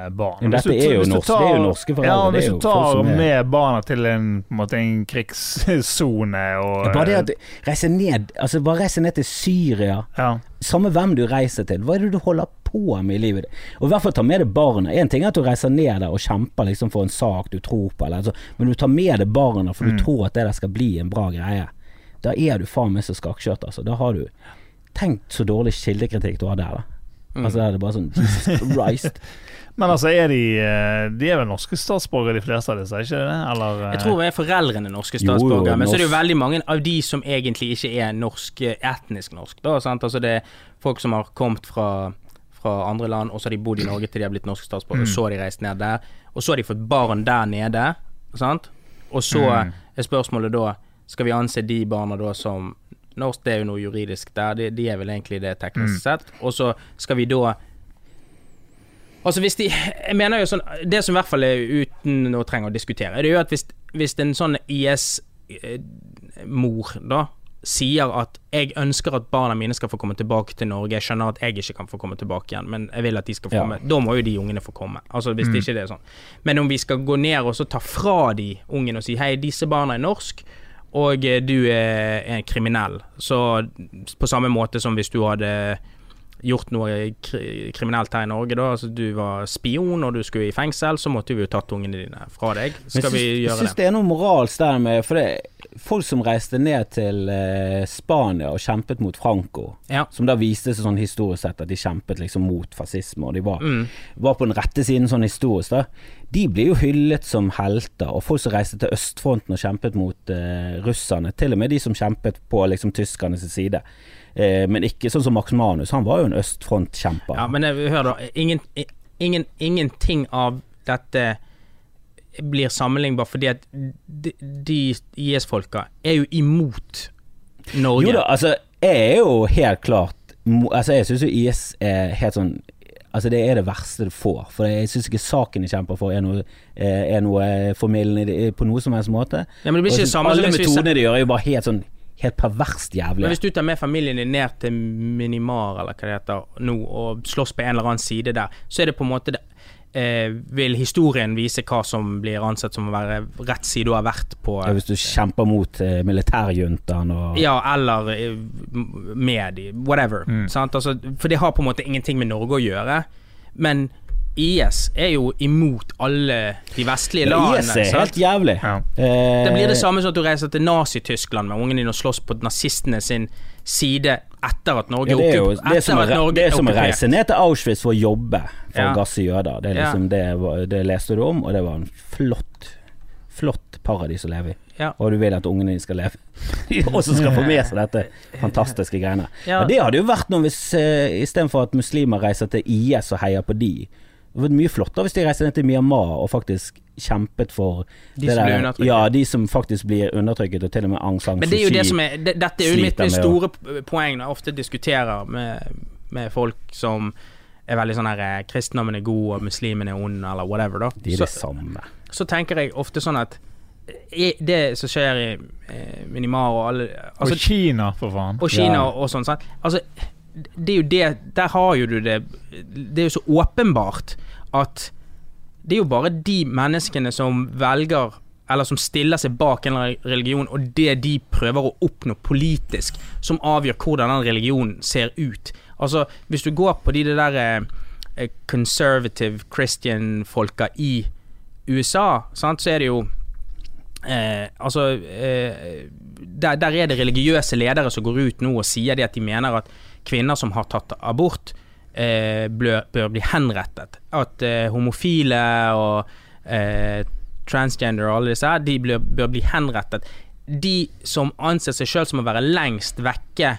eh, barn. Men dette du- er jo du norsk- det er jo norske foreldre, Ja, hvis du tar er- med barna til en, på en, måte, en krigssone og Bare det eh, at reise ned Altså bare reise ned til Syria ja. Samme hvem du reiser til, hva er det du holder på med i livet ditt? Og i hvert fall ta med deg barna. En ting er at du reiser ned der og kjemper liksom for en sak du tror på, eller, altså, men du tar med deg barna for du Mm. tror at det der skal bli en bra greie. Da er du faen meg så skakkjørt, altså. Da har du Tenk så dårlig kildekritikk du har der, da. Mm. Altså, det er det bare sånn Jesus Christ. Men altså, er de eh, De er vel norske statsborgere, de fleste av disse, ikke det? Eller eh, Jeg tror vi er foreldrene norske Jo, jo, statsborgere, men så er det jo veldig mange av de som egentlig ikke er norsk, eh, etnisk norsk. Da, sant? Altså det er folk som har kommet fra, fra andre land, og så har de bodd i Norge til de har blitt norske statsborgere, Mm. så har de reist ned der, og så har de fått barn der nede, sant? Og så Mm. er spørsmålet da, skal vi anse de barna da som norsk, det er jo noe juridisk der, de, de er vel egentlig det teknisk Mm. sett, og så skal vi da Altså hvis de Jeg mener jo sånn Det som i hvert fall er uten å trenge å diskutere, det er jo at hvis, hvis en sånn IS-mor da sier at 'jeg ønsker at barna mine skal få komme tilbake til Norge', jeg skjønner at jeg ikke kan få komme tilbake igjen, men jeg vil at de skal få Ja. komme, da må jo de ungene få komme. Altså hvis Mm. det ikke er sånn. Men om vi skal gå ned og så ta fra de ungene og si 'hei, disse barna er norsk', og eh, du er en kriminell. Så på samme måte som hvis du hadde gjort noe kri kriminelt her i Norge, da, altså du var spion og du skulle i fengsel, så måtte vi jo tatt ungene dine fra deg. Skal vi jeg gjøre syns det? det er noe moralsk der med For det folk som reiste ned til eh, Spania og kjempet mot Franco, Ja. som da viste seg sånn historisk sett at de kjempet liksom mot fascisme, og de var, Mm. var på den rette siden sånn historisk, da. De blir jo hyllet som helter, og folk som reiste til østfronten og kjempet mot eh, russerne, til og med de som kjempet på liksom tyskernes side. Eh, men ikke sånn som Max Manus, han var jo en østfrontkjemper. Ja, men eh, hør da. Ingen, ingen, ingenting av dette blir sammenlignbar fordi at de, de IS-folka er jo imot Norge. Jo da, altså, jeg er jo helt klart Altså, jeg syns jo IS er helt sånn Altså, det er det verste du får. For jeg syns ikke saken de kjemper for, er noe, eh, er noe formildende på noe som helst måte. Ja, men det blir ikke jeg det samme Alle metodene de gjør, er jo bare helt sånn Helt perverst Men jævlig. hvis du tar med familien din ned til Minimar, eller hva det heter, nå, og slåss på en eller annen side der, så er det på en måte det, eh, Vil historien vise hva som blir ansett som å være rett side du har vært på Ja, hvis du kjemper mot eh, militærjuntaen og Ja, eller eh, med de, whatever. Mm. Sant? Altså, for det har på en måte ingenting med Norge å gjøre. Men IS er jo imot alle de vestlige landene. IS er helt jævlig. Ja. Eh, Det blir det samme som at du reiser til Nazi-Tyskland med ungen din og slåss på nazistene sin side etter at Norge Ja, det er jo det er som, å, det er som å reise ned til Auschwitz for å jobbe for Ja. å gasse jøder. Det, er Ja. liksom, det, det leste du om, og det var en flott Flott paradis å leve i. Ja. Og du vil at ungene dine skal leve De også skal få med seg dette fantastiske greiene. Ja. Ja. det hadde jo vært noe hvis uh, istedenfor at muslimer reiser til IS og heier på de. Det hadde vært mye flottere hvis de reiste ned til Myanmar og faktisk kjempet for De det som blir der- Ja, de som faktisk blir undertrykket, og til og med Aung San Men det er jo det som er det, Dette er jo mitt, med store poeng når jeg ofte diskuterer med, med folk som er veldig sånn her eh, Kristendommen er god og muslimen er ond, eller whatever, da. De er Så, samme. så tenker jeg ofte sånn at det som skjer i eh, Minimar og alle Og altså, Kina, for faen. og Kina Ja. og, og sånn. Sant? Altså, det er jo det Der har jo du det Det er jo så åpenbart at det er jo bare de menneskene som velger eller som stiller seg bak en religion, og det de prøver å oppnå politisk, som avgjør hvordan den religionen ser ut. Altså, hvis du går på de der eh, conservative Christian-folka i USA, sant, så er det jo eh, Altså eh, der, der er det religiøse ledere som går ut nå og sier det at de mener at kvinner som har tatt abort, eh, bør, bør bli henrettet. At eh, homofile og eh, transgender og alle disse her, de bør, bør bli henrettet. De som anser seg sjøl som å være lengst vekke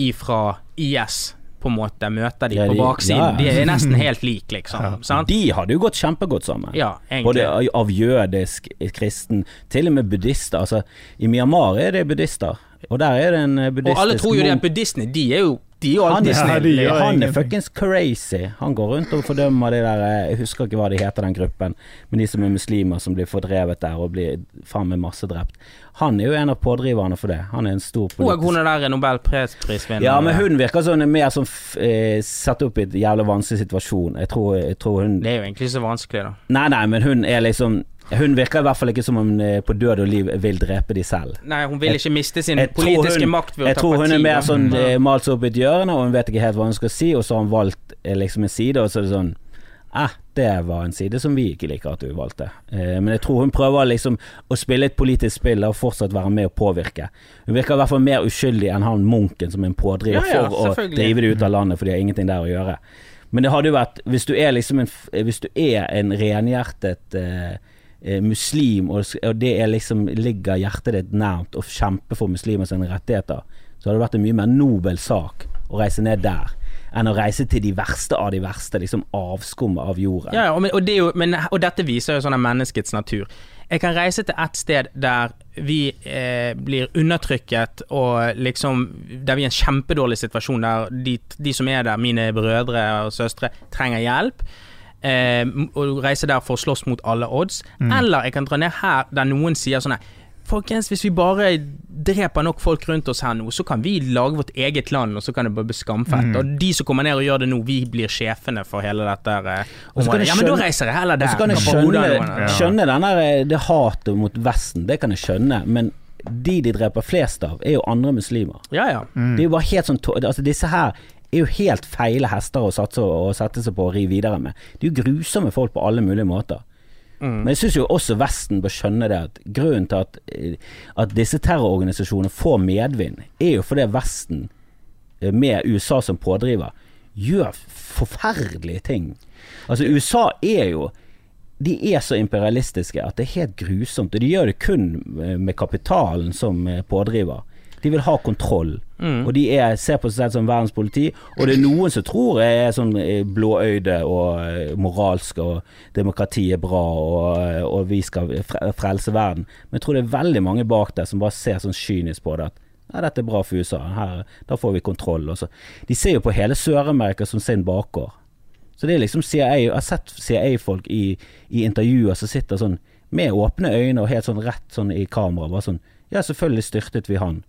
ifra IS, på en måte, møter de Ja, på baksiden. ja. De er nesten helt lik, liksom. Sant? De hadde jo gått kjempegodt sammen. Ja. Både av- jødisk, kristen, til og med buddhister. Altså, I Myanmar er det buddhister, og der er det en eh, buddhistisk Og alle tror jo det at buddhistene, de er jo de jo han, alltid Ja, er, han er fuckings crazy. Han går rundt og fordømmer de der eh, Jeg husker ikke hva de heter, den gruppen, men de som er muslimer som blir fordrevet der og blir faen meg massedrept. Han er jo en av pådriverne for det. Han er en stor Og hun er der nobelprisvinner. Ja, men hun virker sånn mer som eh, satt opp i et jævlig vanskelig situasjon. Jeg tror, jeg tror hun Det er jo egentlig ikke så vanskelig, da. Nei, nei, men hun er liksom Hun virker i hvert fall ikke som om hun eh, på død og liv vil drepe de selv. Nei, hun vil ikke miste sin Jeg politiske hun- makt ved å Jeg tror hun er mer sånn Ja. eh, malt seg opp i et hjørne, og hun vet ikke helt hva hun skal si, og så har hun valgt eh, liksom en side, og så er det sånn Eh, det var en side som vi ikke liker at du valgte. Eh, men jeg tror hun prøver liksom å spille et politisk spill og fortsatt være med å påvirke. Hun virker i hvert fall mer uskyldig enn han munken som er en pådriver Ja, ja, for å drive det ut av landet, for de har ingenting der å gjøre. Men det hadde jo vært Hvis du er liksom en, hvis du er en renhjertet eh, muslim, og, det er liksom ligger hjertet ditt nærmt å kjempe for muslimer sine rettigheter, så hadde det vært en mye mer nobel sak å reise ned der enn å reise til de verste av de verste, liksom avskummet av jorden. Ja, og, det jo, men, og dette viser jo sånn av menneskets natur. Jeg kan reise til et sted der vi eh, blir undertrykket, og liksom Der vi er i en kjempedårlig situasjon, der de, de som er der, mine brødre og søstre, trenger hjelp. Eh, og reise der for å slåss mot alle odds. Eller jeg kan dra ned her der noen sier sånn Folkens, hvis vi bare dreper nok folk rundt oss her nå, så kan vi lage vårt eget land, og så kan det bare bli skamfett. Og de som kommer ned og gjør det nå, vi blir sjefene for hele dette eh, Og området. Ja, men da reiser jeg heller Og der. så kan jeg skjønne, skjønne denne, eh, det hatet mot Vesten, det kan jeg skjønne, men de de dreper flest av, er jo andre muslimer. Ja, ja. Mm. Det er jo bare helt sånn Altså Disse her er jo helt feile hester å satse å sette seg på og ri videre med. De er jo grusomme folk på alle mulige måter. Mm. Men jeg syns jo også Vesten bør skjønne det at grunnen til at, eh, at disse terrororganisasjonene får medvind, er jo fordi Vesten, eh, med USA som pådriver, gjør forferdelige ting. Altså USA er jo de er så imperialistiske at det er helt grusomt. Og de gjør det kun eh, med kapitalen som pådriver. De vil ha kontroll. Mm. Og de er, ser på seg selv som verdens politi. Og det er noen som tror jeg er sånn eh, blåøyde og eh, moralsk og demokrati er bra og, eh, og vi skal frelse verden. Men jeg tror det er veldig mange bak der som bare ser sånn kynisk på det. At ja, dette er bra for USA, her, da får vi kontroll. Også. De ser jo på hele Sør-Amerika som sin bakgård. Så det er liksom CIA Jeg har sett CIA-folk i, i intervjuer som sitter sånn med åpne øyne og helt sånn rett sånn i kamera. Bare sånn Ja, selvfølgelig styrtet vi han.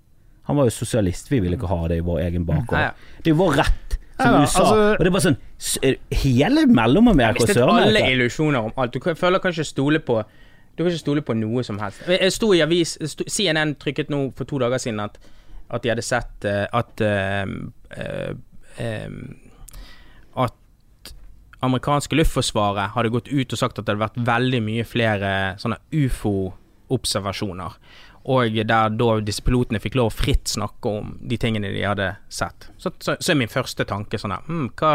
Han var jo sosialist, vi ville ikke ha det i vår egen bakgård. Ja. Det er jo vår rett som Ja, USA. altså- og det er bare sånn eh, Hele Mellom-Amerika og Mistet alle Sør-Amerika. illusjoner om alt. Du kan- føler kanskje stole på Du kan ikke stole på noe som helst. Jeg sto i avis sto, CNN trykket nå for to dager siden at, at de hadde sett eh, at eh, eh, eh, At amerikanske luftforsvaret hadde gått ut og sagt at det hadde vært veldig mye flere sånne ufo-observasjoner. Og der da disse pilotene fikk lov å fritt snakke om de tingene de hadde sett. Så, så, så er min første tanke sånn her hm, hva,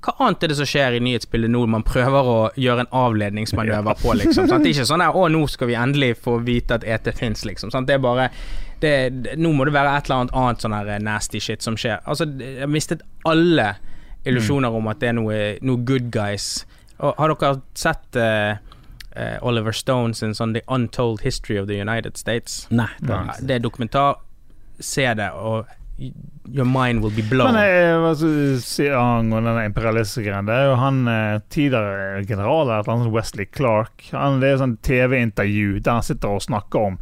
hva annet er det som skjer i nyhetsbildet nå man prøver å gjøre en avledningsmanøver på, liksom? Sant? Det er ikke sånn her 'Å, nå skal vi endelig få vite at ET fins', liksom. Sant? Det er bare det, Nå må det være et eller annet annet sånn her nasty shit som skjer. Altså, jeg har mistet alle illusjoner om at det er noe, noe good guys. Og har dere sett eh, eh, Oliver Stone sin sånn The Untold History of the United States? Nei, det er Det er dokumentar. Se det, og your mind will be blown. Men jeg, hva skal si angående den imperialistikeren Det er jo han eh, tidligere general eller Wesley Clark. Han, det er sånn TV-intervju der han sitter og snakker om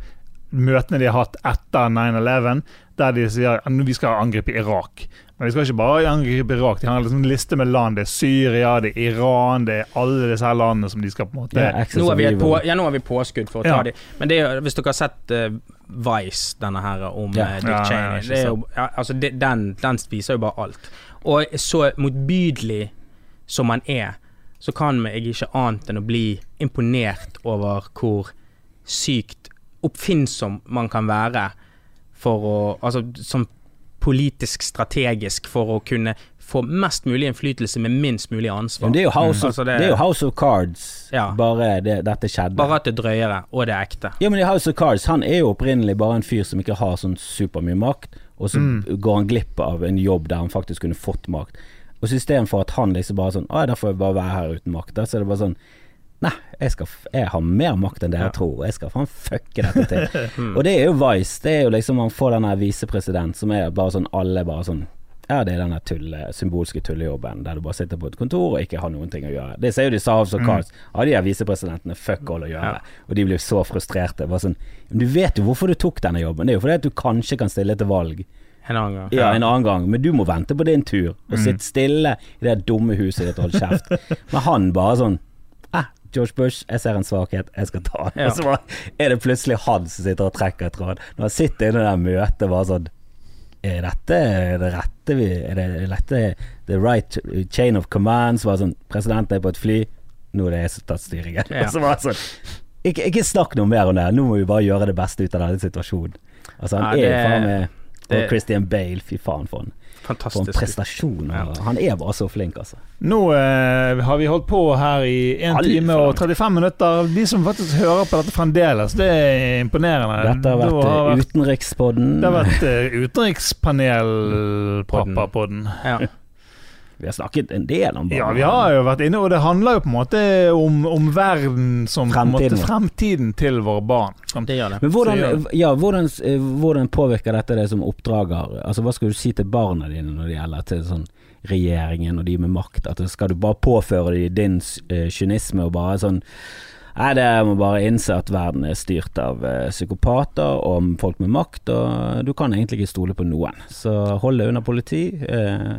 møtene de har hatt etter 9-11, der de sier at vi skal angripe Irak. Men vi skal ikke bare angripe Irak. De har liksom en liste med land. Det er Syria, det er Iran, det er alle disse her landene som de skal på en måte Ja, Nå har vi, et på, ja, nå har vi påskudd for å ta Ja. dem. Men det er, hvis dere har sett uh, Vice, denne her om Ja. eh, Dick Cheney, ja, er jo, ja, altså, det, den, den viser jo bare alt. Og så motbydelig som han er, så kan jeg ikke annet enn å bli imponert over hvor sykt oppfinnsom man kan være for å Altså som politisk strategisk for å kunne få mest mulig innflytelse med minst mulig ansvar. Men det er jo House of, Altså, det, det- er jo House of Cards, Ja. bare det, dette skjedde. Bare at det er drøyere, og det er ekte. Ja, men i House of Cards, han er jo opprinnelig bare en fyr som ikke har sånn supermye makt, og så går han glipp av en jobb der han faktisk kunne fått makt. Og så istedenfor at han liksom bare sånn Å, da får jeg bare være her uten makt. Da så er det bare sånn Nei, jeg, skal, jeg har mer makt enn dere Ja. tror. Jeg skal faen fucke dette til. Og det er jo Vice. Det er jo liksom Man får den der visepresident som er bare sånn Alle bare sånn Ja, det er den der tulle, symbolske tullejobben der du bare sitter på et kontor og ikke har noen ting å gjøre. Det sier jo disse House of Cards. Ja, de her visepresidentene, fuck all å gjøre. Ja. Og de blir så frustrerte. Bare sånn du vet jo hvorfor du tok denne jobben. Det er jo fordi at du kanskje kan stille til valg En annen gang. ja, en annen gang, men du må vente på din tur. Og sitte stille i det dumme huset ditt og holde kjeft. Men han bare sånn eh, George Bush, jeg ser en svakhet, jeg skal ta den. Ja. Og så bare er det plutselig han som sitter og trekker et tråd. Når han sitter inne i det møtet, bare sånn Er dette er det rette vi Er det er dette the right chain of commands? Bare sånn Presidenten er på et fly, nå er det jeg som tar styringen. Ja. Og så bare sånn ikke, ikke snakk noe mer om det, nå må vi bare gjøre det beste ut av denne situasjonen. Altså, han Ja, er jo faen meg Og det- Christian Bale, fy faen for en, for en prestasjon. Ja. Han er bare så flink, altså. Nå eh, har vi holdt på her i 1 time og 35 minutter. De som faktisk hører på dette fremdeles, det er imponerende. Dette har vært har eh, vært- utenrikspodden. det har vært eh, utenrikspanel-pappapodden. Ja. Vi har snakket en del om Ja, vi har jo vært inne, og det handler jo på en måte om, om verden som fremtiden. måte, Fremtiden. til våre barn. Det gjør det. Men hvordan, ja, hvordan, eh, hvordan påvirker dette deg som oppdrager? Altså, hva skal du si til barna dine når det gjelder til sånn regjeringen og de med makt? At Skal du bare påføre dem din eh, kynisme og bare sånn Nei, det må bare innse at verden er styrt av eh, psykopater og folk med makt, og du kan egentlig ikke stole på noen. Så hold deg unna politi. Eh,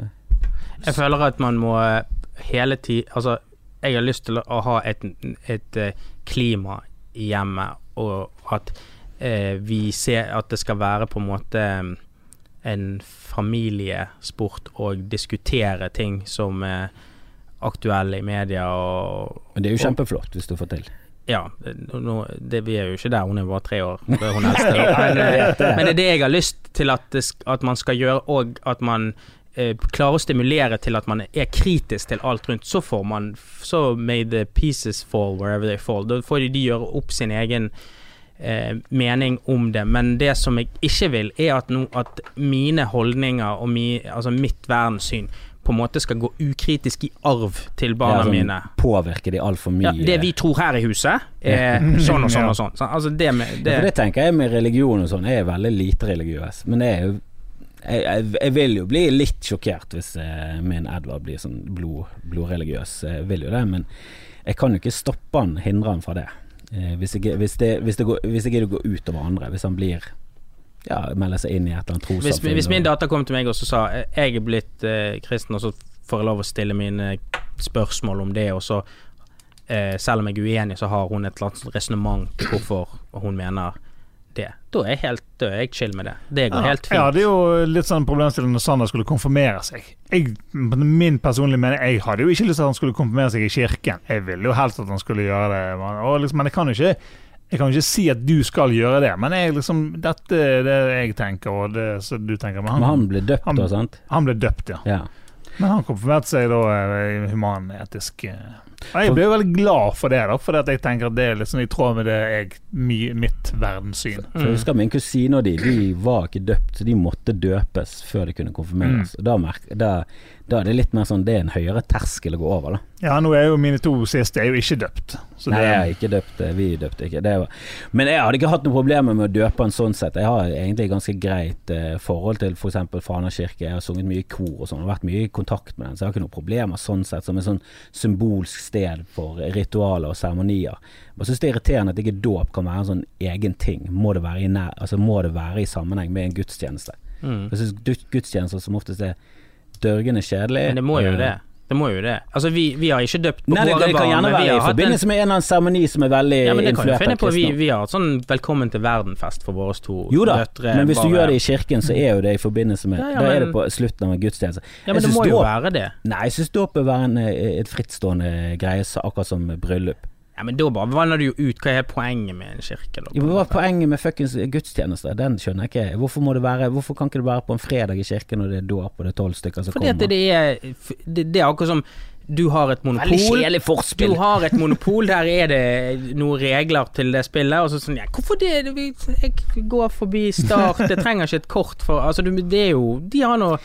Jeg føler at man må eh, hele tid Altså, jeg har lyst til å ha et, et eh, klima i hjemmet, og at eh, vi ser at det skal være på en måte eh, en familiesport å diskutere ting som er aktuelle i media og Men det er jo kjempeflott hvis du får til. ja, nå, det, vi er jo ikke der, hun er bare tre år. Hun eldste. Men, men det er det jeg har lyst til at, det, at man skal gjøre, og at man eh, klarer å stimulere til at man er kritisk til alt rundt. Så får man Så may the pieces fall wherever they fall. Da får de gjøre opp sin egen eh, mening om det. Men det som jeg ikke vil, er at, no, at mine holdninger og mi, altså mitt verdenssyn på en måte skal gå ukritisk i arv til barna Ja, sånn, mine. Påvirke de altfor mye. Ja, det vi tror her i huset, er sånn og sånn og sånn. Så, altså det med Ja, det, for det tenker jeg med religion og sånn. Jeg er veldig lite religiøs. Men det er jo jeg, jeg, jeg vil jo bli litt sjokkert hvis eh, min Edvard blir sånn blod, blodreligiøs. Jeg vil jo det, men jeg kan jo ikke stoppe han, hindre han fra det. Eh, hvis, jeg, hvis, det, hvis, det går, hvis jeg gidder å gå utover andre. Hvis han blir Ja, melder seg inn i et eller annet trossamfunn. hvis min datter kom til meg og så sa eh, jeg er blitt eh, kristen, og så får jeg lov å stille mine spørsmål om det, og så eh, selv om jeg er uenig, så har hun et eller annet resonnement hvorfor hun mener. Da er jeg helt død. er jeg chill med det. Det går helt Ja, fint. det er jo litt sånn problemstilling når Sander skulle konfirmere seg. Jeg, min personlige mening, jeg hadde jo ikke lyst til at han skulle konfirmere seg i kirken. Jeg ville jo helst at han skulle gjøre det, men, og liksom, men jeg kan jo ikke jeg kan jo ikke si at du skal gjøre det, men jeg liksom, dette er det jeg tenker, og det som du tenker. Men Men han, han ble døpt han- da, sant? han ble døpt, ja. Ja. Men han konfirmerte seg da eh, humanetisk. Jeg ble veldig glad for det, da, for jeg tenker at det er sånn i tråd med det jeg, mi, mitt verdenssyn. For jeg husker min kusine og de, de var ikke døpt, så de måtte døpes før de kunne konfirmeres. Mm. Og da, merk, da, da er det litt mer sånn Det er en høyere terskel å gå over, da. Ja, nå er jo mine to siste er jo ikke døpt. Så Nei, det, jeg har ikke døpt. Vi døpte ikke. Det var. Men jeg hadde ikke hatt noe problemer med å døpe en sånn sett. Jeg har egentlig ganske greit eh, forhold til f.eks. Fana kirke. Jeg har sunget mye i kor og sånn, og vært mye i kontakt med den, så jeg har ikke noe problemer sånn sett som et sånn symbolsk sted for ritualer og seremonier. Jeg syns det er irriterende at ikke dåp kan være en sånn egen ting. Må det være i, nær, altså må det være i sammenheng med en gudstjeneste. Mm. Jeg syns gudstjenester som oftest er dørgende kjedelig. Men det må jo det. Det må jo det. Altså, vi, vi har ikke døpt på Nei, det, det kan gjerne være i forbindelse en med en eller annen seremoni som er veldig ja, men det kan finne på. Vi, vi har hatt sånn Velkommen til verden-fest for våre to Jo da, døtre. men hvis du gjør det i kirken, så er jo det i forbindelse med Ja, ja, Da er det på slutten av en gudstjeneste. Ja, men det må jo dåp- være det. Nei, jeg syns dåp bør være en, eh, et frittstående greie, akkurat som bryllup. Ja, men da bare vanner du jo ut. Hva er poenget med en kirke, da? Jo, Hva er poenget med fuckings gudstjenester? Den skjønner jeg ikke. Hvorfor, må det være, hvorfor kan ikke det være på en fredag i kirken når det er dåp og det er tolv stykker som Fordi kommer? det er det, det er akkurat som du har et Veldig monopol. forspill Du har et monopol, der er det noen regler til det spillet, og så sånn ja, Hvorfor det? Jeg går forbi Start, jeg trenger ikke et kort for Altså, det er jo De har nå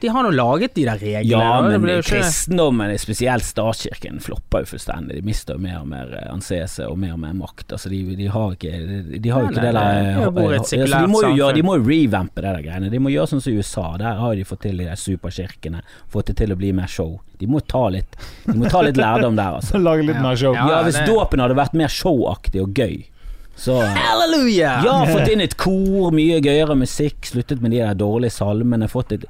De har nå laget de der reglene. Ja, men det kristendommen, spesielt statskirken, flopper jo fullstendig. De mister jo mer og mer eh, anseelse og mer og mer makt. Altså, de, de har ikke De, de har jo Nei, ikke det der det eh, altså, de, må jo gjøre, de må jo revampe det der greiene. De må gjøre sånn som i USA. Der har de fått til de der superkirkene. Fått det til å bli mer show. De må ta litt De må ta litt lærdom der, altså. Lage litt Ja. mer show. Ja. Hvis det- dåpen hadde vært mer showaktig og gøy, så Halleluja! ja, fått inn et kor, mye gøyere musikk, sluttet med de der dårlige salmene, fått et,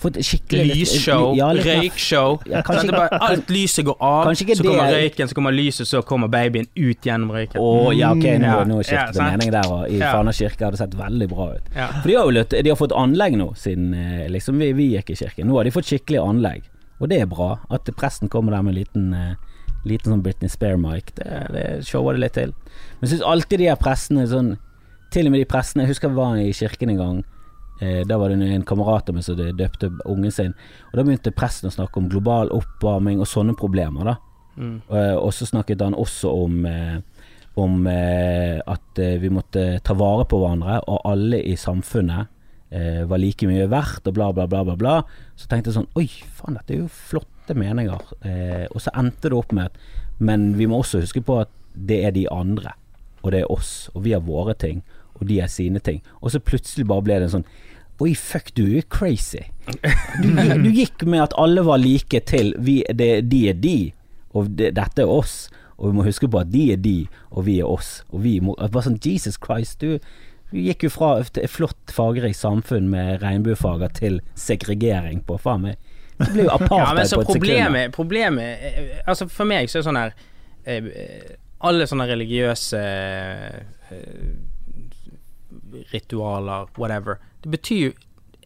fått et skikkelig Lysshow, ja, røykshow. Ja, kanskje Sånn alt lyset går av, så kommer er- røyken, så kommer lyset, så kommer babyen ut gjennom røyken. Å ja, ok, nå, Ja, nå skiftet det sant. mening der, og i Ja. Fana kirke har det sett veldig bra ut. Ja. For de har jo løtt, de har fått anlegg nå, siden eh, liksom vi, vi gikk i kirken. Nå har de fått skikkelig anlegg, og det er bra. At presten kommer der med en liten, eh, liten sånn Britney Spear-mic, det, det shower det litt til. Men jeg syns alltid de her pressene sånn Til og med de pressene Jeg husker jeg var i kirken en gang. Eh, da var det en kamerat av meg som døpte ungen sin. Og Da begynte presten å snakke om global oppvarming og sånne problemer. da Mm. Eh, Og så snakket han også om, eh, om eh, at eh, vi måtte ta vare på hverandre, og alle i samfunnet eh, var like mye verdt, og bla, bla, bla, bla. bla. Så tenkte jeg sånn Oi, faen, dette er jo flotte meninger. Eh, og så endte det opp med at Men vi må også huske på at det er de andre, og det er oss, og vi har våre ting, og de har sine ting. Og så plutselig bare ble det en sånn Oi, fuck, du er crazy. Du, du gikk med at alle var like til vi, det, De er de, og det, dette er oss. Og vi må huske på at de er de, og vi er oss. Og vi må Bare sånn Jesus Christ, du, du gikk jo fra et flott fargerikt samfunn med regnbuefarger til segregering på faen meg. Det blir jo Ja, apartheid men så på et sekund. problemet, problemet eh, Altså For meg så er det sånn her eh, Alle sånne religiøse eh, ritualer, whatever. Det betyr jo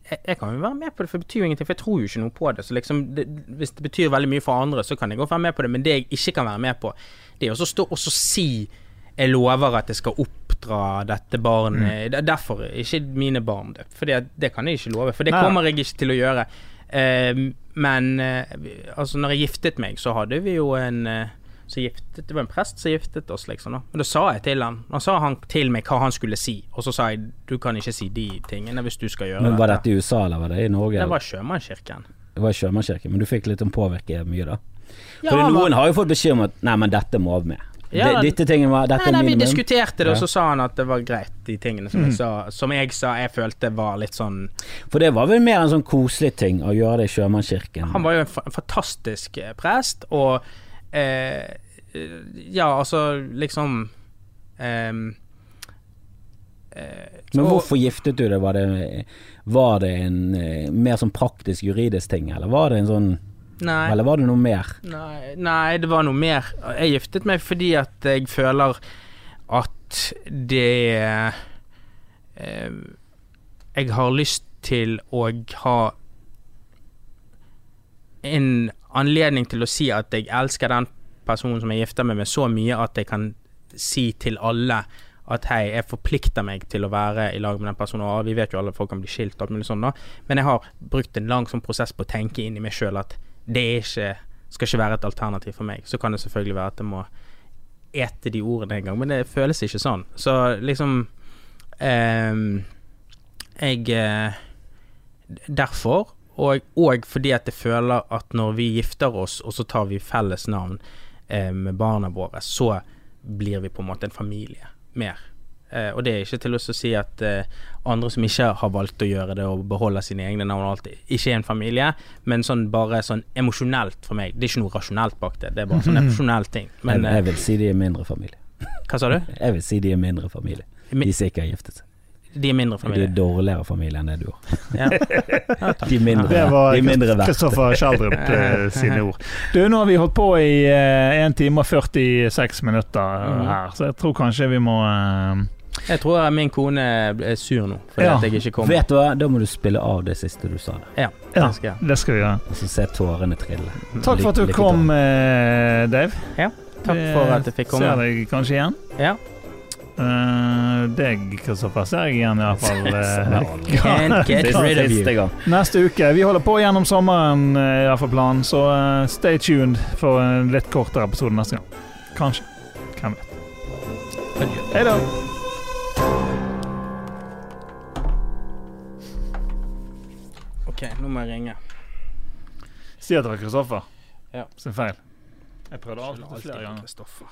jeg, jeg kan jo være med på det, for det betyr jo ingenting, for jeg tror jo ikke noe på det. Så liksom, det, hvis det betyr veldig mye for andre, så kan jeg godt være med på det, men det jeg ikke kan være med på, det er å stå og så si jeg lover at jeg skal oppdra dette barnet er Derfor er ikke mine barn døpt, for det, det kan jeg ikke love. For det Nei. kommer jeg ikke til å gjøre. Eh, men eh, altså, når jeg giftet meg, så hadde vi jo en eh, så giftet, Det var en prest som giftet oss, liksom. Da. Men da sa jeg til han Da sa han til meg hva han skulle si, og så sa jeg du kan ikke si de tingene hvis du skal gjøre Men var dette. i USA, eller var det i Norge? Det var Sjømannskirken. Det var Sjømannskirken, men du fikk litt om påvirke mye, da? Ja, For noen har jo fått beskjed om at Nei, men dette må av med. Ja, dette tingen var Dette Nei, nei, vi minimum. diskuterte det, og så sa han at det var greit, de tingene som, jeg sa, som jeg sa jeg følte var litt sånn For det var vel mer en sånn koselig ting å gjøre det i Sjømannskirken. Han var jo en, fa en fantastisk eh, prest, og eh, Ja, altså, liksom eh, eh, Men og- hvorfor giftet du deg? Var det, var det en eh, mer sånn praktisk juridisk ting, eller var det en sånn Nei. Eller var det noe mer? Nei, nei, det var noe mer. Jeg giftet meg fordi at jeg føler at det eh, Jeg har lyst til å ha en anledning til å si at jeg elsker den personen som jeg gifter meg med, så mye at jeg kan si til alle at hei, jeg forplikter meg til å være i lag med den personen. Og vi vet jo alle folk kan bli skilt og alt mulig sånt, da. Men jeg har brukt en lang sånn prosess på å tenke inn i meg sjøl at det ikke, skal ikke være et alternativ for meg. Så kan det selvfølgelig være at jeg må ete de ordene en gang, men det føles ikke sånn. Så liksom eh, Jeg Derfor, og, og fordi at jeg føler at når vi gifter oss, og så tar vi felles navn eh, med barna våre, så blir vi på en måte en familie mer. Eh, og det er ikke til å si at eh, andre som ikke har valgt å gjøre det og beholde sine egne navn og alt, ikke er en familie, men sånn bare sånn emosjonelt for meg. Det er ikke noe rasjonelt bak det, det er bare sånn emosjonell ting. Men jeg, jeg eh, vil si de er mindre familie. hva sa du? Jeg vil si de er mindre familie. De som ikke har giftet seg. De er mindre familie. De er dårligere familie enn det du har. Ja. De er mindre, Det var de mindre verdt. Kristoffer Schjelderup eh, sine ord. Du, nå har vi holdt på i eh, 1 time og 46 minutter eh, Mhm. her, så jeg tror kanskje vi må eh, Jeg tror min kone er sur nå fordi Ja. at jeg ikke kommer. Vet du hva, da må du spille av det siste du sa Det. Ja, Ja, det skal jeg. det skal vi gjøre. Og så se tårene trille. Takk for at du kom, eh, Dave. Takk for at jeg fikk komme. Ser deg kanskje igjen. Ja. Uh, deg, Kristoffer, ser jeg igjen iallfall. Can't get rid of you. Neste uke. Vi holder på gjennom sommeren, uh, i hvert fall planen, så uh, stay tuned for en litt kortere episode neste gang. Kanskje. Hvem vet. Hei da. Ok, nå må jeg ringe. Si at det var Kristoffer Ja. sin feil. Jeg prøvde å avslutte alltid flere ganger. Kristoffer.